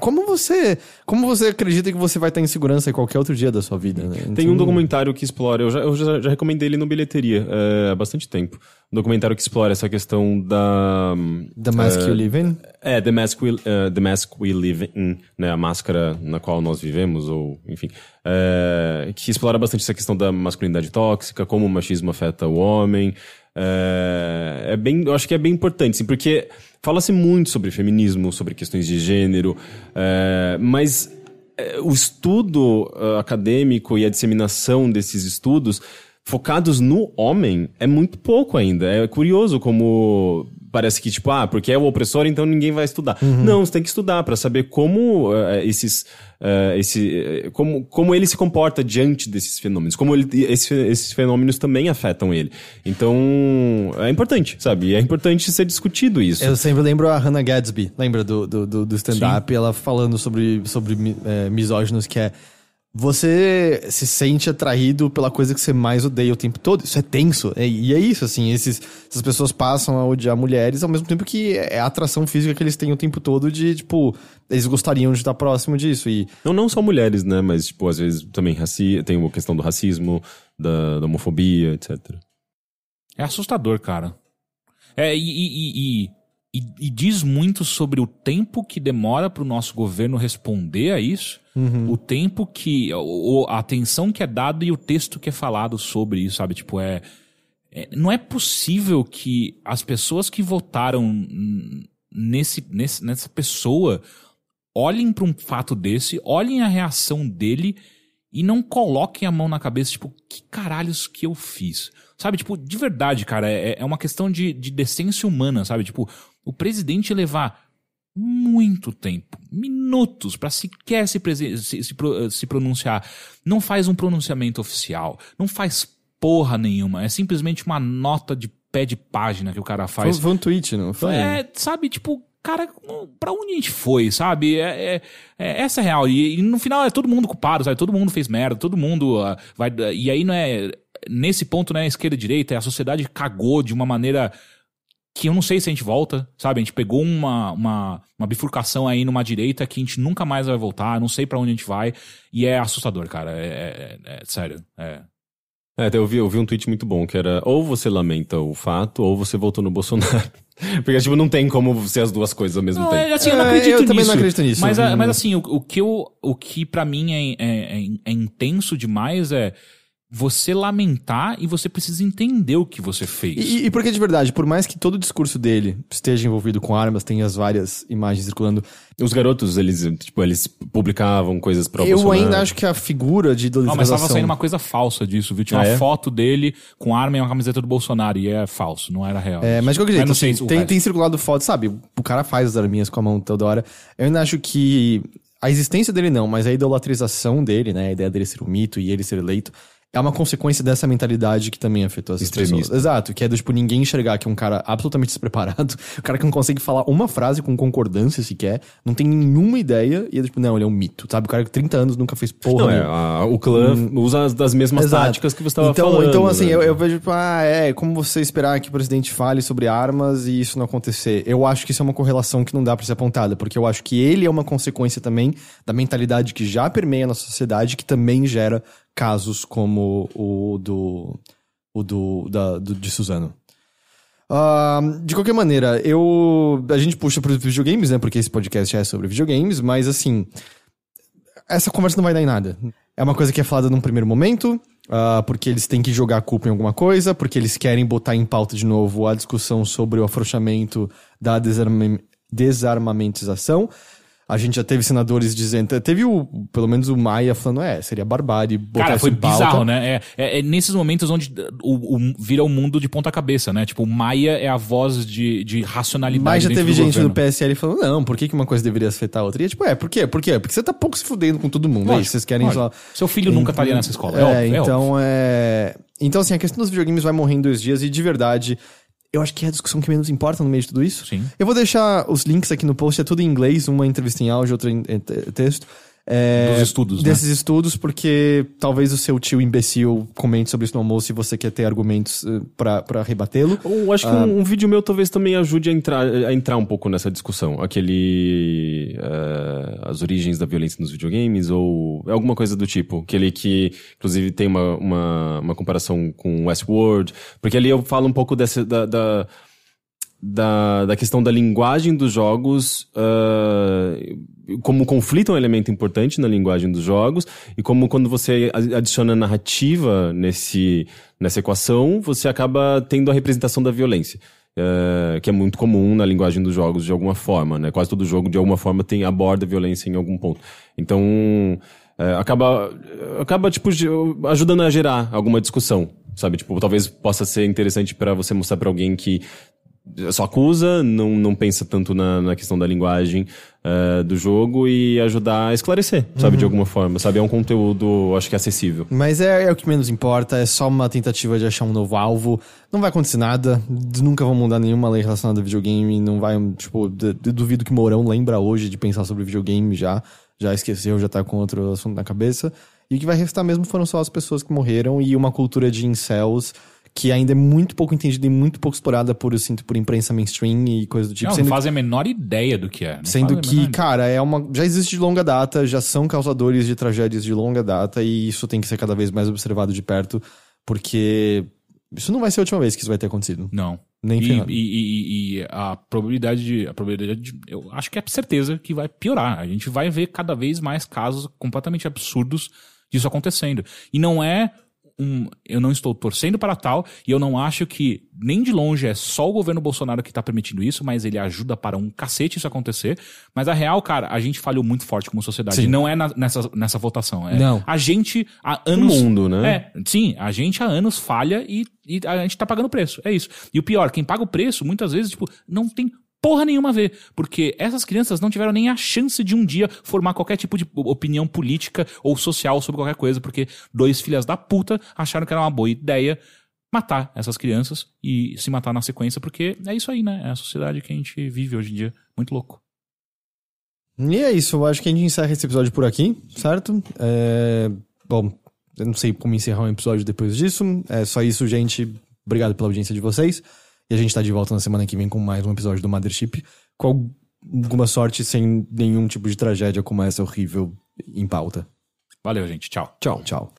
como você, como você acredita que você vai estar em segurança em qualquer outro dia da sua vida, né? Tem Então, um documentário que explora, eu já, eu já, já recomendei ele no Bilheteria é, há bastante tempo. Um documentário que explora essa questão da. The Mask You Live In? É, The Mask, We, eh, The Mask We Live In, né? A máscara na qual nós vivemos, ou enfim. eh, que explora bastante essa questão da masculinidade tóxica, como o machismo afeta o homem. É bem, eu acho que é bem importante, sim, porque fala-se muito sobre feminismo, sobre questões de gênero, mas o estudo acadêmico e a disseminação desses estudos focados no homem é muito pouco ainda. É curioso como parece que, tipo, ah, porque é o opressor, então ninguém vai estudar. Não, você tem que estudar pra saber como eh, esses. eh, esse, eh, como, como ele se comporta diante desses fenômenos, como ele, esse- esses fenômenos também afetam ele. Então, é importante, sabe? E é importante ser discutido isso. Eu sempre lembro a Hannah Gadsby, lembra do, do, do, do stand-up, ela falando sobre, sobre é, misóginos, que é você se sente atraído pela coisa que você mais odeia o tempo todo. Isso é tenso. É- e é isso, assim, esses, essas pessoas passam a odiar mulheres ao mesmo tempo que é a atração física que eles têm o tempo todo de, tipo, eles gostariam de estar próximo disso. E Não, não só mulheres, né? Mas, tipo, às vezes também raci tem a questão do racismo, da, da homofobia, etc. É assustador, cara. É, e, e, e, e, e diz muito sobre o tempo que demora para o nosso governo responder a isso, o tempo que. O, a atenção que é dada e o texto que é falado sobre isso, sabe? Tipo, é. é- não é possível que as pessoas que votaram nesse, nesse, nessa pessoa olhem para um fato desse, olhem a reação dele e não coloquem a mão na cabeça, tipo, que caralhos que eu fiz? Sabe, tipo, de verdade, cara, é, é uma questão de, de decência humana, sabe? Tipo, o presidente levar muito tempo, minutos, pra sequer se, se, se, pro- se pronunciar. Não faz um pronunciamento oficial, não faz porra nenhuma, é simplesmente uma nota de pé de página que o cara foi, faz. foi um tweet, não foi? É, sabe, tipo, cara, pra onde a gente foi, sabe? É, é- é- essa é a real. E, e no final é todo mundo culpado, sabe? Todo mundo fez merda, todo mundo ah, vai. E aí não é. Nesse ponto não é esquerda e direita, é a sociedade cagou de uma maneira que eu não sei se a gente volta, sabe? A gente pegou uma, uma, uma bifurcação aí numa direita que a gente nunca mais vai voltar, não sei pra onde a gente vai. E é assustador, cara. É, é- é- é sério. É. É, até eu vi, eu vi um tweet muito bom que era ou você lamenta o fato ou você votou no Bolsonaro. Porque, tipo, não tem como ser as duas coisas ao mesmo Não, tempo. é, assim, eu não É, acredito eu também nisso. não acredito nisso. Mas, a- Hum. mas assim, o, o que eu, o que para mim é, é, é- é intenso demais é você lamentar e você precisa entender o que você fez. E, e porque de verdade, por mais que todo o discurso dele esteja envolvido com armas, tem as várias imagens circulando, Os garotos, eles, tipo, eles publicavam coisas pro eu Bolsonaro. ainda acho que a figura de Não, mas idolatrização... tava saindo uma coisa falsa disso, viu? Tinha Ah, uma é? foto dele com arma e uma camiseta do Bolsonaro, e é falso, não era real. É, mas de qualquer jeito, sei assim, tem, tem circulado foto, sabe? O cara faz as arminhas com a mão toda hora. Eu ainda acho que a existência dele não, mas a idolatrização dele, né? A ideia dele ser um mito e ele ser eleito, é uma consequência dessa mentalidade que também afetou essas Extremista. pessoas. Exato, que é do tipo ninguém enxergar que é um cara absolutamente despreparado, um cara que não consegue falar uma frase com concordância sequer, não tem nenhuma ideia, e é tipo, não, ele é um mito, sabe? O cara que 30 anos nunca fez porra Não, é, a- o clã usa as das mesmas Hum. Exato. táticas que você estava então, falando. Então, assim, né? eu, eu vejo, tipo, ah, é, como você esperar que o presidente fale sobre armas e isso não acontecer? Eu acho que isso é uma correlação que não dá pra ser apontada, porque eu acho que ele é uma consequência também da mentalidade que já permeia na sociedade, que também gera casos como o do. o do, da, do de Suzano. Ah, de qualquer maneira, eu. A gente puxa pros videogames, né? Porque esse podcast é sobre videogames, mas assim. Essa conversa não vai dar em nada. É uma coisa que é falada num primeiro momento, ah, porque eles têm que jogar a culpa em alguma coisa, porque eles querem botar em pauta de novo a discussão sobre o afrouxamento da desarma- desarmamentização. A gente já teve senadores dizendo. Teve o, pelo menos o Maia falando, é, seria barbárie botar Cara, foi bizarro, né? É, é- é nesses momentos onde o, o- vira o mundo de ponta cabeça, né? Tipo, o Maia é a voz de, de racionalidade Mas já teve gente governo. do PSL falando, não, por que, que uma coisa deveria afetar a outra? E é tipo, é, por quê? Por quê? Porque você tá pouco se fudendo com todo mundo, é Lógico, vocês querem lógico. só... Seu filho nunca estaria nessa escola, é É, óbvio, é então é... Então, assim, a questão dos videogames vai morrer em dois dias e, de verdade, eu acho que é a discussão que menos importa no meio de tudo isso. Sim. Eu vou deixar os links aqui no post, é tudo em inglês, uma entrevista em áudio, outra em, te- texto. É, Dos estudos, né? Desses estudos, porque talvez o seu tio imbecil comente sobre isso no almoço e você quer ter argumentos eh, pra, pra rebatê-lo. Eu acho que Ah. um, um vídeo meu talvez também ajude a entrar, a entrar um pouco nessa discussão. Aquele. eh, as origens da violência nos videogames, ou alguma coisa do tipo. Aquele que, inclusive, tem uma, uma, uma comparação com Westworld. Porque ali eu falo um pouco dessa. da, da da, da questão da linguagem dos jogos, ah, como o conflito é um elemento importante na linguagem dos jogos, e como quando você adiciona narrativa nesse, nessa equação, você acaba tendo a representação da violência. ah, que é muito comum na linguagem dos jogos de alguma forma, né? Quase todo jogo de alguma forma tem aborda violência em algum ponto. Então é, acaba acaba tipo ajudando a gerar alguma discussão, sabe? Tipo talvez possa ser interessante para você mostrar para alguém que só acusa, não, não pensa tanto na, na questão da linguagem uh, do jogo e ajudar a esclarecer, sabe, de alguma forma, sabe? É um conteúdo, acho que acessível. Mas é, é o que menos importa, é só uma tentativa de achar um novo alvo. Não vai acontecer nada, nunca vão mudar nenhuma lei relacionada a videogame, não vai, tipo, duvido que Mourão lembra hoje de pensar sobre videogame já, já esqueceu, já tá com outro assunto na cabeça. E o que vai restar mesmo foram só as pessoas que morreram e uma cultura de incels que ainda é muito pouco entendida e muito pouco explorada por, eu sinto, por imprensa mainstream e coisa do tipo. não, não fazem a menor ideia do que é. Sendo que, cara, é uma, já existe de longa data, já são causadores de tragédias de longa data e isso tem que ser cada vez mais observado de perto, porque isso não vai ser a última vez que isso vai ter acontecido. Não. Nem e, e, e- e a probabilidade de. A probabilidade de, Eu acho que é certeza que vai piorar. A gente vai ver cada vez mais casos completamente absurdos disso acontecendo. E não é um. Eu não estou torcendo para tal, e eu não acho que nem de longe é só o governo Bolsonaro que está permitindo isso, mas ele ajuda para um cacete isso acontecer. Mas a real, cara, a gente falhou muito forte como sociedade. Sim. E não é na- nessa, nessa votação. É Não. A gente há anos. mundo, né? É, Sim, a gente há anos falha e, e a gente tá pagando preço. É isso. E o pior, quem paga o preço, muitas vezes, tipo, não tem porra nenhuma a ver. Porque essas crianças não tiveram nem a chance de um dia formar qualquer tipo de opinião política ou social sobre qualquer coisa, porque dois filhas da puta acharam que era uma boa ideia matar essas crianças e se matar na sequência, porque é isso aí, né? É a sociedade que a gente vive hoje em dia. Muito louco. E é isso, eu acho que a gente encerra esse episódio por aqui, certo? É, Bom, eu não sei como encerrar um episódio depois disso. É só isso, gente. Obrigado pela audiência de vocês. E a gente tá de volta na semana que vem com mais um episódio do Mothership. Com alguma sorte, sem nenhum tipo de tragédia como essa horrível em pauta. Valeu, gente. Tchau. Tchau. Tchau.